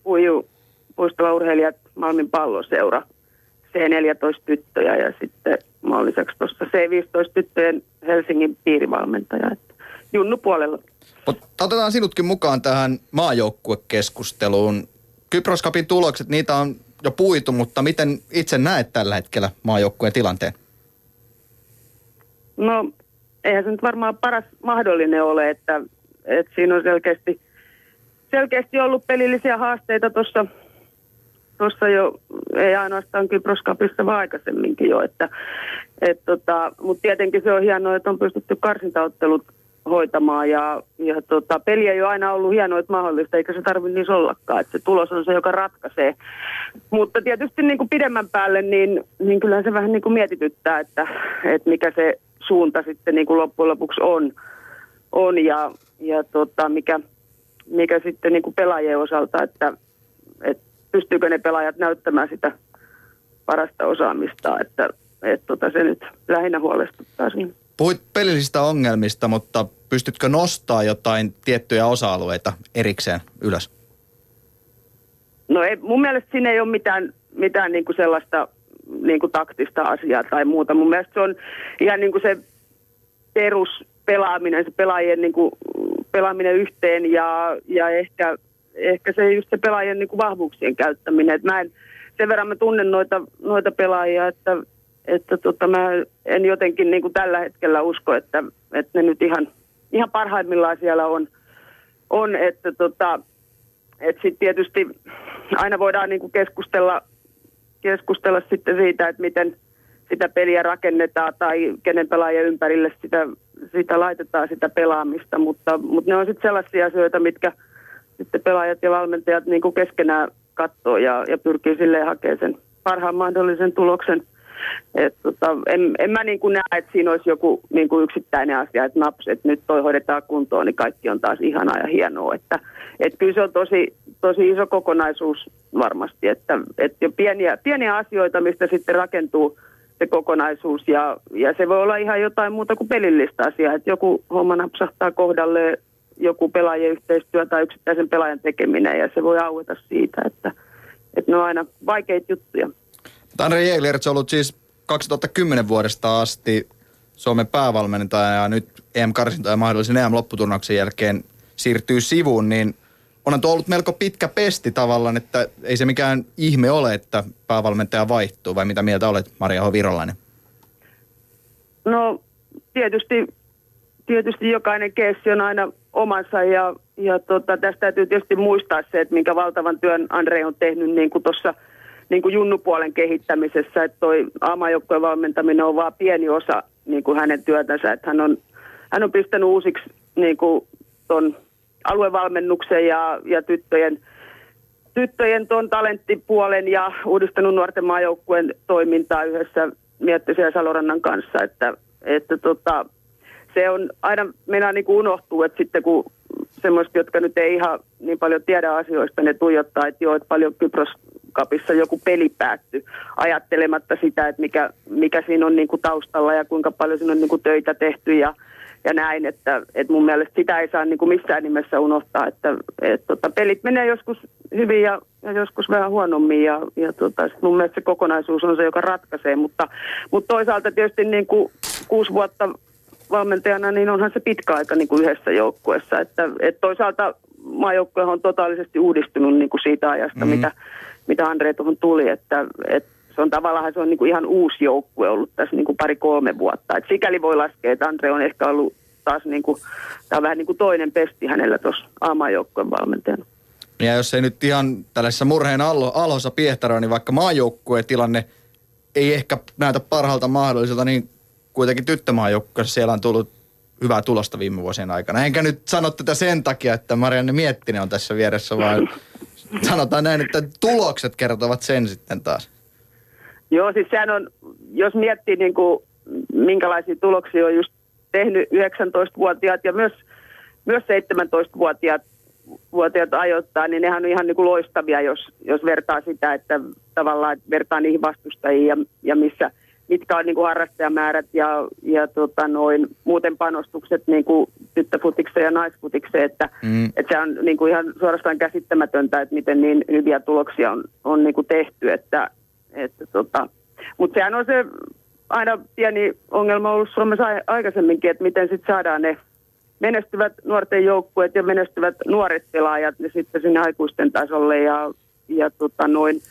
Puiju, puistava urheilijat Malmin palloseura. C14 tyttöjä ja sitten mä olen lisäksi tuossa C15 tyttöjen Helsingin piirivalmentaja. Että Junnu puolella. Mutta otetaan sinutkin mukaan tähän maajoukkuekeskusteluun. Kyproskapin tulokset, niitä on jo puitu, mutta miten itse näet tällä hetkellä maajoukkueen tilanteen? No, eihän se nyt varmaan paras mahdollinen ole, että et siinä on selkeästi, selkeästi ollut pelillisiä haasteita tuossa tuossa jo, ei ainoastaan Kyproskapissa, vaan aikaisemminkin jo. Että, et tota, Mutta tietenkin se on hienoa, että on pystytty karsintaottelut hoitamaan ja, ja tota, peli ei ole aina ollut hienoa, että mahdollista, eikä se tarvitse niin ollakaan, että se tulos on se, joka ratkaisee. Mutta tietysti niin kuin pidemmän päälle, niin, niin kyllä se vähän niin kuin mietityttää, että, että mikä se suunta sitten niin kuin loppujen lopuksi on, on ja, ja tota, mikä, mikä sitten niin kuin pelaajien osalta, että, että pystyykö ne pelaajat näyttämään sitä parasta osaamista, että, että tota, se nyt lähinnä huolestuttaa siinä. Puhuit pelillisistä ongelmista, mutta pystytkö nostaa jotain tiettyjä osa-alueita erikseen ylös? No ei, mun mielestä siinä ei ole mitään, mitään niin kuin sellaista niin kuin taktista asiaa tai muuta. Mun mielestä se on ihan niin kuin se peruspelaaminen, se pelaajien niin kuin pelaaminen yhteen ja, ja ehkä, ehkä se just se pelaajien niin kuin vahvuuksien käyttäminen. Et mä en, sen verran mä tunnen noita, noita pelaajia, että, että tota, mä en jotenkin niin kuin tällä hetkellä usko, että, että ne nyt ihan, ihan parhaimmillaan siellä on. on että tota, et sitten tietysti aina voidaan niin kuin keskustella, keskustella sitten siitä, että miten sitä peliä rakennetaan tai kenen pelaajien ympärille sitä sitä laitetaan sitä pelaamista, mutta, mutta ne on sitten sellaisia asioita, mitkä sitten pelaajat ja valmentajat niin kuin keskenään, katsoo ja, ja pyrkii silleen hakemaan sen parhaan mahdollisen tuloksen. Et tota, en, en mä niin kuin näe, että siinä olisi joku niin kuin yksittäinen asia, että naps, että nyt toi hoidetaan kuntoon, niin kaikki on taas ihanaa ja hienoa. Että, et kyllä se on tosi, tosi iso kokonaisuus varmasti, että, että jo pieniä, pieniä asioita, mistä sitten rakentuu se kokonaisuus ja, ja se voi olla ihan jotain muuta kuin pelillistä asiaa, että joku homma napsahtaa kohdalle, joku pelaajien yhteistyö tai yksittäisen pelaajan tekeminen ja se voi aueta siitä, että, että ne on aina vaikeita juttuja. Tanre Jäglerts on ollut siis 2010 vuodesta asti Suomen päävalmentaja ja nyt EM-karsinta ja mahdollisen EM-lopputurnauksen jälkeen siirtyy sivuun, niin onhan tuo ollut melko pitkä pesti tavallaan, että ei se mikään ihme ole, että päävalmentaja vaihtuu, vai mitä mieltä olet, Maria H. Virolainen? No tietysti, tietysti jokainen keissi on aina omansa ja, ja tota, tästä täytyy tietysti muistaa se, että minkä valtavan työn Andre on tehnyt niin kuin tuossa niin kuin junnupuolen kehittämisessä, että toi aamajoukkojen valmentaminen on vain pieni osa niin kuin hänen työtänsä, että hän on, hän on pistänyt uusiksi niin kuin ton aluevalmennuksen ja, ja tyttöjen, tyttöjen ton talenttipuolen ja uudistanut nuorten maajoukkueen toimintaa yhdessä Miettisen ja Salorannan kanssa, että, että tota, se on aina, meinaa niin kuin unohtuu, että sitten kun semmoiset, jotka nyt ei ihan niin paljon tiedä asioista, ne tuijottaa, että joo, että paljon Kyproskapissa joku peli päätty, ajattelematta sitä, että mikä, mikä siinä on niin kuin taustalla ja kuinka paljon siinä on niin kuin töitä tehty ja, ja näin, että, että mun mielestä sitä ei saa niin kuin missään nimessä unohtaa, että, että tota, pelit menee joskus hyvin ja, ja joskus vähän huonommin ja, ja tota, mun mielestä se kokonaisuus on se, joka ratkaisee, mutta, mutta toisaalta tietysti niin kuin kuusi vuotta valmentajana, niin onhan se pitkä aika niin kuin yhdessä joukkueessa. Että, että toisaalta maajoukkue on totaalisesti uudistunut niin kuin siitä ajasta, mm. mitä, mitä Andre tuohon tuli. Että, että se on tavallaan se on niin kuin ihan uusi joukkue ollut tässä niin kuin pari-kolme vuotta. Et sikäli voi laskea, että Andre on ehkä ollut taas niin kuin, tämä on vähän niin kuin toinen pesti hänellä tuossa A-maajoukkueen valmentajana. Ja jos ei nyt ihan tällaisessa murheen allo, alhossa piehtaroa, niin vaikka maajoukkueen tilanne ei ehkä näytä parhaalta mahdolliselta, niin kuitenkin tyttömaajoukkueessa siellä on tullut hyvää tulosta viime vuosien aikana. Enkä nyt sano tätä sen takia, että Marianne Miettinen on tässä vieressä, vaan sanotaan näin, että tulokset kertovat sen sitten taas. Joo, siis sehän on, jos miettii niin kuin, minkälaisia tuloksia on just tehnyt 19-vuotiaat ja myös, myös 17-vuotiaat vuotiaat ajoittaa, niin nehän on ihan niin kuin loistavia, jos, jos vertaa sitä, että tavallaan vertaa niihin vastustajiin ja, ja missä – mitkä on niin kuin harrastajamäärät ja, ja tota noin, muuten panostukset niin kuin tyttöfutikseen ja naisfutikseen, että, mm. että se on niin kuin ihan suorastaan käsittämätöntä, että miten niin hyviä tuloksia on, on niin kuin tehty, että, että tota, mutta sehän on se aina pieni ongelma ollut Suomessa aikaisemminkin, että miten sitten saadaan ne menestyvät nuorten joukkueet ja menestyvät nuoret pelaajat ne sitten sinne aikuisten tasolle ja, ja tota noin,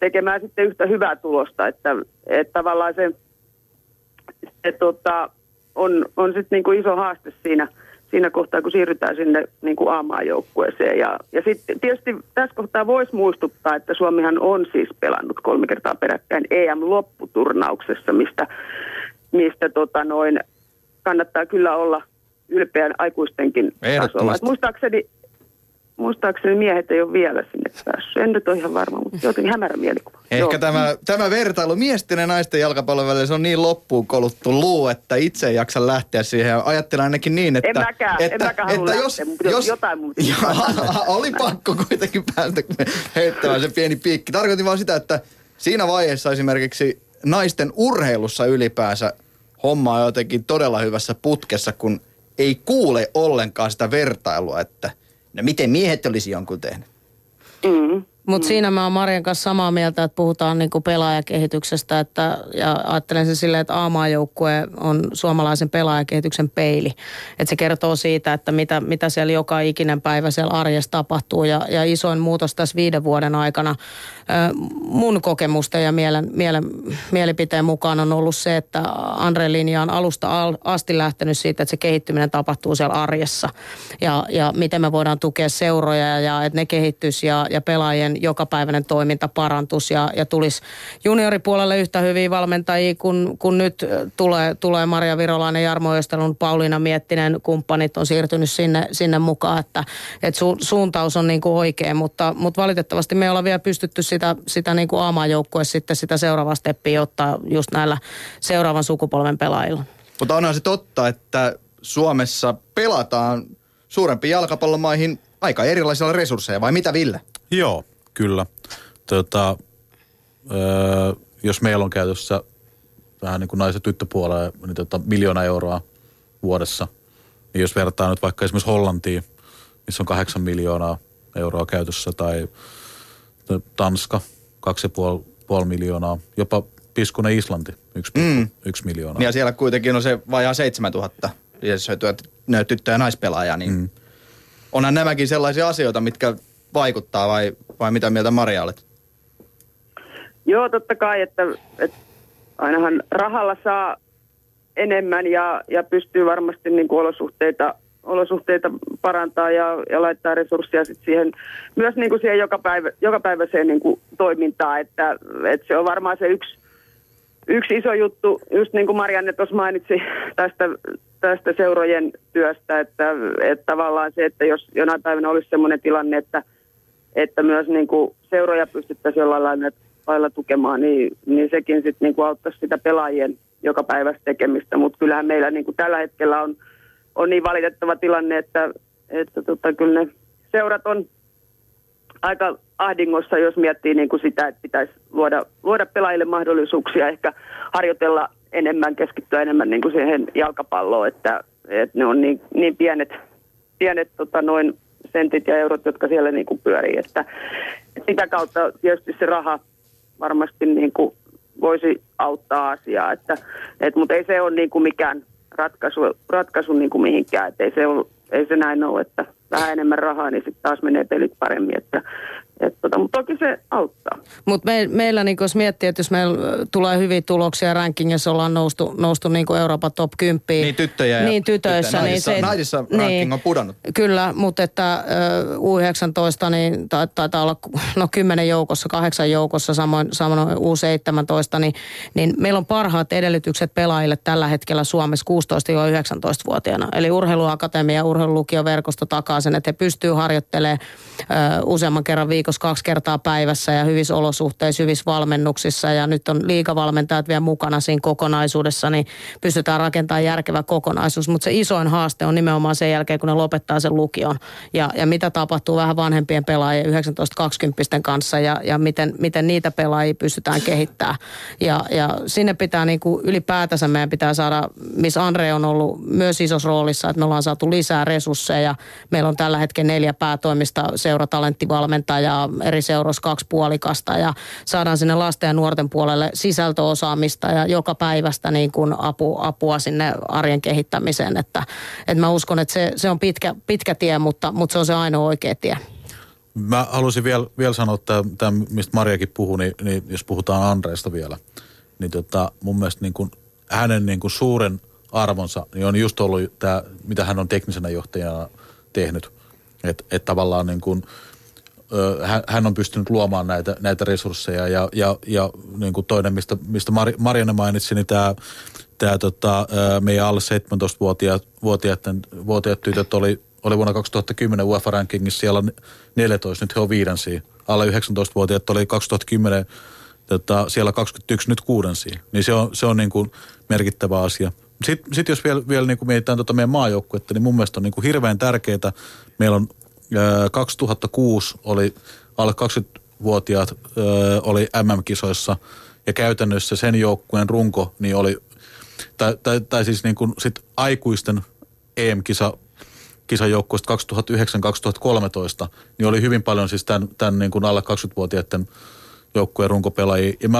tekemään sitten yhtä hyvää tulosta, että, että tavallaan se, se tota, on, on sitten niin kuin iso haaste siinä, siinä kohtaa, kun siirrytään sinne niin kuin A-maajoukkueeseen. Ja, ja sitten tietysti tässä kohtaa voisi muistuttaa, että Suomihan on siis pelannut kolme kertaa peräkkäin EM-lopputurnauksessa, mistä, mistä tota noin, kannattaa kyllä olla ylpeän aikuistenkin tasolla. muistaakseni muistaakseni miehet ei ole vielä sinne päässyt. En nyt ole ihan varma, mutta jotenkin hämärä mielikuva. Ehkä tämä, tämä vertailu miesten ja naisten jalkapallon välillä, se on niin loppuun koluttu luu, että itse ei jaksa lähteä siihen. Ajattelen ainakin niin, että... En mäkään, että, en mäkään että jos, lähteä, jos, jotain muuta. oli pakko kuitenkin päästä heittämään se pieni piikki. Tarkoitin vaan sitä, että siinä vaiheessa esimerkiksi naisten urheilussa ylipäänsä homma on jotenkin todella hyvässä putkessa, kun ei kuule ollenkaan sitä vertailua, että – no miten miehet olisi jonkun tehnyt? Mm. Mutta mm. siinä mä oon Marian kanssa samaa mieltä, että puhutaan niinku pelaajakehityksestä että, ja ajattelen se silleen, että A-maajoukkue on suomalaisen pelaajakehityksen peili. Että se kertoo siitä, että mitä, mitä siellä joka ikinen päivä siellä arjessa tapahtuu ja, ja isoin muutos tässä viiden vuoden aikana mun kokemusta ja mielen, mielen, mielipiteen mukaan on ollut se, että Andre Linja on alusta asti lähtenyt siitä, että se kehittyminen tapahtuu siellä arjessa. Ja, ja miten me voidaan tukea seuroja ja että ne kehittyisi ja, ja pelaajien jokapäiväinen toiminta parantus ja, ja tulisi junioripuolelle yhtä hyviä valmentajia, kun, kun nyt tulee, tulee Maria Virolainen, Jarmo Östelun, Pauliina Miettinen, kumppanit on siirtynyt sinne, sinne mukaan, että, että su, suuntaus on niin kuin oikein, mutta, mutta valitettavasti me ei olla vielä pystytty sitä, sitä niin kuin A-maajoukkueen sitten sitä seuraavaa steppiä ottaa just näillä seuraavan sukupolven pelaajilla. Mutta onhan se totta, että Suomessa pelataan suurempiin jalkapallomaihin aika erilaisilla resursseilla, vai mitä Ville? Joo, kyllä. Tota, öö, jos meillä on käytössä vähän niin kuin naiset tyttöpuolella, niin tota, miljoona euroa vuodessa, niin jos vertaa nyt vaikka esimerkiksi Hollantiin, missä on kahdeksan miljoonaa euroa käytössä, tai Tanska, kaksi puoli miljoonaa, jopa piskunen Islanti, yksi, mm. yksi miljoonaa. Ja siellä kuitenkin on se vajaa 7000 ne tyttö- ja naispelaaja, niin mm. onhan nämäkin sellaisia asioita, mitkä vaikuttaa vai, vai mitä mieltä Maria olet? Joo, totta kai, että, että ainahan rahalla saa enemmän ja, ja pystyy varmasti niin kuin olosuhteita, olosuhteita parantaa ja, ja laittaa resursseja sit siihen, myös niin kuin siihen joka päivä, jokapäiväiseen niin kuin toimintaan, että, että se on varmaan se yksi, yksi iso juttu, just niin kuin Marianne tuossa mainitsi tästä, tästä seurojen työstä, että, että tavallaan se, että jos jonain päivänä olisi sellainen tilanne, että, että myös niin kuin seuroja pystyttäisiin jollain lailla, lailla tukemaan, niin, niin sekin sitten niin kuin auttaisi sitä pelaajien joka päivästä tekemistä. Mutta kyllähän meillä niin kuin tällä hetkellä on, on niin valitettava tilanne, että, että tota, kyllä ne seurat on aika ahdingossa, jos miettii niin kuin sitä, että pitäisi luoda, luoda pelaajille mahdollisuuksia ehkä harjoitella enemmän, keskittyä enemmän niin kuin siihen jalkapalloon, että, että ne on niin, niin pienet, pienet tota, noin sentit ja eurot, jotka siellä niin kuin pyörii. Että, sitä kautta tietysti se raha varmasti niin kuin voisi auttaa asiaa, että, että, mutta ei se ole niin kuin mikään ratkaisu, ratkaisu niin kuin mihinkään, että ei se, ole, ei se näin ole, että vähän enemmän rahaa, niin sitten taas menee pelit paremmin. Että, et tota, mutta toki se auttaa. Mutta me, meillä, niin jos miettii, että jos meillä tulee hyviä tuloksia rankingissa, ollaan noustu, noustu niin kuin Euroopan top 10. Niin tyttöjä ja niin, tytöissä, tyttöjä. Naisissa, niin se, naisissa ranking niin, on pudonnut. Kyllä, mutta että U19 niin taitaa olla no 10 joukossa, kahdeksan joukossa, samoin, samoin U17, niin, niin meillä on parhaat edellytykset pelaajille tällä hetkellä Suomessa 16-19-vuotiaana. Eli urheiluakatemia ja urheilulukioverkosto takaa sen, että he pystyy harjoittelemaan useamman kerran viikossa viikossa kaksi kertaa päivässä ja hyvissä olosuhteissa, hyvissä valmennuksissa ja nyt on liikavalmentajat vielä mukana siinä kokonaisuudessa, niin pystytään rakentamaan järkevä kokonaisuus. Mutta se isoin haaste on nimenomaan sen jälkeen, kun ne lopettaa sen lukion ja, ja mitä tapahtuu vähän vanhempien pelaajien 19-20 kanssa ja, ja miten, miten niitä pelaajia pystytään kehittämään. Ja, ja sinne pitää niin kuin ylipäätänsä meidän pitää saada, missä Andre on ollut myös isossa roolissa, että me ollaan saatu lisää resursseja. Meillä on tällä hetkellä neljä päätoimista seuratalenttivalmentajaa eri seuroissa kaksi puolikasta ja saadaan sinne lasten ja nuorten puolelle sisältöosaamista ja joka päivästä niin kuin apu, apua sinne arjen kehittämiseen. Että, että mä uskon, että se, se on pitkä, pitkä tie, mutta, mutta se on se ainoa oikea tie. Mä haluaisin vielä, vielä sanoa, että tämä, mistä Mariakin puhui, niin, niin jos puhutaan Andreesta vielä, niin tota, mun mielestä niin kuin hänen niin kuin suuren arvonsa niin on just ollut tämä, mitä hän on teknisenä johtajana tehnyt. Että et tavallaan niin kuin, hän on pystynyt luomaan näitä, näitä resursseja ja, ja, ja niin kuin toinen, mistä, mistä Marianne mainitsi, niin tämä, tämä tota, meidän alle 17-vuotiaat vuotiaat, vuotiaat tytöt oli, oli vuonna 2010 UEFA rankingissa siellä 14, nyt he on viidensiä. Alle 19-vuotiaat oli 2010 tota, siellä 21, nyt kuudensiä. Niin se on, se on niin kuin merkittävä asia. Sitten sit jos vielä, vielä niin kuin mietitään tuota meidän maajoukkuetta, niin mun mielestä on niin kuin hirveän tärkeää. Meillä on 2006 oli alle 20-vuotiaat oli MM-kisoissa ja käytännössä sen joukkueen runko niin oli, tai, tai, tai siis niin kuin sit aikuisten EM-kisa kisajoukkueesta 2009-2013, niin oli hyvin paljon siis tämän, tämän niin kuin alle 20-vuotiaiden joukkueen runkopelaajia. Ja mä,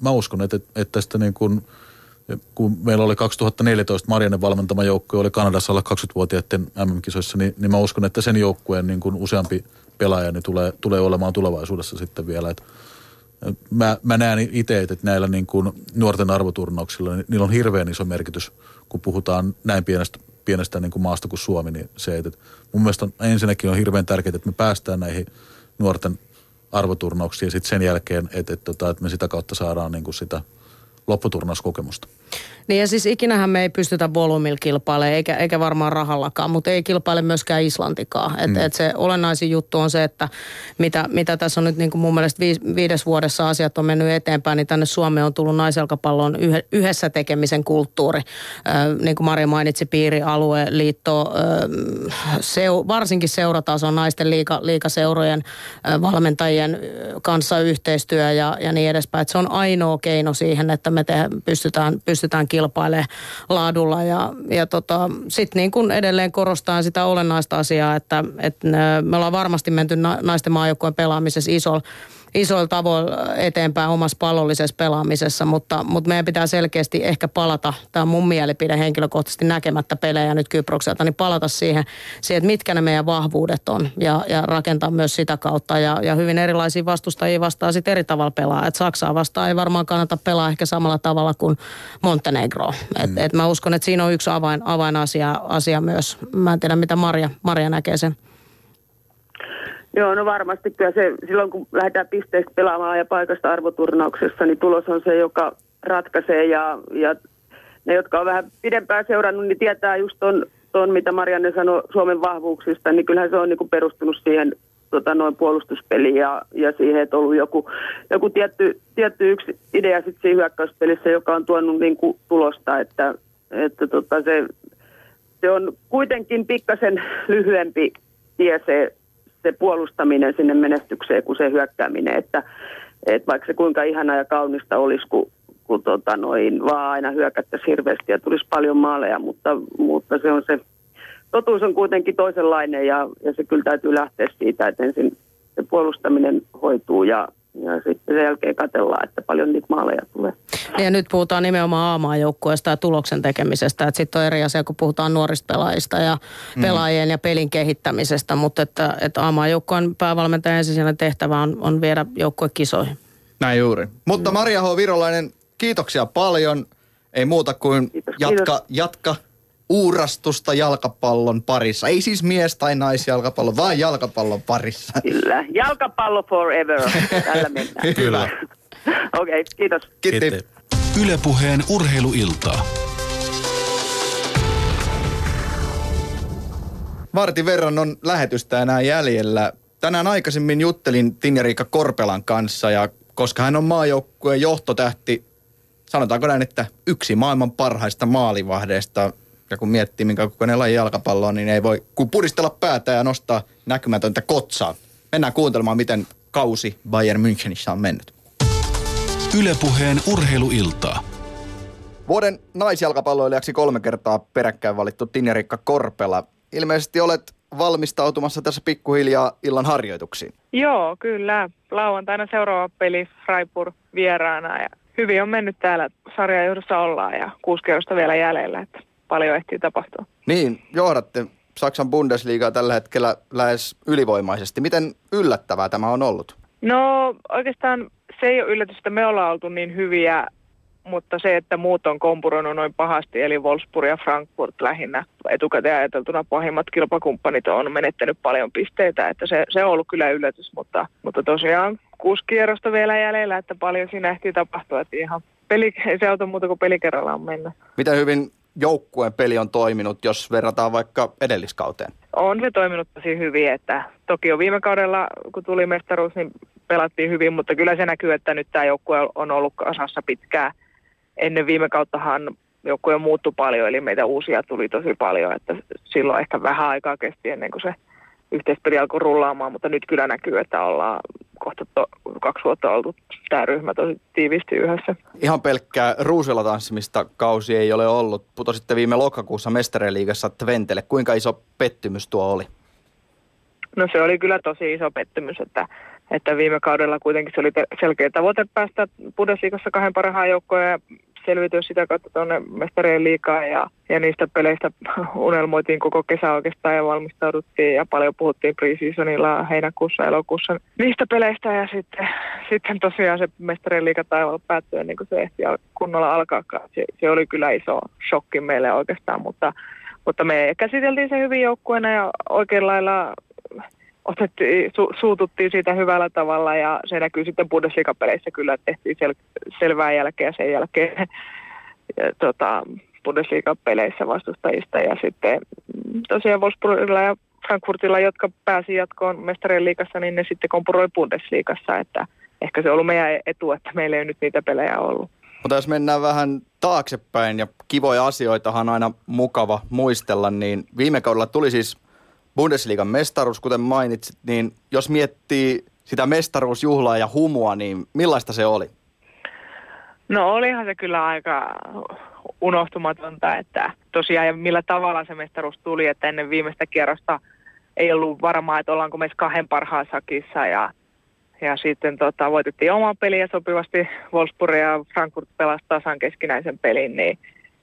mä uskon, että, että tästä niin kuin – kun meillä oli 2014 Marianne valmentama joukkue, oli Kanadassa alle 20-vuotiaiden MM-kisoissa, niin, niin mä uskon, että sen joukkueen niin kuin useampi pelaaja niin tulee, tulee olemaan tulevaisuudessa sitten vielä. Et, mä, mä näen itse, että näillä niin kuin nuorten arvoturnauksilla, niin niillä on hirveän iso merkitys, kun puhutaan näin pienestä, pienestä niin kuin maasta kuin Suomi, niin se, että mun mielestä ensinnäkin on hirveän tärkeää, että me päästään näihin nuorten arvoturnauksia ja sitten sen jälkeen, että et, tota, et me sitä kautta saadaan niin kuin sitä lopputurnauskokemusta. Niin ja siis ikinähän me ei pystytä volyymilla kilpailemaan, eikä, eikä varmaan rahallakaan, mutta ei kilpaile myöskään Islantikaan. Et, mm. et se olennaisin juttu on se, että mitä, mitä tässä on nyt niin kuin mun mielestä viis, viides vuodessa asiat on mennyt eteenpäin, niin tänne Suomeen on tullut naiselkapallon yh, yhdessä tekemisen kulttuuri. Ö, niin kuin Maria mainitsi, piirialue, liitto, ö, seu, varsinkin seuratason naisten liika, liikaseurojen ö, valmentajien kanssa yhteistyö ja, ja niin edespäin. Et se on ainoa keino siihen, että me te, pystytään, pystytään kilpailemaan laadulla. Ja, ja tota, sitten niin kuin edelleen korostaa sitä olennaista asiaa, että, että me ollaan varmasti menty naisten maajoukkueen pelaamisessa isolla isoilla tavoilla eteenpäin omassa pallollisessa pelaamisessa, mutta, mutta meidän pitää selkeästi ehkä palata, tämä on mun mielipide henkilökohtaisesti näkemättä pelejä nyt Kyprokselta, niin palata siihen, siihen että mitkä ne meidän vahvuudet on ja, ja rakentaa myös sitä kautta ja, ja hyvin erilaisia vastustajia vastaa sitten eri tavalla pelaa. Et Saksaa vastaan ei varmaan kannata pelaa ehkä samalla tavalla kuin Montenegro. Et, mm. et mä uskon, että siinä on yksi avain, avainasia asia myös. Mä en tiedä, mitä Maria, Maria näkee sen. Joo, no varmasti. Kyllä se, silloin kun lähdetään pisteistä pelaamaan ja paikasta arvoturnauksessa, niin tulos on se, joka ratkaisee. Ja, ja ne, jotka on vähän pidempään seurannut, niin tietää just ton, ton mitä Marianne sanoi Suomen vahvuuksista, niin kyllähän se on niin kuin perustunut siihen tota, noin puolustuspeliin ja, ja siihen, että on ollut joku, joku tietty, tietty yksi idea sitten siinä hyökkäyspelissä, joka on tuonut niin kuin tulosta, että, että tota, se, se on kuitenkin pikkasen lyhyempi tie se se puolustaminen sinne menestykseen kuin se hyökkääminen, että, että vaikka se kuinka ihana ja kaunista olisi, kun, kun tota noin, vaan aina hyökättäisiin hirveästi ja tulisi paljon maaleja, mutta, mutta se on se, totuus on kuitenkin toisenlainen ja, ja se kyllä täytyy lähteä siitä, että ensin se puolustaminen hoituu ja, ja sitten sen jälkeen katsellaan, että paljon niitä maaleja tulee. Ja nyt puhutaan nimenomaan A-maajoukkueesta ja tuloksen tekemisestä. Että sitten on eri asia, kun puhutaan nuorista pelaajista ja mm. pelaajien ja pelin kehittämisestä. Mutta että, että A-maajoukkueen päävalmentajan ensisijainen tehtävä on, on viedä joukkue kisoihin. Näin juuri. Mutta mm. Maria H. Virolainen, kiitoksia paljon. Ei muuta kuin kiitos, jatka, kiitos. jatka uurastusta jalkapallon parissa. Ei siis mies- tai naisjalkapallon, vaan jalkapallon parissa. Kyllä, jalkapallo forever. Tällä mennään. Kyllä. Okei, okay, kiitos. Kiitos. Kiitos. Ylepuheen urheiluiltaa. Vartin verran on lähetystä enää jäljellä. Tänään aikaisemmin juttelin Tinja-Riikka Korpelan kanssa ja koska hän on maajoukkueen johtotähti, sanotaanko näin, että yksi maailman parhaista maalivahdeista, ja kun miettii minkä kokoinen laji jalkapalloa, niin ei voi kuin puristella päätä ja nostaa näkymätöntä kotsaa. Mennään kuuntelemaan, miten kausi Bayern Münchenissä on mennyt. Ylepuheen urheiluiltaa. Vuoden naisjalkapalloilijaksi kolme kertaa peräkkäin valittu Tinjarikka Korpela. Ilmeisesti olet valmistautumassa tässä pikkuhiljaa illan harjoituksiin. Joo, kyllä. Lauantaina seuraava peli Freiburg vieraana ja hyvin on mennyt täällä sarjajohdossa ollaan ja kuusi kerrosta vielä jäljellä, että paljon ehtii tapahtua. Niin, johdatte Saksan Bundesliigaa tällä hetkellä lähes ylivoimaisesti. Miten yllättävää tämä on ollut? No oikeastaan se ei ole yllätys, että me ollaan oltu niin hyviä, mutta se, että muut on kompuroinut noin pahasti, eli Wolfsburg ja Frankfurt lähinnä etukäteen ajateltuna pahimmat kilpakumppanit on menettänyt paljon pisteitä, että se, se on ollut kyllä yllätys, mutta, mutta tosiaan kuusi kierrosta vielä jäljellä, että paljon siinä ehtii tapahtua, että ihan peli, se auta muuta kuin peli kerrallaan mennä. Miten hyvin joukkueen peli on toiminut, jos verrataan vaikka edelliskauteen? On se toiminut tosi hyvin, että toki on viime kaudella, kun tuli mestaruus, niin pelattiin hyvin, mutta kyllä se näkyy, että nyt tämä joukkue on ollut kasassa pitkään. Ennen viime kauttahan joukkue muuttui paljon, eli meitä uusia tuli tosi paljon, että silloin ehkä vähän aikaa kesti ennen kuin se yhteispeli alkoi rullaamaan, mutta nyt kyllä näkyy, että ollaan kohta to, kaksi vuotta oltu tämä ryhmä tosi tiivisti yhdessä. Ihan pelkkää ruusella tanssimista kausi ei ole ollut. Putositte viime lokakuussa mestareliigassa Twentelle. Kuinka iso pettymys tuo oli? No se oli kyllä tosi iso pettymys, että, että viime kaudella kuitenkin se oli selkeä tavoite päästä Bundesliigassa kahden parhaan joukkoon ja selviytyä sitä kautta tuonne mestarien liikaa ja, ja niistä peleistä unelmoitiin koko kesä oikeastaan ja valmistauduttiin ja paljon puhuttiin preseasonilla heinäkuussa, elokuussa niistä peleistä ja sitten, sitten tosiaan se mestarien liiga taivaalla päättyi niin kuin se ehti kunnolla alkaa. Se, se, oli kyllä iso shokki meille oikeastaan, mutta, mutta me käsiteltiin se hyvin joukkueena ja oikein lailla otettiin, su, suututtiin siitä hyvällä tavalla ja se näkyy sitten Bundesliga-peleissä kyllä, tehtiin sel, selvää jälkeä sen jälkeen ja, tota, Bundesliga-peleissä vastustajista ja sitten mm, tosiaan Wolfsburgilla ja Frankfurtilla, jotka pääsi jatkoon mestarien liikassa, niin ne sitten kompuroi Bundesliigassa, että ehkä se on ollut meidän etu, että meillä ei nyt niitä pelejä ollut. Mutta jos mennään vähän taaksepäin ja kivoja asioitahan on aina mukava muistella, niin viime kaudella tuli siis Bundesliigan mestaruus, kuten mainitsit, niin jos miettii sitä mestaruusjuhlaa ja humua, niin millaista se oli? No olihan se kyllä aika unohtumatonta, että tosiaan ja millä tavalla se mestaruus tuli, että ennen viimeistä kierrosta ei ollut varmaa, että ollaanko meissä kahden parhaan sakissa ja, ja sitten tota, voitettiin oma peli ja sopivasti Wolfsburg ja Frankfurt pelasi tasan keskinäisen pelin, niin,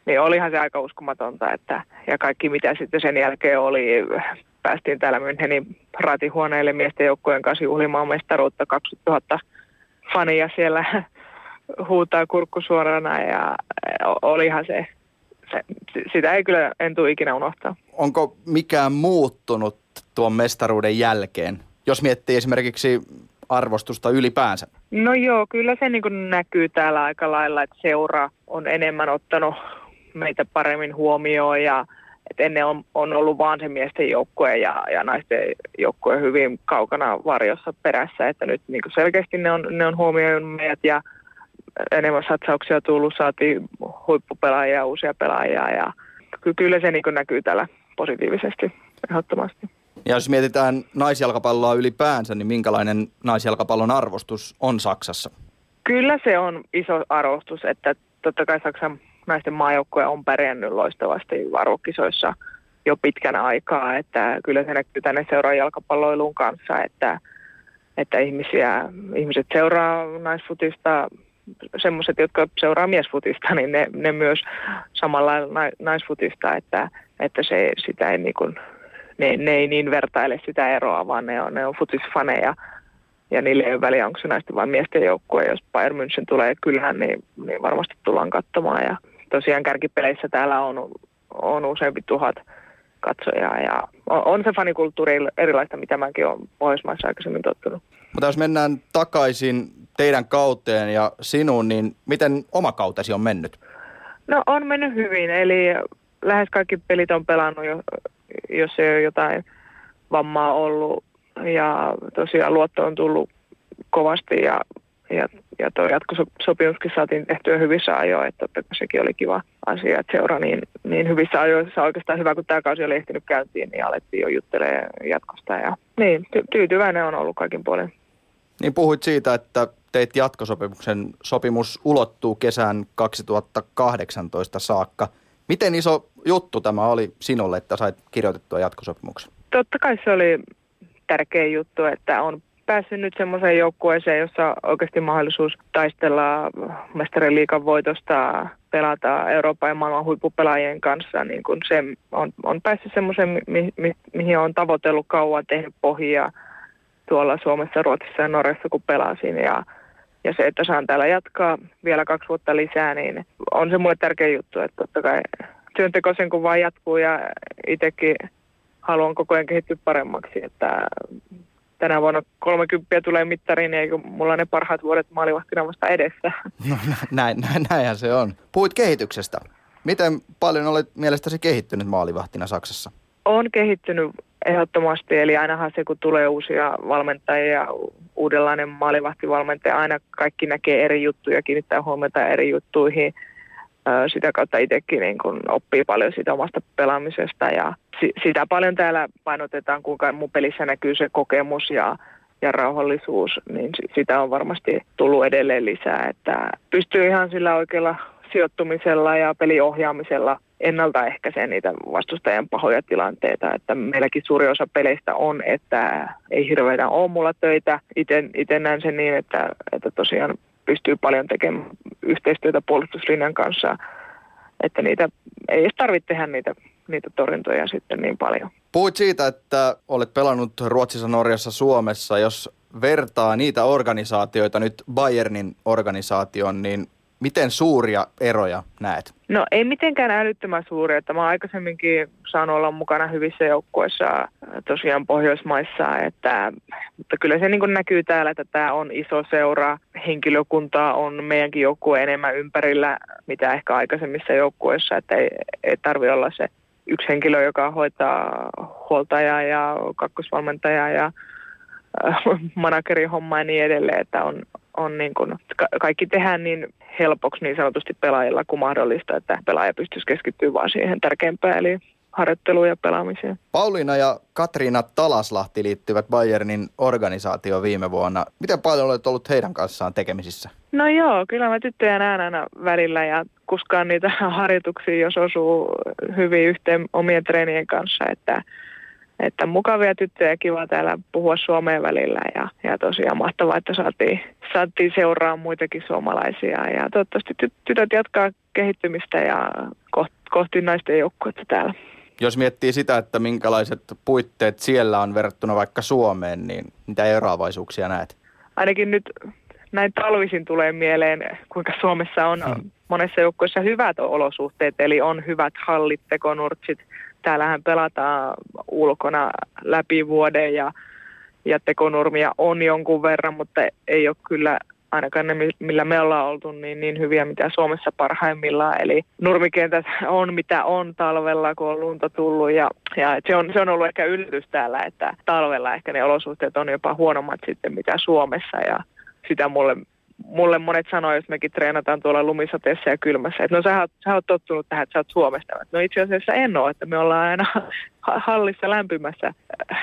niin olihan se aika uskomatonta, että ja kaikki mitä sitten sen jälkeen oli, päästiin täällä Münchenin raatihuoneelle miesten joukkojen kanssa juhlimaan mestaruutta 20 000 fania siellä huutaa kurkku suorana ja olihan se, se, sitä ei kyllä en tule ikinä unohtaa. Onko mikään muuttunut tuon mestaruuden jälkeen, jos miettii esimerkiksi arvostusta ylipäänsä? No joo, kyllä se niin näkyy täällä aika lailla, että seura on enemmän ottanut meitä paremmin huomioon ja et ennen on, on ollut vaan se miesten joukkue ja, ja naisten joukkue hyvin kaukana varjossa perässä, että nyt niin selkeästi ne on, ne on huomioinut meidät ja enemmän satsauksia tullut, saatiin huippupelaajia, uusia pelaajia ja kyllä se niin näkyy täällä positiivisesti ehdottomasti. Ja jos mietitään naisjalkapalloa ylipäänsä, niin minkälainen naisjalkapallon arvostus on Saksassa? Kyllä se on iso arvostus, että totta kai Saksan naisten maajoukkue on pärjännyt loistavasti arvokisoissa jo pitkän aikaa, että kyllä se näkyy tänne seuraa jalkapalloilun kanssa, että, että ihmisiä, ihmiset seuraa naisfutista, semmoiset, jotka seuraa miesfutista, niin ne, ne myös samalla naisfutista, että, että se, sitä ei niin kuin, ne, ne, ei niin vertaile sitä eroa, vaan ne on, ne on futisfaneja ja niille ei ole väliä, onko se naisten vai miesten joukkue. Jos Bayern München tulee kyllähän, niin, niin varmasti tullaan katsomaan. Ja tosiaan kärkipeleissä täällä on, on useampi tuhat katsojaa ja on, on se fanikulttuuri erilaista, mitä mäkin olen Pohjoismaissa aikaisemmin tottunut. Mutta jos mennään takaisin teidän kauteen ja sinuun, niin miten oma kautesi on mennyt? No on mennyt hyvin, eli lähes kaikki pelit on pelannut, jo, jos ei ole jotain vammaa ollut. Ja tosiaan luotto on tullut kovasti ja, ja, ja tuo jatkosopimuskin saatiin tehtyä hyvissä ajoin, että totta sekin oli kiva asia, että seura niin, niin hyvissä ajoissa oikeastaan hyvä, kun tämä kausi oli ehtinyt käyntiin, niin alettiin jo juttelemaan jatkosta ja niin, ty- tyytyväinen on ollut kaikin puolin. Niin puhuit siitä, että teit jatkosopimuksen. Sopimus ulottuu kesän 2018 saakka. Miten iso juttu tämä oli sinulle, että sait kirjoitettua jatkosopimuksen? Totta kai se oli tärkeä juttu, että on päässyt nyt semmoiseen joukkueeseen, jossa oikeasti mahdollisuus taistella mestarien liikan voitosta, pelata Euroopan ja maailman huippupelaajien kanssa, niin kun se on, on päässyt semmoiseen, mi, mi, mihin on tavoitellut kauan, tehnyt pohjaa tuolla Suomessa, Ruotsissa ja Norjassa, kun pelasin. Ja, ja se, että saan täällä jatkaa vielä kaksi vuotta lisää, niin on se mulle tärkeä juttu, että totta kai työnteko sen kun vaan jatkuu ja itsekin haluan koko ajan kehittyä paremmaksi, että tänä vuonna 30 tulee mittariin, niin eikö mulla ne parhaat vuodet maalivahtina vasta edessä. No näin, näin, näinhän se on. Puhuit kehityksestä. Miten paljon olet mielestäsi kehittynyt maalivahtina Saksassa? On kehittynyt ehdottomasti, eli ainahan se kun tulee uusia valmentajia, uudenlainen maalivahtivalmentaja, aina kaikki näkee eri juttuja, kiinnittää huomiota eri juttuihin. Sitä kautta itsekin niin kun oppii paljon siitä omasta pelaamisesta ja sitä paljon täällä painotetaan, kuinka mun pelissä näkyy se kokemus ja, ja rauhallisuus, niin sitä on varmasti tullut edelleen lisää, että pystyy ihan sillä oikealla sijoittumisella ja peliohjaamisella ennaltaehkäisee niitä vastustajan pahoja tilanteita. Että meilläkin suuri osa peleistä on, että ei hirveitä ole mulla töitä. Itse näen sen niin, että, että tosiaan pystyy paljon tekemään yhteistyötä puolustuslinjan kanssa, että niitä ei edes tarvitse tehdä niitä, niitä torjuntoja sitten niin paljon. Puhuit siitä, että olet pelannut Ruotsissa, Norjassa, Suomessa. Jos vertaa niitä organisaatioita nyt Bayernin organisaation, niin miten suuria eroja näet? No ei mitenkään älyttömän suuri, että mä aikaisemminkin saanut olla mukana hyvissä joukkueissa äh, tosiaan Pohjoismaissa, että, mutta kyllä se niin näkyy täällä, että tämä on iso seura, henkilökuntaa on meidänkin joukkue enemmän ympärillä, mitä ehkä aikaisemmissa joukkueissa, että ei, ei tarvi olla se yksi henkilö, joka hoitaa huoltajaa ja kakkosvalmentajaa ja äh, managerin hommaa ja niin edelleen, että on, on niin kuin, ka- kaikki tehdään niin helpoksi niin sanotusti pelaajilla kuin mahdollista, että pelaaja pystyisi keskittyä vaan siihen tärkeimpään, eli harjoitteluun ja pelaamiseen. Pauliina ja Katriina Talaslahti liittyvät Bayernin organisaatioon viime vuonna. Miten paljon olet ollut heidän kanssaan tekemisissä? No joo, kyllä mä tyttöjä näen aina välillä ja kuskaan niitä harjoituksia, jos osuu hyvin yhteen omien treenien kanssa, että että mukavia tyttöjä, kiva täällä puhua Suomeen välillä ja, ja tosiaan mahtavaa, että saatiin, saatiin seuraa muitakin suomalaisia ja toivottavasti ty, tytöt jatkaa kehittymistä ja kohti, kohti naisten joukkuetta täällä. Jos miettii sitä, että minkälaiset puitteet siellä on verrattuna vaikka Suomeen, niin mitä eroavaisuuksia näet? Ainakin nyt näin talvisin tulee mieleen, kuinka Suomessa on hmm. monessa joukkueessa hyvät olosuhteet, eli on hyvät hallit, tekonurtsit, täällähän pelataan ulkona läpi vuoden ja, ja tekonurmia on jonkun verran, mutta ei ole kyllä ainakaan ne, millä me ollaan oltu, niin, niin hyviä mitä Suomessa parhaimmillaan. Eli nurmikentät on mitä on talvella, kun on lunta tullut ja, ja se, on, se on ollut ehkä yllätys täällä, että talvella ehkä ne olosuhteet on jopa huonommat sitten mitä Suomessa ja sitä mulle mulle monet sanoo, jos mekin treenataan tuolla lumisateessa ja kylmässä, että no sä oot, sä oot tottunut tähän, että sä oot Suomesta. No itse asiassa en ole, että me ollaan aina hallissa lämpimässä,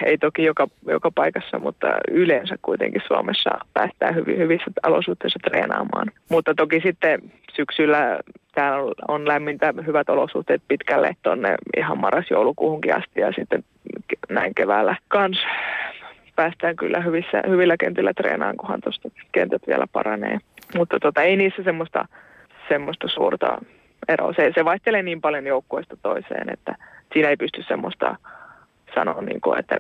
ei toki joka, joka paikassa, mutta yleensä kuitenkin Suomessa päästään hyvin, hyvissä olosuhteissa treenaamaan. Mutta toki sitten syksyllä täällä on lämmintä, hyvät olosuhteet pitkälle tuonne ihan marras-joulukuuhunkin asti ja sitten näin keväällä kans päästään kyllä hyvissä, hyvillä kentillä treenaan, kunhan tuosta kentät vielä paranee. Mutta tota, ei niissä semmoista, semmoista suurta eroa. Se, se vaihtelee niin paljon joukkueesta toiseen, että siinä ei pysty semmoista sanoa, niin kuin, että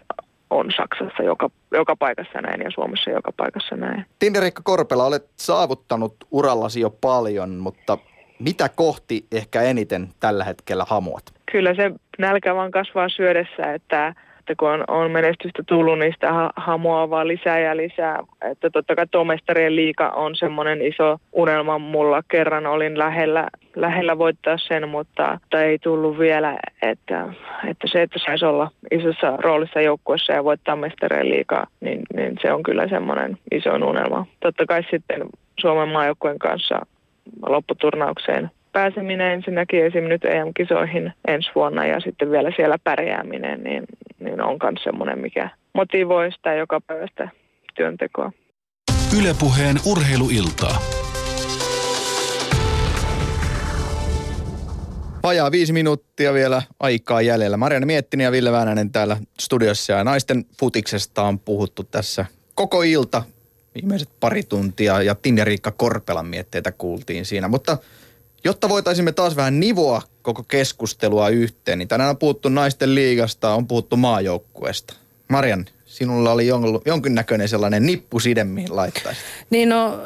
on Saksassa joka, joka paikassa näin ja Suomessa joka paikassa näin. Tinderikka Korpela, olet saavuttanut urallasi jo paljon, mutta mitä kohti ehkä eniten tällä hetkellä hamuat? Kyllä se nälkä vaan kasvaa syödessä, että että kun on, on menestystä tullut, niin sitä ha- vaan lisää ja lisää. Että totta kai tuo mestarien liika on semmoinen iso unelma mulla. Kerran olin lähellä, lähellä voittaa sen, mutta, mutta ei tullut vielä. Että, että se, että saisi olla isossa roolissa joukkueessa ja voittaa mestarien liikaa, niin, niin se on kyllä semmoinen iso unelma. Totta kai sitten Suomen maajoukkueen kanssa lopputurnaukseen pääseminen ensinnäkin esim. nyt EM-kisoihin ensi vuonna ja sitten vielä siellä pärjääminen, niin, niin on myös semmoinen, mikä motivoi sitä joka päivästä työntekoa. Ylepuheen urheiluiltaa. Vajaa viisi minuuttia vielä aikaa jäljellä. Marianne Miettinen ja Ville Väänänen täällä studiossa ja naisten futiksesta on puhuttu tässä koko ilta. Viimeiset pari tuntia ja Tinja Riikka Korpelan mietteitä kuultiin siinä, mutta Jotta voitaisimme taas vähän nivoa koko keskustelua yhteen, niin tänään on puhuttu naisten liigasta, on puhuttu maajoukkueesta. Marian, sinulla oli jonkinnäköinen sellainen nippuside, mihin laittaisit. Niin no,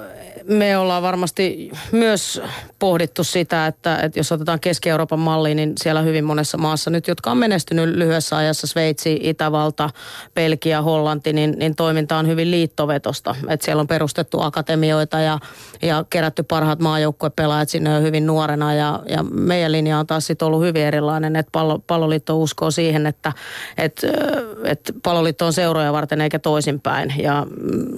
me ollaan varmasti myös pohdittu sitä, että, että jos otetaan Keski-Euroopan malli, niin siellä hyvin monessa maassa nyt, jotka on menestynyt lyhyessä ajassa, Sveitsi, Itävalta, Belgia, Hollanti, niin, niin toiminta on hyvin liittovetosta. Että siellä on perustettu akatemioita ja, ja kerätty parhaat maajoukkuepelaajat sinne jo hyvin nuorena ja, ja meidän linja on taas sitten ollut hyvin erilainen, että pallo, palloliitto uskoo siihen, että, että, että palloliitto on seuroja varten eikä toisinpäin. Ja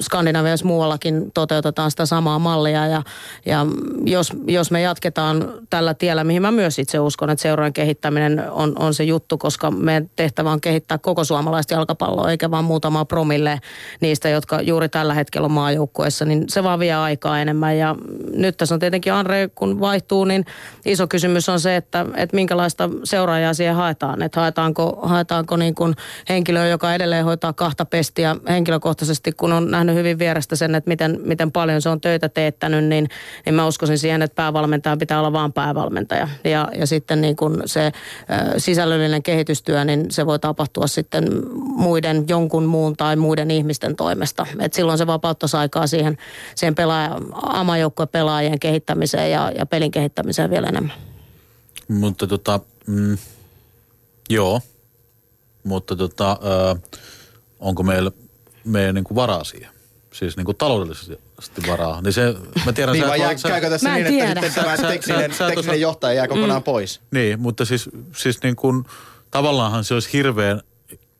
Skandinaviassa muuallakin toteutetaan sitä samaa mallia ja, ja jos, jos me jatketaan tällä tiellä, mihin mä myös itse uskon, että seurojen kehittäminen on, on se juttu, koska meidän tehtävä on kehittää koko suomalaista jalkapalloa, eikä vaan muutama promille niistä, jotka juuri tällä hetkellä on maajoukkueessa, niin se vaan vie aikaa enemmän. Ja nyt tässä on tietenkin Andre, kun vaihtuu, niin iso kysymys on se, että, että minkälaista seuraajaa siihen haetaan. Että haetaanko, haetaanko niin kuin henkilöä, joka edelleen hoitaa kahta pestiä henkilökohtaisesti, kun on nähnyt hyvin vierestä sen, että miten, miten paljon se on töitä töitä teettänyt, niin, niin mä uskoisin siihen, että päävalmentaja pitää olla vaan päävalmentaja. Ja, ja sitten niin kun se sisällöllinen kehitystyö, niin se voi tapahtua sitten muiden, jonkun muun tai muiden ihmisten toimesta. Et silloin se vapauttaisi aikaa siihen, siihen pelaaja, amajoukkojen pelaajien kehittämiseen ja, ja pelin kehittämiseen vielä enemmän. Mutta tota, mm, joo, mutta tota, ö, onko meillä, meillä niin kuin varaa siihen? Siis niin kuin taloudellisesti varaa. Niin se, mä tiedän, Niin sä jää, sä- käykö tässä niin, että tiedä. sitten tämä tekninen, sä- tekninen johtaja jää kokonaan pois? Niin, mutta siis, siis niin kuin, tavallaanhan se olisi hirveän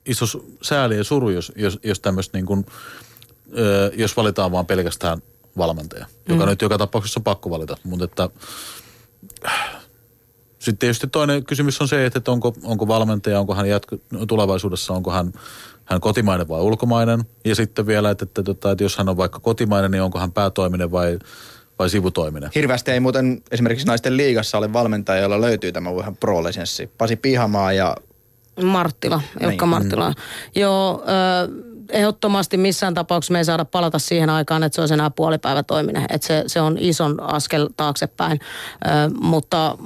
iso sääli ja suru, jos, jos, jos tämmöistä niin kuin, ö, jos valitaan vaan pelkästään valmentaja, joka Mm. nyt joka tapauksessa on pakko valita. Mutta että, sitten tietysti toinen kysymys on se, että onko, onko valmentaja, onko hän jatko, tulevaisuudessa, onko hän, hän kotimainen vai ulkomainen. Ja sitten vielä, että, että, että, että jos hän on vaikka kotimainen, niin onko hän päätoiminen vai, vai sivutoiminen. Hirveästi ei muuten esimerkiksi naisten liigassa ole valmentaja, jolla löytyy tämä ihan pro-lisenssi. Pasi Pihamaa ja Marttila, Jukka Niin. Marttila. Joo, ö, ehdottomasti missään tapauksessa me ei saada palata siihen aikaan, että se olisi enää puolipäivätoiminen. Että se, se on ison askel taaksepäin. Ö, mutta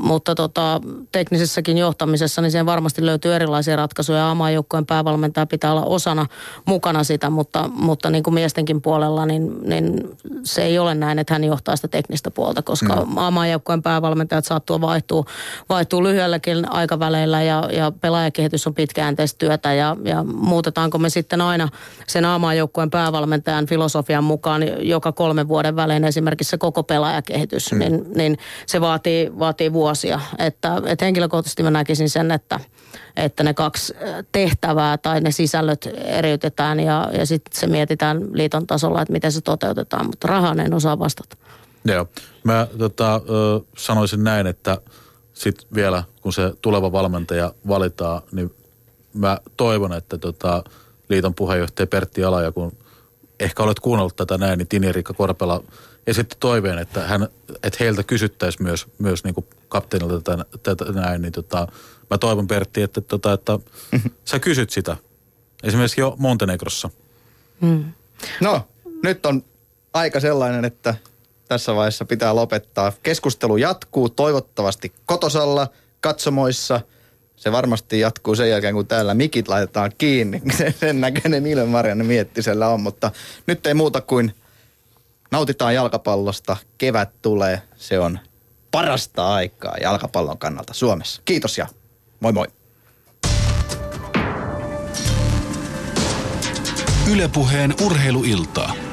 mutta tota, teknisessäkin johtamisessa, niin siihen varmasti löytyy erilaisia ratkaisuja. Amajoukkojen päävalmentaja pitää olla osana mukana sitä, mutta, mutta niin kuin miestenkin puolella, niin, niin se ei ole näin, että hän johtaa sitä teknistä puolta, koska No. no. amajoukkojen päävalmentajat saattuu vaihtua, vaihtuu lyhyelläkin aikaväleillä ja, ja pelaajakehitys on pitkäjänteistä työtä ja, ja muutetaanko me sitten aina sen amajoukkojen päävalmentajan filosofian mukaan joka kolmen vuoden välein esimerkiksi se koko pelaajakehitys, mm. niin, niin se vaatii, vaatii vuosia. Että, että henkilökohtaisesti mä näkisin sen, että, että ne kaksi tehtävää tai ne sisällöt eriytetään ja, ja sitten se mietitään liiton tasolla, että miten se toteutetaan, mutta rahaan en osaa vastata. Joo. Mä tota, sanoisin näin, että sit vielä kun se tuleva valmentaja valitaan, niin mä toivon, että tota, liiton puheenjohtaja Pertti Alaja, kun ehkä olet kuunnellut tätä näin, niin Tini Riikka Korpela esitti toiveen, että, hän, että heiltä kysyttäisiin myös, myös niin kuin kapteenilta tätä, tätä näin, niin tota, mä toivon Pertti, että, tota, että sä kysyt sitä. Esimerkiksi jo Montenegrossa. Mm. No, nyt on aika sellainen, että tässä vaiheessa pitää lopettaa. Keskustelu jatkuu toivottavasti kotosalla, katsomoissa. Se varmasti jatkuu sen jälkeen, kun täällä mikit laitetaan kiinni. Sen, näköinen ilme Marianne Miettisellä on, mutta nyt ei muuta kuin nautitaan jalkapallosta. Kevät tulee, se on parasta aikaa jalkapallon kannalta Suomessa. Kiitos ja moi moi. Ylepuheen urheiluilta.